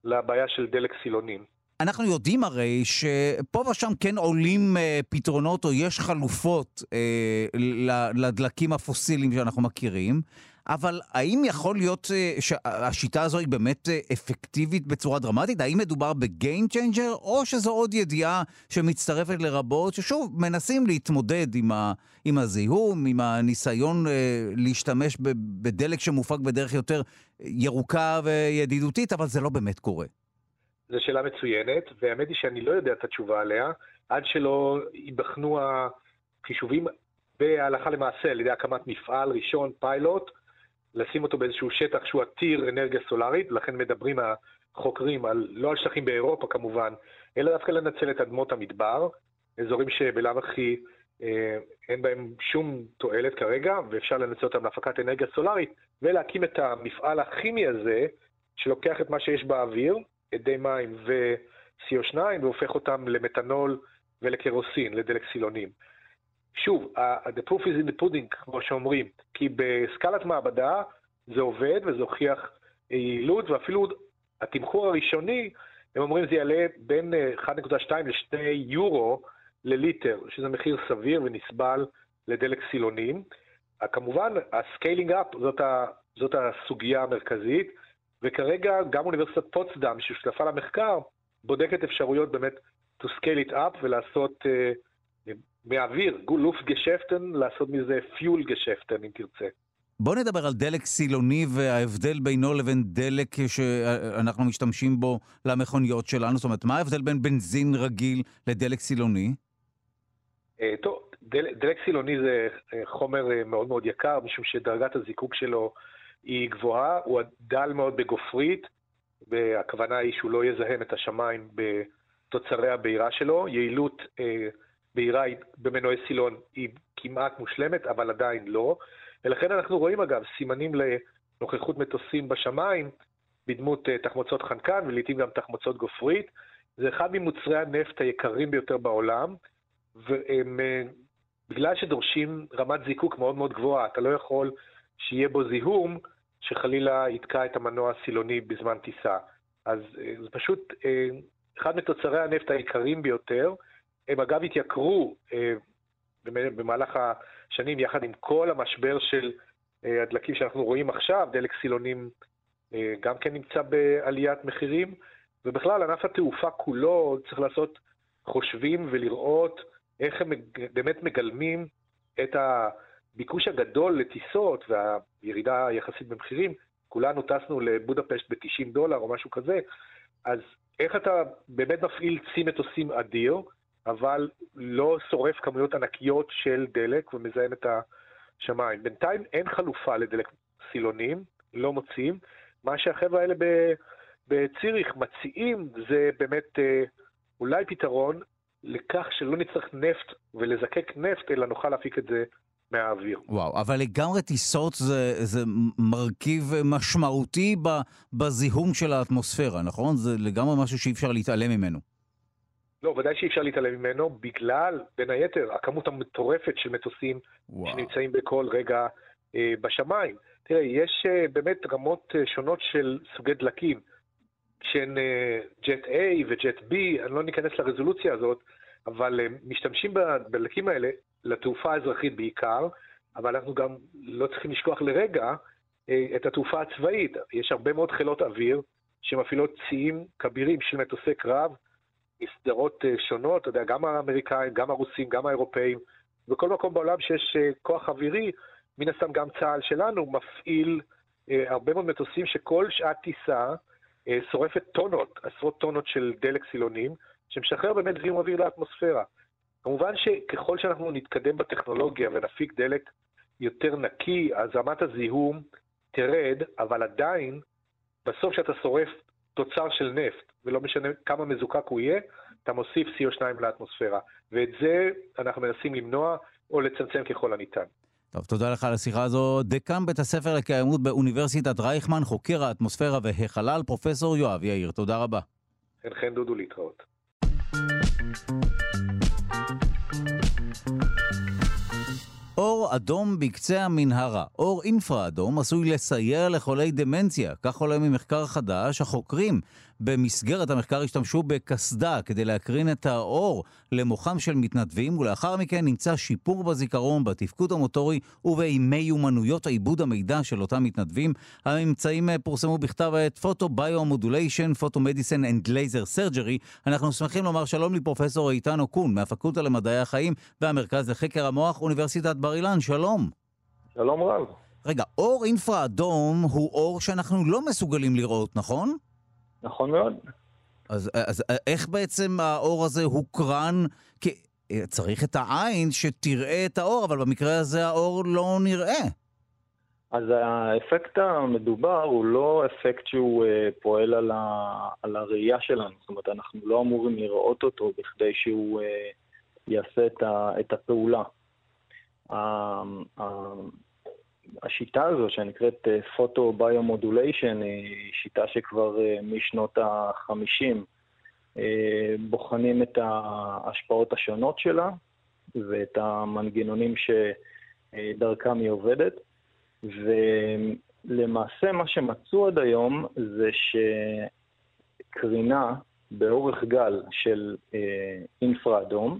לבעיה של דלק סילונים. אנחנו יודעים הרי שפה ושם כן עולים אה, פתרונות או יש חלופות אה, לדלקים הפוסיליים שאנחנו מכירים, אבל האם יכול להיות אה, שהשיטה הזו היא באמת אה, אפקטיבית בצורה דרמטית? האם מדובר ב game changer, או שזו עוד ידיעה שמצטרפת לרבות, ששוב, מנסים להתמודד עם, ה, עם הזיהום, עם הניסיון אה, להשתמש בדלק שמופק בדרך יותר ירוקה וידידותית, אבל זה לא באמת קורה. זו שאלה מצוינת, והאמת היא שאני לא יודע את התשובה עליה, עד שלא ייבחנו החישובים בהלכה למעשה על ידי הקמת מפעל ראשון, פיילוט, לשים אותו באיזשהו שטח שהוא עתיר אנרגיה סולארית, לכן מדברים החוקרים על, לא על שטחים באירופה כמובן, אלא דווקא לנצל את אדמות המדבר, אזורים שבלאו הכי אה, אין בהם שום תועלת כרגע, ואפשר לנצל אותם להפקת אנרגיה סולארית, ולהקים את המפעל הכימי הזה, שלוקח את מה שיש באוויר, אדי מים ו-CO2 והופך אותם למתנול ולקרוסין, לדלק סילונים. שוב, the proof is in the pudding, כמו שאומרים, כי בסקלת מעבדה זה עובד וזה הוכיח יעילות, ואפילו התמחור הראשוני, הם אומרים זה יעלה בין 1.2 ל-2 יורו לליטר, שזה מחיר סביר ונסבל לדלק סילונים. כמובן, ה scaling up זאת, זאת הסוגיה המרכזית. וכרגע גם אוניברסיטת פוצדם, ששותפה למחקר, בודקת אפשרויות באמת to scale it up ולעשות uh, מהאוויר, לוף גשפטן, לעשות מזה פיול גשפטן, אם תרצה. בוא נדבר על דלק סילוני וההבדל בינו לבין דלק שאנחנו משתמשים בו למכוניות שלנו. זאת אומרת, מה ההבדל בין בנזין רגיל לדלק סילוני? Uh, טוב, דל, דלק סילוני זה אה, חומר מאוד מאוד יקר, משום שדרגת הזיקוק שלו היא גבוהה, הוא דל מאוד בגופרית, והכוונה היא שהוא לא יזהם את השמיים בתוצרי הבעירה שלו. יעילות אה, בעירה במנועי סילון היא כמעט מושלמת, אבל עדיין לא. ולכן אנחנו רואים אגב סימנים לנוכחות מטוסים בשמיים בדמות אה, תחמוצות חנקן ולעיתים גם תחמוצות גופרית. זה אחד ממוצרי הנפט היקרים ביותר בעולם, והם, אה, שדורשים רמת זיקוק מאוד מאוד גבוהה, אתה לא יכול שיהיה בו זיהום שחלילה יתקע את המנוע הסילוני בזמן טיסה. אז אה, זה פשוט אה, אחד מתוצרי הנפט היקרים ביותר. הם אגב התייקרו אה, במהלך השנים יחד עם כל המשבר של הדלקים שאנחנו רואים עכשיו, דלק סילונים גם כן נמצא בעליית מחירים, ובכלל ענף התעופה כולו צריך לעשות חושבים ולראות איך הם באמת מגלמים את הביקוש הגדול לטיסות והירידה היחסית במחירים. כולנו טסנו לבודפשט ב-90 דולר או משהו כזה, אז איך אתה באמת מפעיל צי מטוסים אדיר, אבל לא שורף כמויות ענקיות של דלק ומזהם את השמיים. בינתיים אין חלופה לדלק סילונים, לא מוצאים. מה שהחבר'ה האלה בציריך מציעים זה באמת אה, אולי פתרון לכך שלא נצטרך נפט ולזקק נפט, אלא נוכל להפיק את זה מהאוויר. וואו, אבל לגמרי טיסות זה, זה מרכיב משמעותי בזיהום של האטמוספירה, נכון? זה לגמרי משהו שאי אפשר להתעלם ממנו. לא, ודאי שאי אפשר להתעלם ממנו, בגלל, בין היתר, הכמות המטורפת של מטוסים וואו. שנמצאים בכל רגע אה, בשמיים. תראה, יש אה, באמת רמות אה, שונות של סוגי דלקים, שהן אה, ג'ט A וג'ט B, אני לא ניכנס לרזולוציה הזאת, אבל אה, משתמשים בדלקים האלה לתעופה האזרחית בעיקר, אבל אנחנו גם לא צריכים לשכוח לרגע אה, את התעופה הצבאית. יש הרבה מאוד חילות אוויר שמפעילות ציים כבירים של מטוסי קרב מסדרות אה, שונות, אתה יודע, גם האמריקאים, גם הרוסים, גם האירופאים, בכל מקום בעולם שיש אה, כוח אווירי, מן הסתם גם צה"ל שלנו מפעיל הרבה מאוד מטוסים שכל שעת טיסה שורפת טונות, עשרות טונות של דלק סילונים, שמשחרר באמת זיהום אוויר לאטמוספירה. כמובן שככל שאנחנו נתקדם בטכנולוגיה ונפיק דלק יותר נקי, אז רמת הזיהום תרד, אבל עדיין, בסוף כשאתה שורף תוצר של נפט, ולא משנה כמה מזוקק הוא יהיה, אתה מוסיף CO2 לאטמוספירה. ואת זה אנחנו מנסים למנוע או לצמצם ככל הניתן. טוב, תודה לך על השיחה הזו. דקן בית הספר לקיימות באוניברסיטת רייכמן, חוקר האטמוספירה והחלל, פרופסור יואב יאיר. תודה רבה. חן חן דודו להתראות. Oh. אדום בקצה המנהרה, אור אינפרה אדום, עשוי לסייע לחולי דמנציה. כך עולה ממחקר חדש. החוקרים במסגרת המחקר השתמשו בקסדה כדי להקרין את האור למוחם של מתנדבים, ולאחר מכן נמצא שיפור בזיכרון, בתפקוד המוטורי ובמיומנויות עיבוד המידע של אותם מתנדבים. הממצאים פורסמו בכתב העת Photobiomodulation, Photomedicine and Laser Surgery. אנחנו שמחים לומר שלום לפרופסור איתן אוקון מהפקולטה למדעי החיים והמרכז לחקר המוח, אוניברסיטת בר אילן. שלום. שלום רב. רגע, אור אינפרה אדום הוא אור שאנחנו לא מסוגלים לראות, נכון? נכון מאוד. אז, אז איך בעצם האור הזה הוקרן? כי צריך את העין שתראה את האור, אבל במקרה הזה האור לא נראה. אז האפקט המדובר הוא לא אפקט שהוא uh, פועל על, ה, על הראייה שלנו, זאת אומרת, אנחנו לא אמורים לראות אותו בכדי שהוא uh, יעשה את, ה, את הפעולה. השיטה הזו שנקראת photobiomodulation היא שיטה שכבר אה, משנות ה-50 אה, בוחנים את ההשפעות השונות שלה ואת המנגנונים שדרכם היא עובדת. ולמעשה מה שמצאו עד היום זה שקרינה באורך גל של אה, אינפרה אדום, אה,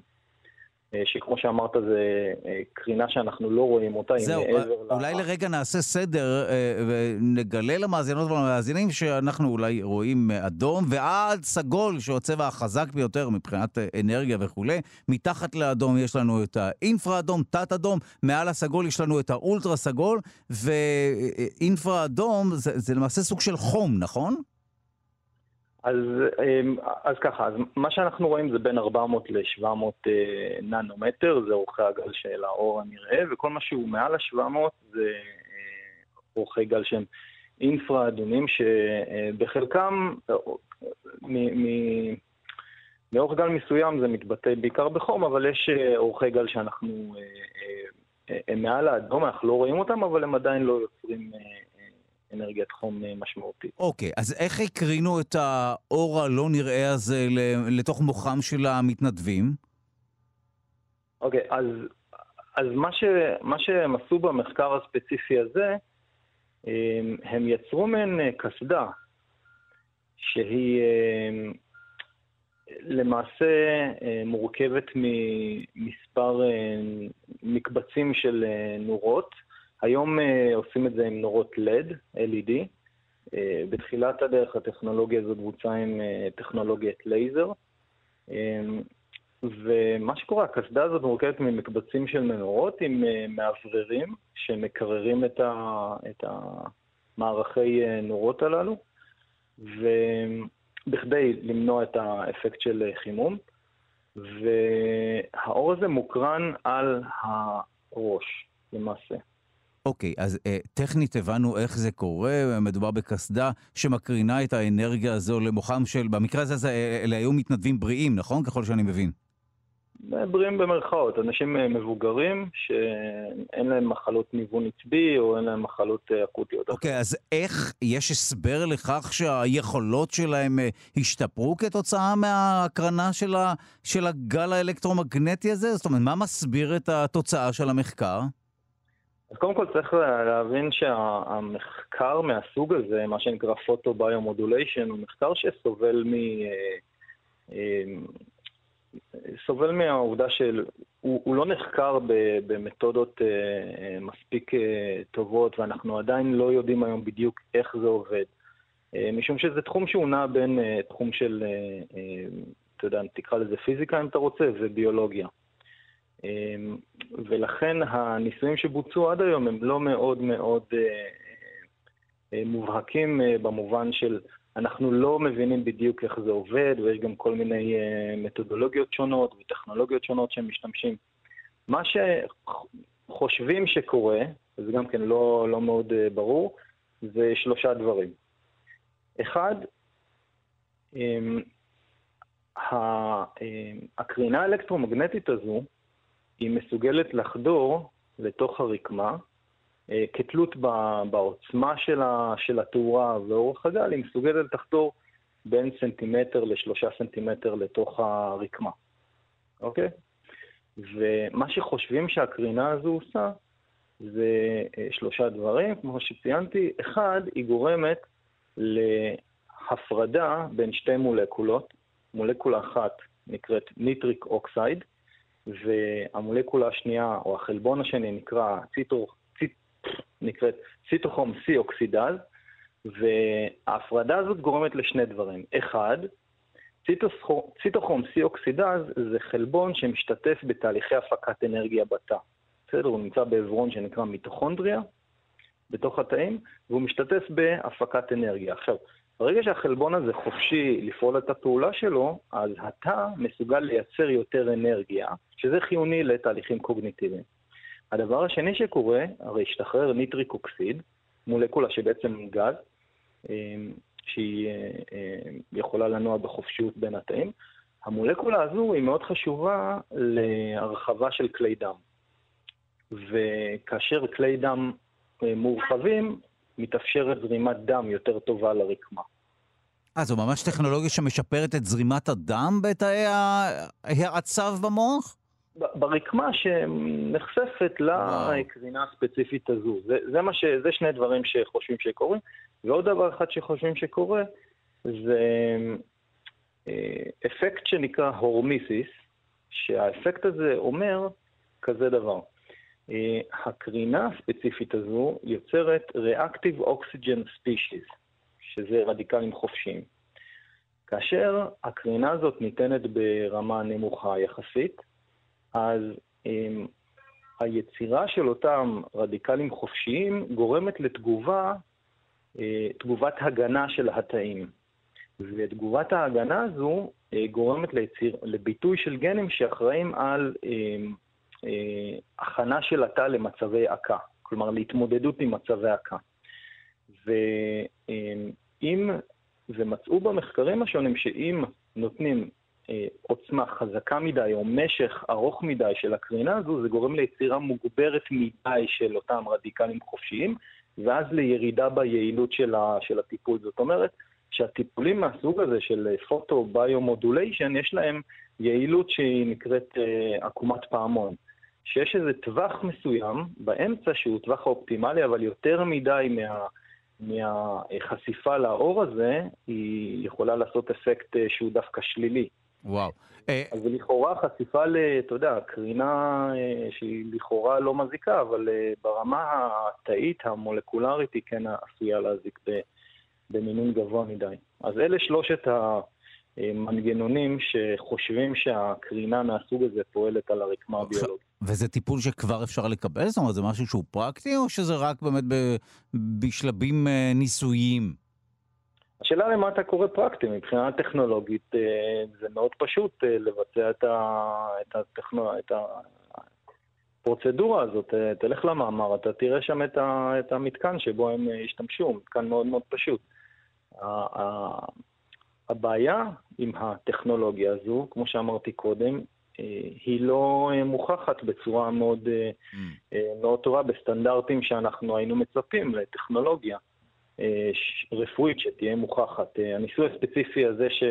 שכמו שאמרת זה אה, קרינה שאנחנו לא רואים אותה, זהו, היא מעבר ל... אולי לרגע נעשה סדר אה, ונגלה למאזינות ולמאזינים שאנחנו אולי רואים אדום ועד סגול, שהוא הצבע החזק ביותר מבחינת אנרגיה וכולי. מתחת לאדום יש לנו את האינפרה אדום, תת אדום, מעל הסגול יש לנו את האולטרה סגול, ואינפרה אדום זה, זה למעשה סוג של חום, נכון? אז, אמ, אז ככה, אז מה שאנחנו רואים זה בין 400 ל-700 אה, ננומטר, זה אורכי הגל של האור הנראה, וכל מה שהוא מעל ה-700 זה אה, אורכי גל שהם אינפרה אדומים, שבחלקם, אה, מאורך גל מסוים זה מתבטא בעיקר בחום, אבל יש אורכי גל שאנחנו, הם מעל האדום, אנחנו לא רואים אותם, אבל הם עדיין לא יוצרים אנרגיית חום אה, משמעותית. אוקיי, אז איך הקרינו את האור הלא נראה הזה לתוך מוחם של המתנדבים? אוקיי, אז, אז מה, ש, מה שהם עשו במחקר הספציפי הזה, הם, הם יצרו מעין אה, קסדה, שהיא אה, למעשה מורכבת ממספר מקבצים של נורות, היום uh, עושים את זה עם נורות LED, LED. Uh, בתחילת הדרך הטכנולוגיה הזאת בוצעה עם uh, טכנולוגיית לייזר. Um, ומה שקורה, הקסדה הזאת מורכבת ממקבצים של מנורות עם מאווררים שמקררים את, ה, את המערכי נורות הללו, ובכדי למנוע את האפקט של חימום. והאור הזה מוקרן על הראש, למעשה. אוקיי, אז uh, טכנית הבנו איך זה קורה, מדובר בקסדה שמקרינה את האנרגיה הזו למוחם של, במקרה הזה אלה היו מתנדבים בריאים, נכון? ככל שאני מבין. בריאים במרכאות, אנשים אה, מבוגרים שאין להם מחלות ניוון עצבי או אין להם מחלות אה, אקוטיות. אוקיי, okay, אז איך, יש הסבר לכך שהיכולות שלהם אה, השתפרו כתוצאה מההקרנה של, ה, של הגל האלקטרומגנטי הזה? זאת אומרת, מה מסביר את התוצאה של המחקר? אז קודם כל צריך להבין שהמחקר מהסוג הזה, מה שנקרא photobiomodulation, הוא מחקר שסובל מ... סובל מהעובדה שהוא לא נחקר במתודות אה, מספיק אה, טובות, ואנחנו עדיין לא יודעים היום בדיוק איך זה עובד. אה, משום שזה תחום שהוא נע בין תחום של, אתה יודע, תקרא לזה פיזיקה אם אתה רוצה, וביולוגיה. ולכן הניסויים שבוצעו עד היום הם לא מאוד מאוד מובהקים במובן של אנחנו לא מבינים בדיוק איך זה עובד, ויש גם כל מיני מתודולוגיות שונות וטכנולוגיות שונות שהם משתמשים. מה שחושבים שקורה, וזה גם כן לא, לא מאוד ברור, זה שלושה דברים. אחד, um, הקרינה האלקטרומגנטית הזו, היא מסוגלת לחדור לתוך הרקמה, אה, כתלות בעוצמה של התאורה ואורך הגל, היא מסוגלת לחדור בין סנטימטר לשלושה סנטימטר לתוך הרקמה, אוקיי? ומה שחושבים שהקרינה הזו עושה זה אה, שלושה דברים, כמו שציינתי. אחד, היא גורמת להפרדה בין שתי מולקולות. מולקולה אחת נקראת nitric oxide, והמולקולה השנייה, או החלבון השני, נקרא ציטור, נקראת cytochrome C oxidase, וההפרדה הזאת גורמת לשני דברים. אחד, ציטוכום C אוקסידז זה חלבון שמשתתף בתהליכי הפקת אנרגיה בתא. בסדר? הוא נמצא בעברון שנקרא מיטוכונדריה, בתוך התאים, והוא משתתף בהפקת אנרגיה. עכשיו, ברגע שהחלבון הזה חופשי לפעול את הפעולה שלו, אז התא מסוגל לייצר יותר אנרגיה, שזה חיוני לתהליכים קוגניטיביים. הדבר השני שקורה, הרי השתחרר ניטריק אוקסיד, מולקולה שבעצם גז, אמ, שהיא אה, אה, יכולה לנוע בחופשיות בין התאים. המולקולה הזו היא מאוד חשובה להרחבה של כלי דם. וכאשר כלי דם אה, מורחבים, מתאפשרת זרימת דם יותר טובה לרקמה. אה, זו ממש טכנולוגיה שמשפרת את זרימת הדם בתאי ההאצה במוח? ברקמה שנחשפת לקרינה הספציפית הזו. זה, זה, ש, זה שני דברים שחושבים שקורים. ועוד דבר אחד שחושבים שקורה, זה אה, אפקט שנקרא הורמיסיס, שהאפקט הזה אומר כזה דבר. אה, הקרינה הספציפית הזו יוצרת Reactive Oxygen Species, שזה רדיקלים חופשיים. כאשר הקרינה הזאת ניתנת ברמה נמוכה יחסית, אז um, היצירה של אותם רדיקלים חופשיים גורמת לתגובה, uh, תגובת הגנה של התאים. ותגובת ההגנה הזו גורמת ליציר, לביטוי של גנים שאחראים על הכנה של התא למצבי עקה, כלומר להתמודדות עם מצבי עקה. ואם, ומצאו במחקרים השונים שאם נותנים אה, עוצמה חזקה מדי או משך ארוך מדי של הקרינה הזו, זה גורם ליצירה מוגברת מדי של אותם רדיקלים חופשיים, ואז לירידה ביעילות של, ה, של הטיפול. זאת אומרת, שהטיפולים מהסוג הזה של photobiomodulation, יש להם יעילות שהיא נקראת אה, עקומת פעמון. שיש איזה טווח מסוים באמצע שהוא טווח האופטימלי, אבל יותר מדי מה... מהחשיפה לאור הזה, היא יכולה לעשות אפקט אה, שהוא דווקא שלילי. וואו. אה, אז לכאורה חשיפה ל... אתה יודע, קרינה אה, שהיא לכאורה לא מזיקה, אבל ברמה התאית, המולקולרית, היא כן עשויה להזיק במינון גבוה מדי. אז אלה שלושת מנגנונים שחושבים שהקרינה מהסוג הזה פועלת על הרקמה הביולוגית. וזה טיפול שכבר אפשר לקבל? זאת אומרת, זה משהו שהוא פרקטי, או שזה רק באמת ב, בשלבים ניסוייים? השאלה למה אתה קורא פרקטי, מבחינה טכנולוגית אה, זה מאוד פשוט אה, לבצע את, ה, את, הטכנו, את הפרוצדורה הזאת. אה, תלך למאמר, אתה תראה שם את, ה, את המתקן שבו הם השתמשו, מתקן מאוד מאוד פשוט. הבעיה עם הטכנולוגיה הזו, כמו שאמרתי קודם, היא לא מוכחת בצורה מאוד, mm. מאוד טובה בסטנדרטים שאנחנו היינו מצפים לטכנולוגיה. אה, רפואית שתהיה מוכחת. אה, הניסוי הספציפי הזה ש,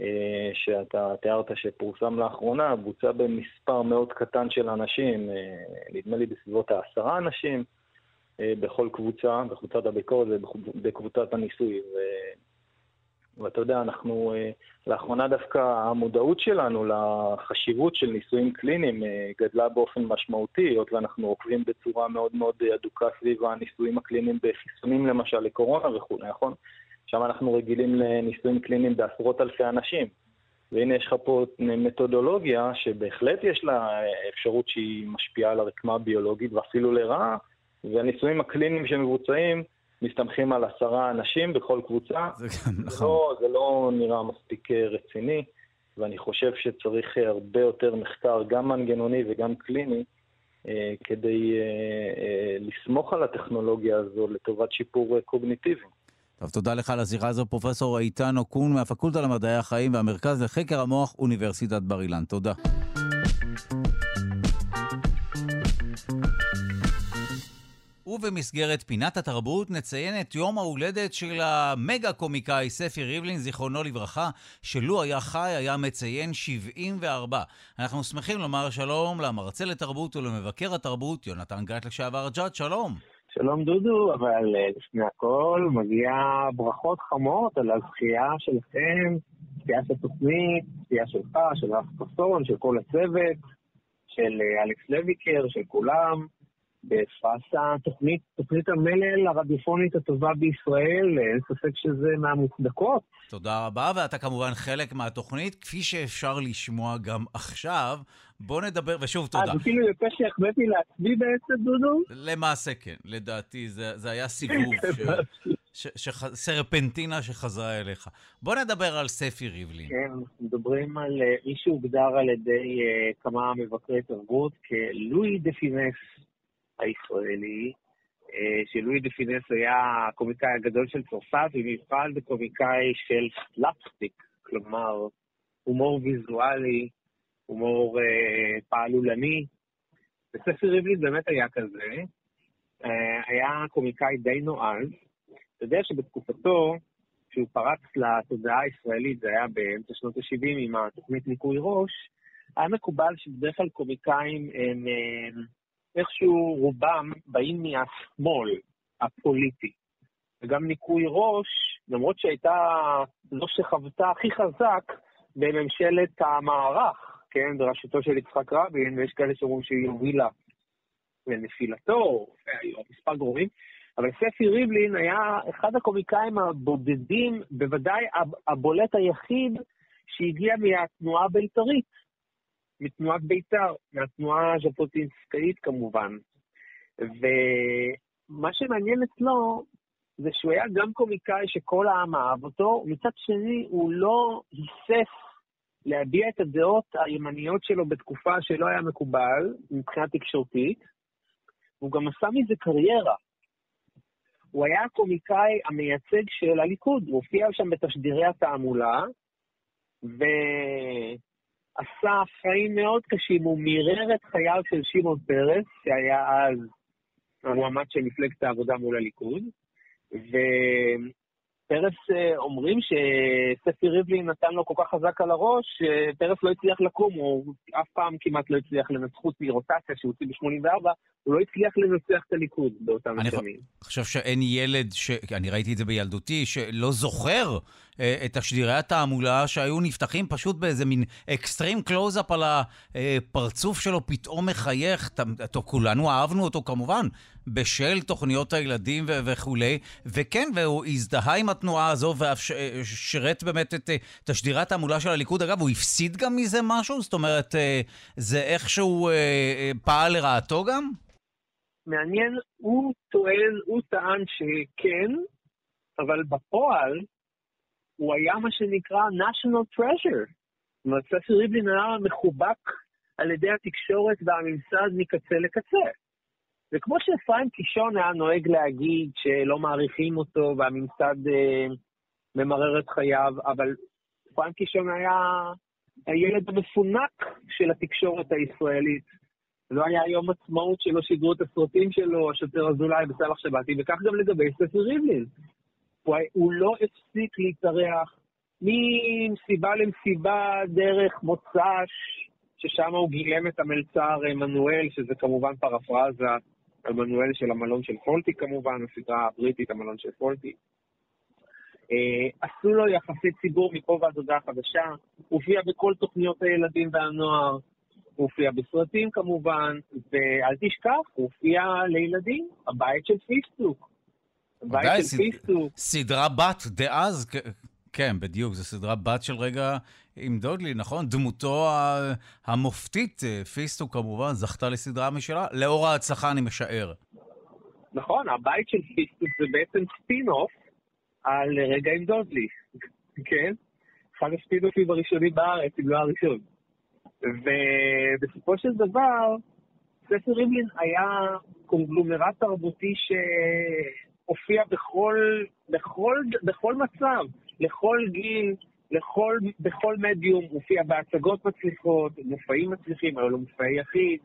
אה, שאתה תיארת שפורסם לאחרונה, בוצע במספר מאוד קטן של אנשים, נדמה לי בסביבות העשרה אנשים בכל קבוצה, בקבוצת הביקורת ובקבוצת הניסוי. ואתה יודע, אנחנו, אה, לאחרונה דווקא המודעות שלנו לחשיבות של ניסויים קליניים אה, גדלה באופן משמעותי, היות ואנחנו עוקבים בצורה מאוד מאוד הדוקה סביב הניסויים הקליניים בחיסונים למשל לקורונה וכולי, נכון? שם אנחנו רגילים לניסויים קליניים בעשרות אלפי אנשים. והנה יש לך פה מתודולוגיה שבהחלט יש לה אפשרות שהיא משפיעה על הרקמה הביולוגית ואפילו לרעה, והניסויים הקליניים שמבוצעים מסתמכים על עשרה אנשים בכל קבוצה. זה גם נכון. לא, זה לא נראה מספיק אה, רציני, ואני חושב שצריך אה, הרבה יותר מחקר, גם מנגנוני וגם קליני, אה, כדי לסמוך על הטכנולוגיה הזו לטובת שיפור קוגניטיבי. טוב, תודה לך על הזירה הזו, פרופסור איתן אוקון מהפקולטה למדעי החיים והמרכז לחקר המוח, אוניברסיטת בר אילן. תודה. ובמסגרת פינת התרבות נציין את יום ההולדת של המגה קומיקאי ספי ריבלין, זיכרונו לברכה, שלו היה חי היה מציין 74. אנחנו שמחים לומר שלום למרצה לתרבות ולמבקר התרבות, יונתן גת לשעבר ג'אד, שלום. שלום דודו, אבל אה, לפני הכל מגיע ברכות חמות על הזכייה שלכם, זכייה של תוכנית, זכייה שלך, של רף פסון, של כל הצוות, של אה, אלכס לויקר, של כולם. בפרס התוכנית, תוכנית המלל הרדיופונית הטובה בישראל, אין ספק שזה מהמוצדקות. תודה רבה, ואתה כמובן חלק מהתוכנית, כפי שאפשר לשמוע גם עכשיו. בוא נדבר, ושוב, תודה. אז אפילו יפה שהחבאתי לעצמי בעצם, דודו? למעשה כן, לדעתי זה, זה היה סיבוב, ש, <laughs> ש, ש, סרפנטינה שחזרה אליך. בוא נדבר על ספי ריבלין. כן, אנחנו מדברים על uh, מי שהוגדר על ידי uh, כמה מבקרי תרבות כלואי דה פינס. הישראלי, אה, שלואי דה פינס היה הקומיקאי הגדול של צרפת, במיוחד בקומיקאי של סלאפסטיק, כלומר, הומור ויזואלי, הומור אה, פעלולני. וספי ריבלין באמת היה כזה. אה, היה קומיקאי די נועז. אתה יודע שבתקופתו, כשהוא פרץ לתודעה הישראלית, זה היה באמצע שנות ה-70 עם התוכנית ניקוי ראש, היה מקובל שבדרך כלל קומיקאים הם... הם איכשהו רובם באים מהשמאל הפוליטי. וגם ניקוי ראש, למרות שהייתה זו שחוותה הכי חזק בממשלת המערך, כן, בראשותו של יצחק רבין, ויש כאלה שאומרים שהיא הובילה לנפילתו, היו מספר גורמים, אבל ספי ריבלין היה אחד הקומיקאים הבודדים, בוודאי הבולט היחיד שהגיע מהתנועה הבית"רית. מתנועת בית"ר, מהתנועה הז'בוטינסקאית כמובן. ומה שמעניין אצלו זה שהוא היה גם קומיקאי שכל העם אהב אותו, ומצד שני הוא לא היסס להביע את הדעות הימניות שלו בתקופה שלא היה מקובל מבחינה תקשורתית, והוא גם עשה מזה קריירה. הוא היה הקומיקאי המייצג של הליכוד, הוא הופיע שם בתשדירי התעמולה, ו... עשה חיים מאוד קשים, הוא מירר את חייו של שמעון פרס, שהיה אז המועמד של מפלגת העבודה מול הליכוד, ופרס אה, אומרים שספי ריבלין נתן לו כל כך חזק על הראש, שפרס לא הצליח לקום, הוא אף פעם כמעט לא הצליח לנצח חוץ מרוטציה שהוא הוציא ב-84, הוא לא הצליח לנצח את הליכוד באותם שנים. אני חושב שאין ילד, ש... אני ראיתי את זה בילדותי, שלא זוכר את תשדירי התעמולה שהיו נפתחים פשוט באיזה מין extreme close-up על הפרצוף שלו, פתאום מחייך. כולנו אהבנו אותו כמובן, בשל תוכניות הילדים ו- וכולי, וכן, והוא הזדהה עם התנועה הזו ואף ש- שירת באמת את תשדירי התעמולה של הליכוד. אגב, הוא הפסיד גם מזה משהו? זאת אומרת, זה איכשהו פעל לרעתו גם? מעניין, הוא טוען, הוא טען שכן, אבל בפועל הוא היה מה שנקרא national treasure. זאת אומרת, ספר ריבלין היה מחובק על ידי התקשורת והממסד מקצה לקצה. וכמו שאפרים קישון היה נוהג להגיד שלא מעריכים אותו והממסד אה, ממרר את חייו, אבל אפרים קישון היה הילד המפונק של התקשורת הישראלית. לא היה יום עצמאות שלא שידרו את הסרטים שלו, השוטר אזולאי בסלח שבתי, וכך גם לגבי ספר ריבלין. הוא, הוא לא הפסיק להתארח ממסיבה למסיבה דרך מוצ"ש, ששם הוא גילם את המלצר מנואל, שזה כמובן פרפרזה על מנואל של המלון של פולטי כמובן, הסדרה הבריטית, המלון של פולטי. עשו לו יחסי ציבור מפה ועד הודעה חדשה, הופיע בכל תוכניות הילדים והנוער, הופיע בסרטים כמובן, ואל תשכח, הופיע לילדים, הבית של פיסטוק. הבית של פיסטוק. סדרה בת דאז, כן, בדיוק, זו סדרה בת של רגע עם דודלי, נכון? דמותו המופתית, אה, פיסטוק כמובן, זכתה לסדרה משלה, לאור ההצלחה אני משער. נכון, הבית של פיסטוק זה בעצם ספין-אוף על רגע עם דודלי, <laughs> כן? אחד הספין-אופים הראשונים בארץ, אם לא הראשון. ובסופו של דבר, ספר ריבלין היה קונגלומרט תרבותי שהופיע בכל, בכל, בכל מצב, לכל גיל, לכל, בכל מדיום, הופיע בהצגות מצליחות, מופעים מצליחים, היו לו מופעי יחיד,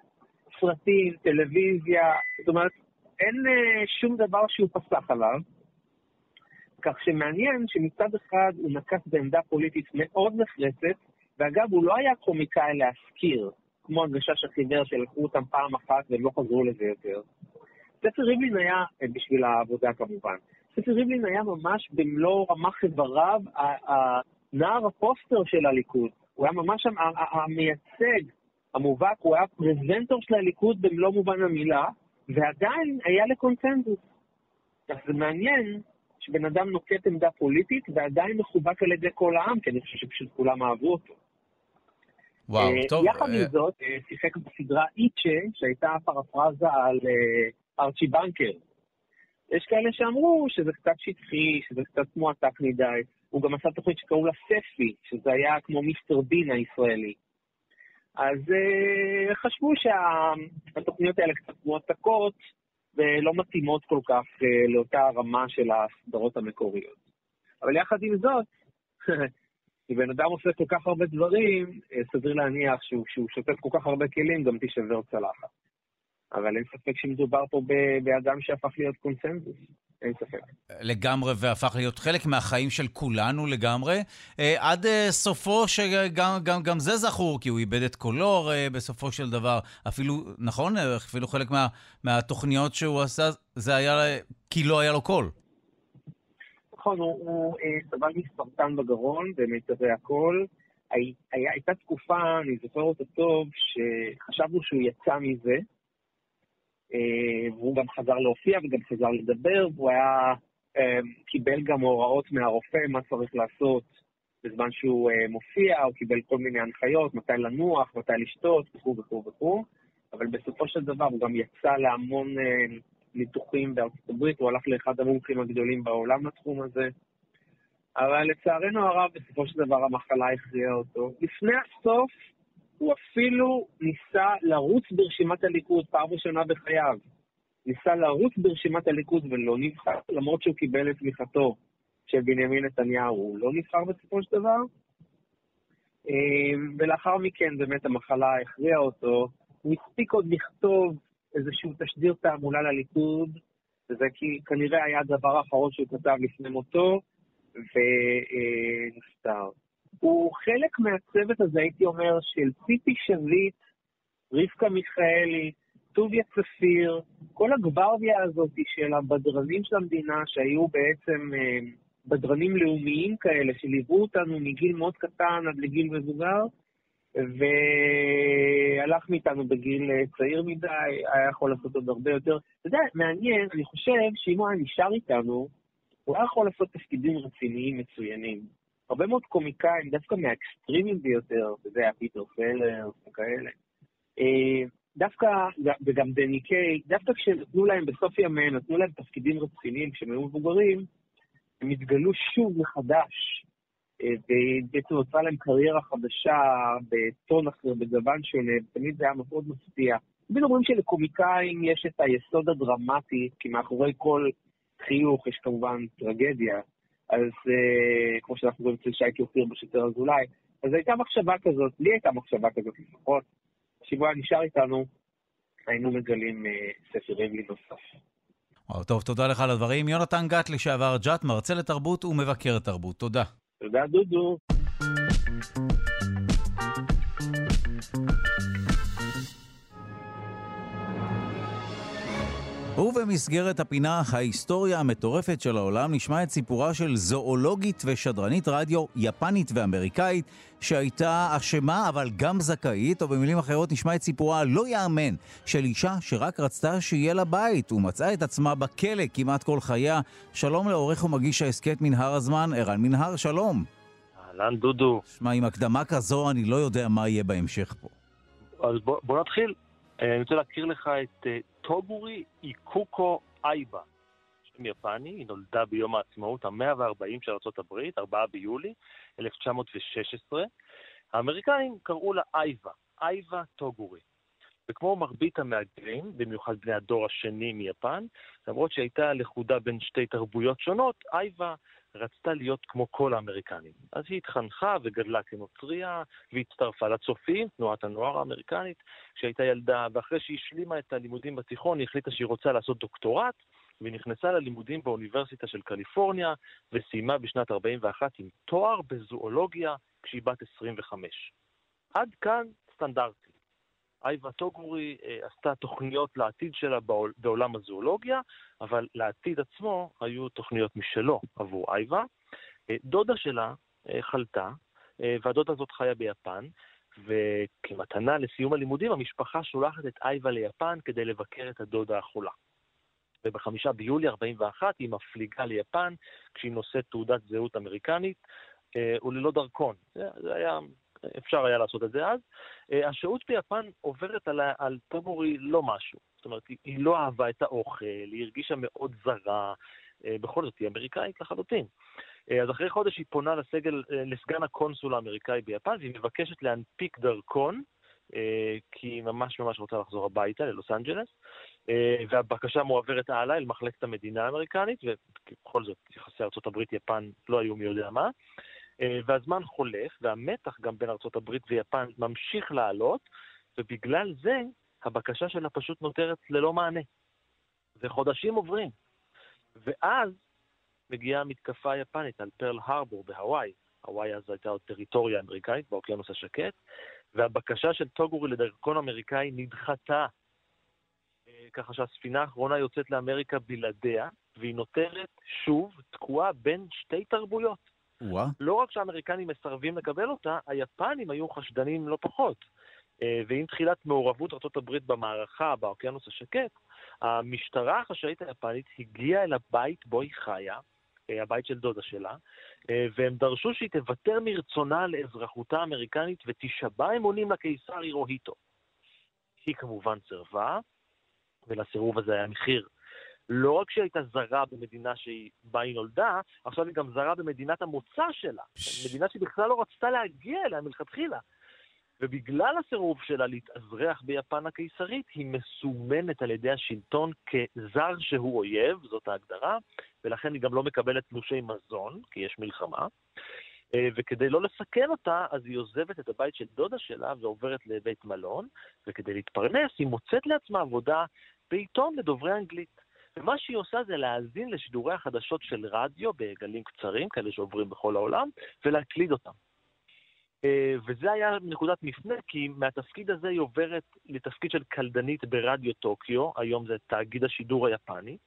סרטים, טלוויזיה, זאת אומרת, אין uh, שום דבר שהוא פסח עליו. כך שמעניין שמצד אחד הוא נקט בעמדה פוליטית מאוד נחרצת, ואגב, הוא לא היה קומיקאי להזכיר, כמו הגשש החיוור שלקחו אותם פעם אחת והם לא חזרו לזה יותר. ספר ריבלין היה, אה, בשביל העבודה כמובן, ספר ריבלין היה ממש במלוא רמ"ח איבריו, נער הפוסטר של הליכוד. הוא היה ממש המייצג, המובהק, הוא היה פרזנטור של הליכוד במלוא מובן המילה, ועדיין היה לקונצנזוס. אז זה מעניין שבן אדם נוקט עמדה פוליטית ועדיין מחובק על ידי כל העם, כי אני חושב שפשוט כולם אהבו אותו. וואו, uh, טוב. יחד עם uh... זאת, uh, שיחק בסדרה איצ'ה, שהייתה פרפרזה על uh, ארצ'י בנקר. יש כאלה שאמרו שזה קצת שטחי, שזה קצת מועתק מדי. הוא גם עשה תוכנית שקראו לה ספי, שזה היה כמו מיסטר דין הישראלי. אז uh, חשבו שהתוכניות האלה קצת מועתקות ולא מתאימות כל כך uh, לאותה הרמה של הסדרות המקוריות. אבל יחד עם זאת, <laughs> כשבן אדם עושה כל כך הרבה דברים, אה, סביר להניח שהוא, שהוא שוטף כל כך הרבה כלים, גם תישבר צלחת. אבל אין ספק שמדובר פה באדם שהפך להיות קונסנזוס. אין ספק. לגמרי, והפך להיות חלק מהחיים של כולנו לגמרי. אה, עד אה, סופו, שגם גם, גם זה זכור, כי הוא איבד את קולו בסופו של דבר. אפילו, נכון? אפילו חלק מה, מהתוכניות שהוא עשה, זה היה כי לא היה לו קול. נכון, הוא, הוא אה, סבל מסרטן בגרון במיתרי הקול. הי, היה, הייתה תקופה, אני זוכר אותה טוב, שחשבנו שהוא יצא מזה, והוא גם חזר להופיע וגם חזר לדבר, והוא היה, אה, קיבל גם הוראות מהרופא מה צריך לעשות בזמן שהוא אה, מופיע, הוא קיבל כל מיני הנחיות, מתי לנוח, מתי לשתות, וכו' וכו' וכו', אבל בסופו של דבר הוא גם יצא להמון... אה, ניתוחים בארצות הברית, הוא הלך לאחד המומחים הגדולים בעולם לתחום הזה. אבל לצערנו הרב, בסופו של דבר המחלה הכריעה אותו. לפני הסוף, הוא אפילו ניסה לרוץ ברשימת הליכוד פעם ראשונה בחייו. ניסה לרוץ ברשימת הליכוד ולא נבחר, למרות שהוא קיבל את תמיכתו של בנימין נתניהו, הוא לא נבחר בסופו של דבר. אמ, ולאחר מכן באמת המחלה הכריעה אותו. הוא הספיק עוד לכתוב איזשהו תשדיר תעמולה לליכוד, וזה כי כנראה היה הדבר האחרון שהוא כתב לפני מותו, ונפטר. הוא חלק מהצוות הזה, הייתי אומר, של ציפי שביט, רבקה מיכאלי, טוביה צפיר, כל הגוורדיה הזאת של הבדרנים של המדינה שהיו בעצם אה, בדרנים לאומיים כאלה שליוו אותנו מגיל מאוד קטן עד לגיל מבוגר, והלך מאיתנו בגיל צעיר מדי, היה יכול לעשות עוד הרבה יותר. אתה יודע, מעניין, אני חושב שאם הוא היה נשאר איתנו, הוא היה יכול לעשות תפקידים רציניים מצוינים. הרבה מאוד קומיקאים, דווקא מהאקסטרימים ביותר, אתה יודע, פיטר פלר וכאלה, אה, דווקא, וגם דני קיי, דווקא כשנתנו להם בסוף ימיהם, נתנו להם תפקידים רציניים כשהם היו מבוגרים, הם התגלו שוב מחדש, אה, ובעצם נוצרה להם קריירה חדשה, בטון אחר, בגוון שונה, ותמיד זה היה מאוד מפתיע. תמיד אומרים שלקומיקאים יש את היסוד הדרמטי, כי מאחורי כל חיוך יש כמובן טרגדיה, אז uh, כמו שאנחנו רואים אצל שייקי אופיר בשוטר אזולאי, אז הייתה מחשבה כזאת, לי הייתה מחשבה כזאת לפחות, שאם הוא היה נשאר איתנו, היינו מגלים uh, ספר ריבלי נוסף. טוב, תודה לך על הדברים. יונתן גת, לשעבר ג'אט, מרצה לתרבות ומבקר תרבות. תודה. תודה, דודו. ובמסגרת הפינה ההיסטוריה המטורפת של העולם נשמע את סיפורה של זואולוגית ושדרנית רדיו יפנית ואמריקאית שהייתה אשמה אבל גם זכאית, או במילים אחרות נשמע את סיפורה הלא יאמן של אישה שרק רצתה שיהיה לה בית ומצאה את עצמה בכלא כמעט כל חייה. שלום לעורך ומגיש ההסכת מנהר הזמן, ערן מנהר, שלום. אהלן דודו. שמע, עם הקדמה כזו אני לא יודע מה יהיה בהמשך פה. אז בוא, בוא נתחיל. אה, אני רוצה להכיר לך את אה, טוגורי איקוקו אייבה, שם יפני, היא נולדה ביום העצמאות ה-140 של ארה"ב, 4 ביולי 1916. האמריקאים קראו לה אייבה, אייבה טוגורי. וכמו מרבית המהגרים, במיוחד בני הדור השני מיפן, למרות שהייתה לכודה בין שתי תרבויות שונות, אייבה רצתה להיות כמו כל האמריקנים. אז היא התחנכה וגדלה כנוצריה, והצטרפה לצופים, תנועת הנוער האמריקנית, כשהייתה ילדה, ואחרי שהיא השלימה את הלימודים בתיכון, היא החליטה שהיא רוצה לעשות דוקטורט, והיא נכנסה ללימודים באוניברסיטה של קליפורניה, וסיימה בשנת 41 עם תואר בזואולוגיה כשהיא בת 25. עד כאן סטנדרטי. אייבה טוגורי אה, עשתה תוכניות לעתיד שלה בעולם הזואולוגיה, אבל לעתיד עצמו היו תוכניות משלו עבור אייבה. אה, דודה שלה אה, חלתה, והדודה הזאת חיה ביפן, וכמתנה לסיום הלימודים, המשפחה שולחת את אייבה ליפן כדי לבקר את הדודה החולה. ובחמישה ביולי 41 היא מפליגה ליפן כשהיא נושאת תעודת זהות אמריקנית וללא דרכון. זה היה אפשר היה לעשות את זה אז. אה, השהות ביפן עוברת על, על טוגורי לא משהו. זאת אומרת, היא לא אהבה את האוכל, היא הרגישה מאוד זרה, אה, בכל זאת היא אמריקאית לחלוטין. אה, אז אחרי חודש היא פונה לסגל, לסגן הקונסול האמריקאי ביפן, והיא מבקשת להנפיק דרכון, כי היא ממש ממש רוצה לחזור הביתה ללוס אנג'לס, והבקשה מועברת הלאה אל מחלקת המדינה האמריקנית, ובכל זאת יחסי ארה"ב-יפן לא היו מי יודע מה. אה, והזמן חולף, והמתח גם בין ארה"ב ויפן ממשיך לעלות, ובגלל זה הבקשה שלה פשוט נותרת ללא מענה. וחודשים עוברים. ואז מגיעה המתקפה היפנית על פרל הרבור בהוואי. הוואי אז הייתה עוד טריטוריה אמריקאית באוקיינוס השקט, והבקשה של טוגורי לדרכון אמריקאי נדחתה. אה, ככה שהספינה האחרונה יוצאת לאמריקה בלעדיה, והיא נותרת שוב תקועה בין שתי תרבויות. ווא. לא רק שהאמריקנים מסרבים לקבל אותה, היפנים היו חשדנים לא פחות. אה, ועם תחילת מעורבות ארה"ב במערכה באוקיינוס השקט, המשטרה החשאית היפנית הגיעה אל הבית בו היא חיה, אה, הבית של דודה שלה, אה, והם דרשו שהיא תוותר מרצונה לאזרחותה האמריקנית ותישבע אמונים לקיסר הירוהיטו. היא כמובן סירבה, ולסירוב הזה היה מחיר לא רק שהיא הייתה זרה במדינה שבה היא נולדה, עכשיו היא גם זרה במדינת המוצא שלה. מדינה שבכלל לא רצתה להגיע אליה מלכתחילה. ובגלל הסירוב שלה להתאזרח ביפן הקיסרית, היא מסומנת על ידי השלטון כזר שהוא אויב, זאת ההגדרה, ולכן היא גם לא מקבלת תלושי מזון, כי יש מלחמה. אה, וכדי לא לסכן אותה, אז היא עוזבת את הבית של דודה שלה ועוברת לבית מלון, וכדי להתפרנס היא מוצאת לעצמה עבודה בעיתון לדוברי אנגלית. ומה שהיא עושה זה להאזין לשידורי החדשות של רדיו בגלים קצרים, כאלה שעוברים בכל העולם, ולהקליד אותם. אה, וזה היה נקודת מפנה, כי מהתפקיד הזה היא עוברת לתפקיד של קלדנית ברדיו טוקיו, היום זה תאגיד השידור היפני,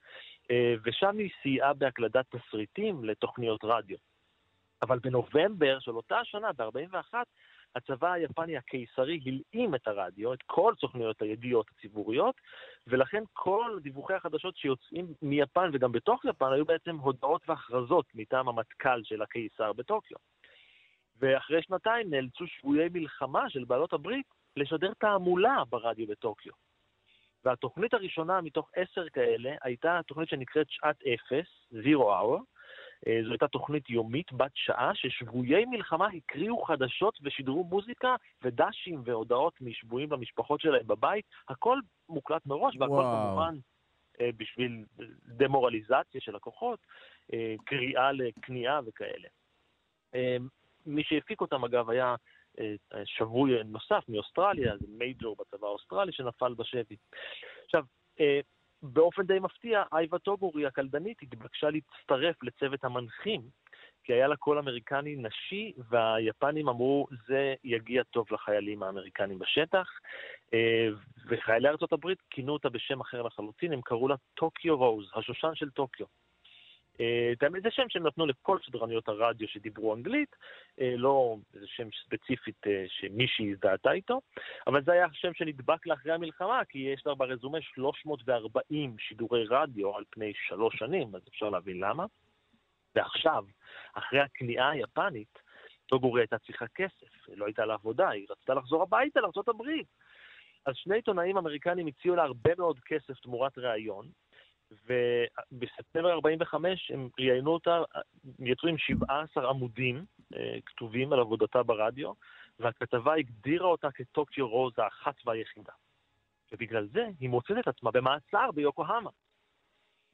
ושם היא סייעה בהקלדת תסריטים לתוכניות רדיו. אבל בנובמבר של אותה שנה, ב-41, הצבא היפני הקיסרי הלאים את הרדיו, את כל סוכנויות הידיעות הציבוריות, ולכן כל דיווחי החדשות שיוצאים מיפן וגם בתוך יפן היו בעצם הודעות והכרזות מטעם המטכ"ל של הקיסר בטוקיו. ואחרי שנתיים נאלצו שבויי מלחמה של בעלות הברית לשדר תעמולה ברדיו בטוקיו. והתוכנית הראשונה מתוך עשר כאלה הייתה תוכנית שנקראת שעת אפס, Zero Hour, זו הייתה תוכנית יומית בת שעה ששבויי מלחמה הקריאו חדשות ושידרו מוזיקה ודשים והודעות משבויים למשפחות שלהם בבית, הכל מוקלט מראש והכל וואו. כמובן אה, בשביל דמורליזציה של הכוחות, אה, קריאה לכניעה וכאלה. מי שהפיק אותם אגב היה שבוי נוסף מאוסטרליה, זה מייג'ור בצבא האוסטרלי שנפל בשבי. עכשיו, באופן די מפתיע, אייווה טוגורי הקלדנית התבקשה להצטרף לצוות המנחים, כי היה לה קול אמריקני נשי, והיפנים אמרו, זה יגיע טוב לחיילים האמריקנים בשטח, אה, וחיילי ארצות הברית כינו אותה בשם אחר לחלוטין, הם קראו לה טוקיו רוז, השושן של טוקיו. אה, זה שם שהם נתנו לכל שדרניות הרדיו שדיברו אנגלית, אה, לא איזה שם ספציפית אה, שמישהי הזדהתה איתו, אבל זה היה שם שנדבק לה אחרי המלחמה, כי יש לה ברזומה 340 שידורי רדיו על פני שלוש שנים, אז אפשר להבין למה. ועכשיו, אחרי הכניעה היפנית, טוגורי הייתה צריכה כסף, לא הייתה לה עבודה, היא רצתה לחזור הביתה לארה"ב. אז שני עיתונאים אמריקנים הציעו לה הרבה מאוד כסף תמורת ראיון, ובספטמבר 45 הם ראיינו אותה, יצאו עם 17 עמודים אה, כתובים על עבודתה ברדיו, והכתבה הגדירה אותה כטוקיו רוז האחת והיחידה. ובגלל זה היא מוצאת את עצמה במעצר ביוקוהמה,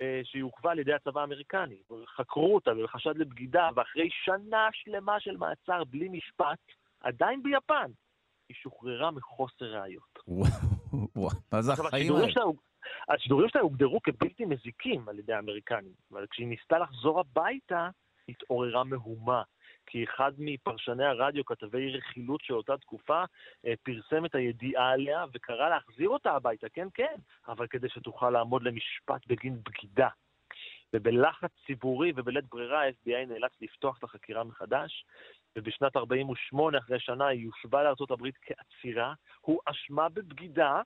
אה, שהיא עוכבה על ידי הצבא האמריקני. חקרו אותה בחשד לבגידה, ואחרי שנה שלמה של מעצר בלי משפט, עדיין ביפן, היא שוחררה מחוסר ראיות. וואו, מה זה החיים האלה? השידורים שלה הוגדרו כבלתי מזיקים על ידי האמריקנים, אבל כשהיא ניסתה לחזור הביתה, התעוררה מהומה. כי אחד מפרשני הרדיו, כתבי רכילות של אותה תקופה, אה, פרסם את הידיעה עליה וקרא להחזיר אותה הביתה, כן, כן, אבל כדי שתוכל לעמוד למשפט בגין בגידה. ובלחץ ציבורי ובלית ברירה, ה-FBI נאלץ לפתוח את החקירה מחדש, ובשנת 48, אחרי שנה, היא יושבה לארה"ב כעצירה, הוא אשמה בבגידה,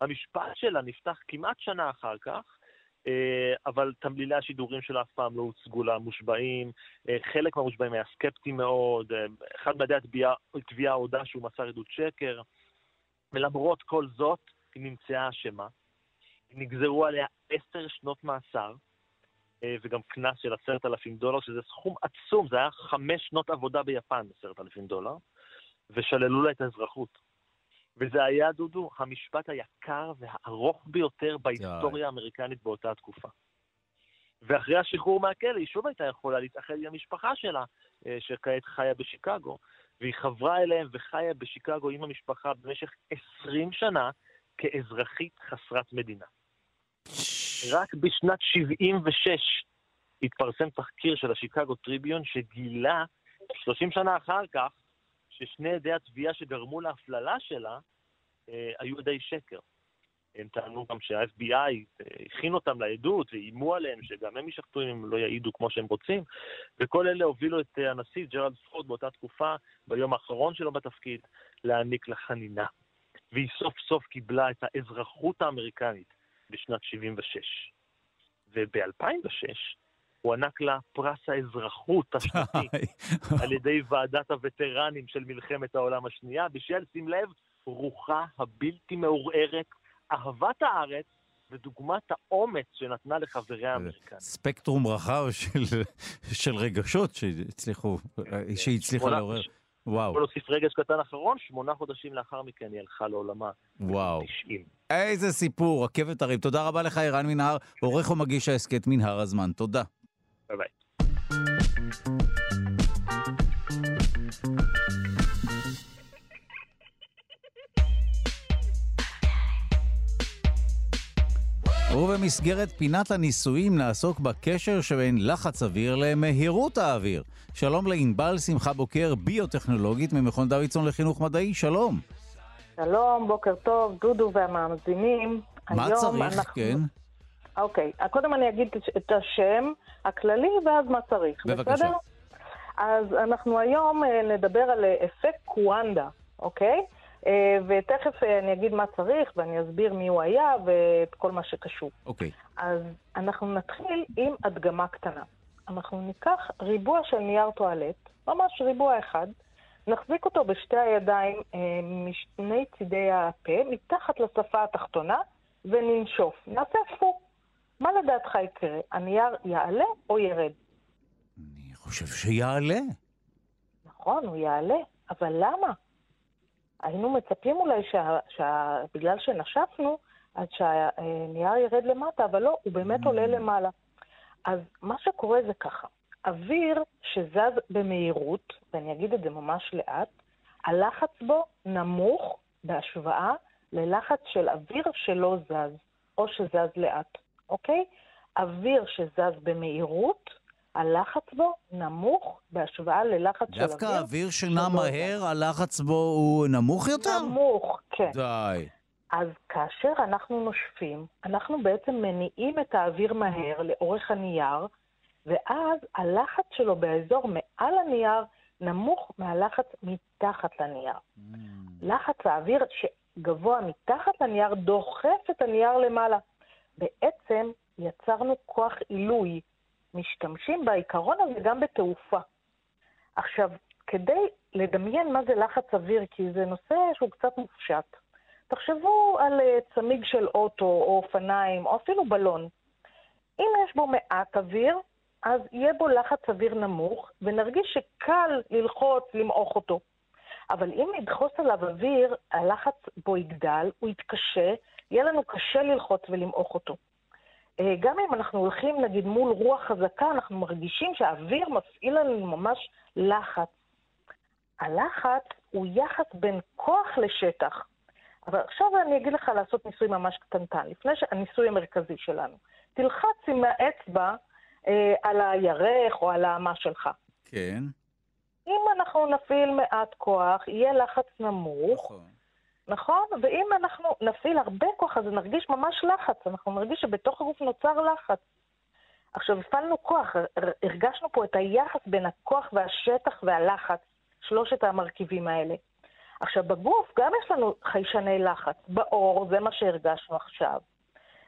המשפט שלה נפתח כמעט שנה אחר כך, אה, אבל תמלילי השידורים שלה אף פעם לא הוצגו למושבעים, אה, חלק מהמושבעים היה סקפטי מאוד, אה, אחד מעדי התביעה הודה שהוא מסר עדות שקר, ולמרות כל זאת, היא נמצאה אשמה. נגזרו עליה עשר שנות מאסר, וגם קנס של עשרת אלפים דולר, שזה סכום עצום, זה היה חמש שנות עבודה ביפן, עשרת אלפים דולר, ושללו לה את האזרחות. וזה היה, דודו, המשפט היקר והארוך ביותר בהיסטוריה האמריקנית באותה תקופה. ואחרי השחרור מהכלא היא שוב הייתה יכולה להתאחד עם המשפחה שלה, אה, שכעת חיה בשיקגו. והיא חברה אליהם וחיה בשיקגו עם המשפחה במשך 20 שנה כאזרחית חסרת מדינה. רק בשנת 76 התפרסם תחקיר של השיקגו טריביון שגילה, 30 שנה אחר כך, ששני עדי התביעה שגרמו להפללה שלה אה, היו עדי שקר. הם טענו גם שה-FBI אה, הכין אותם לעדות ואיימו עליהם שגם הם יישחטו אם הם לא יעידו כמו שהם רוצים, וכל אלה הובילו את אה, הנשיא ג'רלד פורד באותה תקופה, ביום האחרון שלו בתפקיד, להעניק לה חנינה. והיא סוף סוף קיבלה את האזרחות האמריקנית בשנת 76. וב-2006 הוענק לה פרס האזרחות השנתי <laughs> על ידי ועדת הווטרנים של מלחמת העולם השנייה, בשל, שים לב, רוחה הבלתי מעורערת, אהבת הארץ ודוגמת האומץ שנתנה לחבריה האמריקנים. ספקטרום רחב של, של רגשות שהצליחו, שהיא הצליחה לעורר. וואו. בוא נוסיף רגש קטן אחרון, שמונה חודשים לאחר מכן היא הלכה לעולמה. וואו. 90. איזה סיפור, רכבת הרים. תודה רבה לך, ערן מנהר, עורך ומגיש ההסכת מנהר הזמן. תודה. ביי ביי. ובמסגרת פינת הניסויים נעסוק בקשר שבין לחץ אוויר למהירות האוויר. שלום לענבל שמחה בוקר, ביוטכנולוגית ממכון דוידסון לחינוך מדעי, שלום. שלום, בוקר טוב, דודו והמאזינים. מה צריך, אנחנו... כן? אוקיי, קודם אני אגיד את השם הכללי ואז מה צריך, בבקשה. בסדר? אז אנחנו היום אה, נדבר על אה, אפקט קוואנדה, אוקיי? אה, ותכף אני אגיד מה צריך ואני אסביר מי הוא היה ואת כל מה שקשור. אוקיי. אז אנחנו נתחיל עם הדגמה קטנה. אנחנו ניקח ריבוע של נייר טואלט, ממש ריבוע אחד, נחזיק אותו בשתי הידיים משני צידי הפה, מתחת לשפה התחתונה, וננשוף. נעשה פו. מה לדעתך יקרה? הנייר יעלה או ירד? אני חושב שיעלה. נכון, הוא יעלה, אבל למה? היינו מצפים אולי שה, שה, בגלל שנשפנו, אז שהנייר ירד למטה, אבל לא, הוא באמת mm. עולה למעלה. אז מה שקורה זה ככה, אוויר שזז במהירות, ואני אגיד את זה ממש לאט, הלחץ בו נמוך בהשוואה ללחץ של אוויר שלא זז, או שזז לאט, אוקיי? אוויר שזז במהירות, הלחץ בו נמוך בהשוואה ללחץ של אוויר. דווקא אוויר שנע מהר, זז. הלחץ בו הוא נמוך יותר? נמוך, כן. די. אז כאשר אנחנו נושפים, אנחנו בעצם מניעים את האוויר מהר לאורך הנייר, ואז הלחץ שלו באזור מעל הנייר נמוך מהלחץ מתחת לנייר. Mm. לחץ האוויר שגבוה מתחת לנייר דוחף את הנייר למעלה. בעצם יצרנו כוח עילוי. משתמשים בעיקרון הזה גם בתעופה. עכשיו, כדי לדמיין מה זה לחץ אוויר, כי זה נושא שהוא קצת מופשט, תחשבו על אה, צמיג של אוטו או אופניים או אפילו בלון. אם יש בו מעט אוויר, אז יהיה בו לחץ אוויר נמוך, ונרגיש שקל ללחוץ, למעוך אותו. אבל אם נדחוס עליו אוויר, הלחץ בו יגדל, הוא יתקשה, יהיה לנו קשה ללחוץ ולמעוך אותו. אה, גם אם אנחנו הולכים, נגיד, מול רוח חזקה, אנחנו מרגישים שהאוויר מפעיל לנו ממש לחץ. הלחץ הוא יחס בין כוח לשטח. אבל עכשיו אני אגיד לך לעשות ניסוי ממש קטנטן, לפני שהניסוי המרכזי שלנו. תלחץ עם האצבע אה, על הירך או על האמה שלך. כן. אם אנחנו נפעיל מעט כוח, יהיה לחץ נמוך. נכון. נכון? ואם אנחנו נפעיל הרבה כוח, אז נרגיש ממש לחץ. אנחנו נרגיש שבתוך הגוף נוצר לחץ. עכשיו, הפעלנו כוח, הרגשנו פה את היחס בין הכוח והשטח והלחץ, שלושת המרכיבים האלה. עכשיו, בגוף גם יש לנו חיישני לחץ. בעור, זה מה שהרגשנו עכשיו.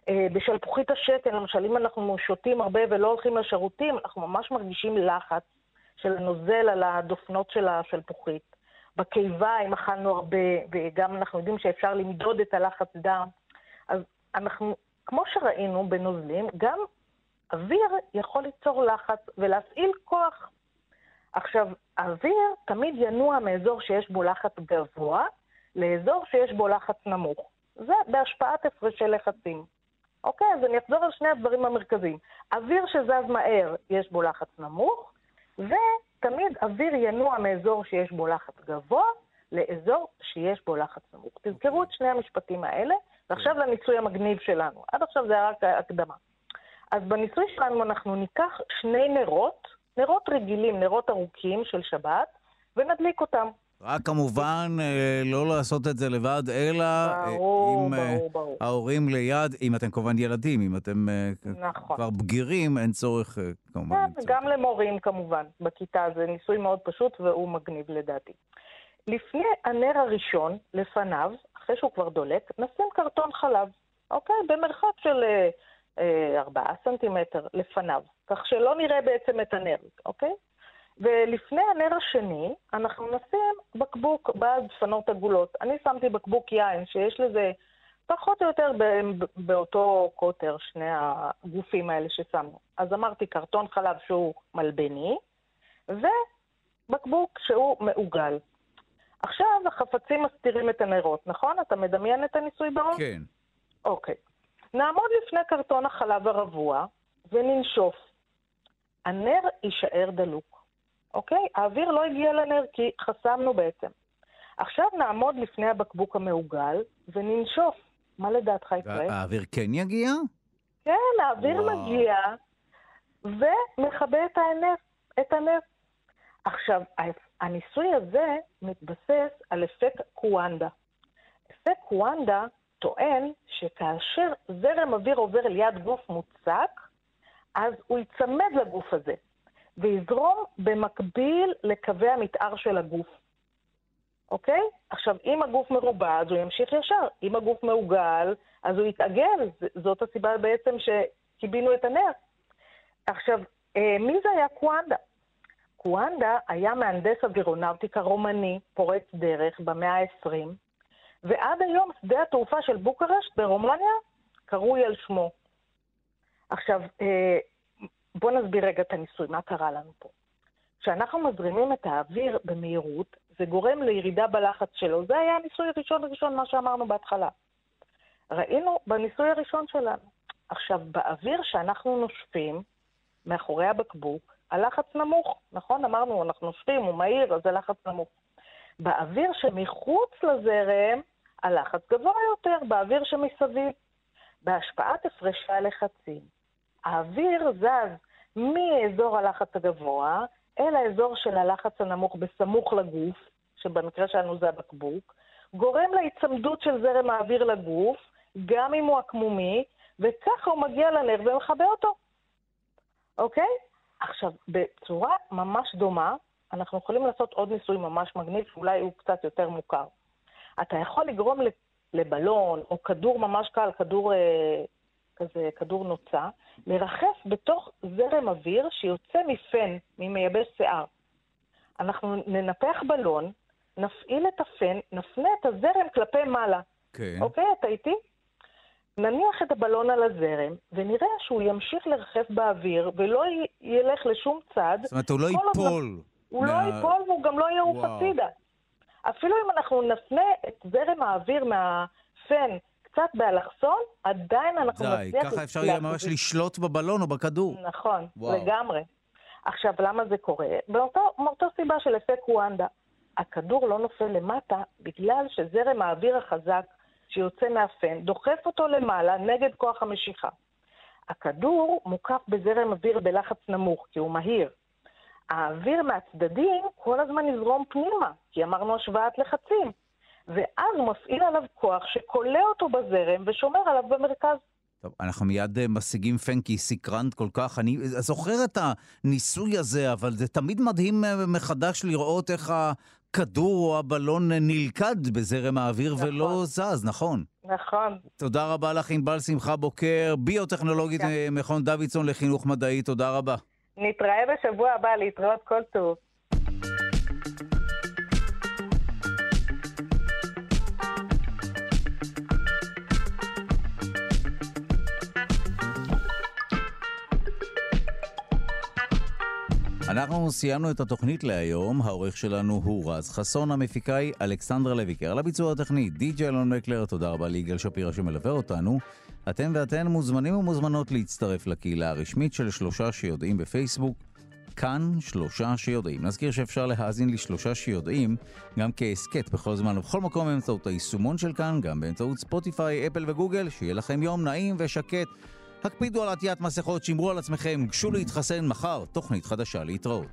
אה, בשלפוחית השתן, למשל, אם אנחנו שותים הרבה ולא הולכים לשירותים, אנחנו ממש מרגישים לחץ של הנוזל על הדופנות של השלפוחית. בקיבה, אם אכלנו הרבה, וגם אנחנו יודעים שאפשר למדוד את הלחץ דם. אז אנחנו, כמו שראינו בנוזלים, גם אוויר יכול ליצור לחץ ולהפעיל כוח. עכשיו, האוויר תמיד ינוע מאזור שיש בו לחץ גבוה לאזור שיש בו לחץ נמוך. זה בהשפעת הפרשי לחצים. אוקיי, אז אני אחזור על שני הדברים המרכזיים. אוויר שזז מהר, יש בו לחץ נמוך, ותמיד אוויר ינוע מאזור שיש בו לחץ גבוה לאזור שיש בו לחץ נמוך. תזכרו את שני המשפטים האלה, ועכשיו לניסוי המגניב שלנו. עד עכשיו זה היה רק הקדמה. אז בניסוי שלנו אנחנו ניקח שני נרות, נרות רגילים, נרות ארוכים של שבת, ונדליק אותם. רק כמובן אה, לא לעשות את זה לבד, אלא אה, ברור, עם אה, ברור, ברור. ההורים ליד, אם אתם כמובן ילדים, אם אתם נכון. כבר בגירים, אין צורך כמובן. כן, גם למורים כמובן, בכיתה. זה ניסוי מאוד פשוט והוא מגניב לדעתי. לפני הנר הראשון, לפניו, אחרי שהוא כבר דולק, נשים קרטון חלב, אוקיי? במרחק של ארבעה סנטימטר לפניו, כך שלא נראה בעצם את הנר, אוקיי? ולפני הנר השני, אנחנו נשים בקבוק בעד דפנות עגולות. אני שמתי בקבוק יין, שיש לזה פחות או יותר באותו קוטר, שני הגופים האלה ששמנו. אז אמרתי קרטון חלב שהוא מלבני, ובקבוק שהוא מעוגל. עכשיו החפצים מסתירים את הנרות, נכון? אתה מדמיין את הניסוי בראש? כן. אוקיי. נעמוד לפני קרטון החלב הרבוע וננשוף. הנר יישאר דלוק. אוקיי? האוויר לא הגיע לנר כי חסמנו בעצם. עכשיו נעמוד לפני הבקבוק המעוגל וננשוף. מה לדעתך יקרה? האוויר כן יגיע? כן, האוויר וואו. מגיע ומכבה את הנר. את הנר. עכשיו, הניסוי הזה מתבסס על אפקט קוואנדה. אפקט קוואנדה טוען שכאשר זרם אוויר עובר ליד גוף מוצק, אז הוא ייצמד לגוף הזה, ויזרום במקביל לקווי המתאר של הגוף. אוקיי? עכשיו, אם הגוף מרובע, אז הוא ימשיך ישר. אם הגוף מעוגל, אז הוא יתעגל. זאת הסיבה בעצם שכיבינו את הנר. עכשיו, אה, מי זה היה קוואנדה? קוואנדה היה מהנדס אווירונאוטיקה רומני, פורץ דרך, במאה ה-20, ועד היום שדה התעופה של בוקרשט ברומניה קרוי על שמו. עכשיו, אה, בואו נסביר רגע את הניסוי, מה קרה לנו פה. כשאנחנו מזרימים את האוויר במהירות, זה גורם לירידה בלחץ שלו. זה היה הניסוי הראשון ראשון, מה שאמרנו בהתחלה. ראינו בניסוי הראשון שלנו. עכשיו, באוויר שאנחנו נושפים, מאחורי הבקבוק, הלחץ נמוך, נכון? אמרנו, אנחנו נושפים, הוא מהיר, אז הלחץ נמוך. באוויר שמחוץ לזרם, הלחץ גבוה יותר, באוויר שמסביב. בהשפעת הפרשי הלחצים. האוויר זז מאזור הלחץ הגבוה אל האזור של הלחץ הנמוך בסמוך לגוף, שבמקרה שלנו זה הבקבוק, גורם להיצמדות של זרם האוויר לגוף, גם אם הוא עקמומי, וככה הוא מגיע לנר ומכבה אותו. אוקיי? עכשיו, בצורה ממש דומה, אנחנו יכולים לעשות עוד ניסוי ממש מגניב, שאולי הוא קצת יותר מוכר. אתה יכול לגרום לבלון, או כדור ממש קל, כדור אה, כזה, כדור נוצה, לרחף בתוך זרם אוויר שיוצא מפן, ממייבש שיער. אנחנו ננפח בלון, נפעיל את הפן, נפנה את הזרם כלפי מעלה. כן. אוקיי, אתה איתי? נניח את הבלון על הזרם, ונראה שהוא ימשיך לרחף באוויר ולא י- ילך לשום צד. זאת אומרת, הוא לא ייפול. הוא לא מה... לא ייפול והוא גם לא יעוף הצידה. אפילו אם אנחנו נפנה את זרם האוויר מהפן קצת באלכסון, עדיין אנחנו די, נצליח... די, ככה אפשר יהיה ממש לשלוט בבלון או בכדור. נכון, וואו. לגמרי. עכשיו, למה זה קורה? מאותו סיבה של אפקט וואנדה. הכדור לא נופל למטה בגלל שזרם האוויר החזק שיוצא מהפן דוחף אותו למעלה נגד כוח המשיכה. הכדור מוקף בזרם אוויר בלחץ נמוך, כי הוא מהיר. האוויר מהצדדים כל הזמן יזרום פנימה, כי אמרנו השוואת לחצים. ואז הוא מפעיל עליו כוח שכולא אותו בזרם ושומר עליו במרכז. טוב, אנחנו מיד אה, משיגים פנקי, סקרנט כל כך. אני זוכר את הניסוי הזה, אבל זה תמיד מדהים אה, מחדש לראות איך הכדור או הבלון נלכד בזרם האוויר נכון. ולא זז, נכון? נכון. תודה רבה לך, ענבל שמחה בוקר, ביוטכנולוגית כן. אה, מכון דוידסון לחינוך מדעי, תודה רבה. נתראה בשבוע הבא, להתראות כל טוב. אנחנו סיימנו את התוכנית להיום, העורך שלנו הוא רז חסון, המפיקה היא אלכסנדרה לויקר. על הביצוע הטכני, די.ג'י אלון מקלר, תודה רבה ליגאל שפירא שמלווה אותנו. אתם ואתן מוזמנים ומוזמנות להצטרף לקהילה הרשמית של שלושה שיודעים בפייסבוק. כאן שלושה שיודעים. נזכיר שאפשר להאזין לשלושה שיודעים גם כהסכת בכל זמן ובכל מקום באמצעות היישומון של כאן, גם באמצעות ספוטיפיי, אפל וגוגל. שיהיה לכם יום נעים ושקט. הקפידו על עטיית מסכות, שמרו על עצמכם, גשו להתחסן מחר, תוכנית חדשה להתראות.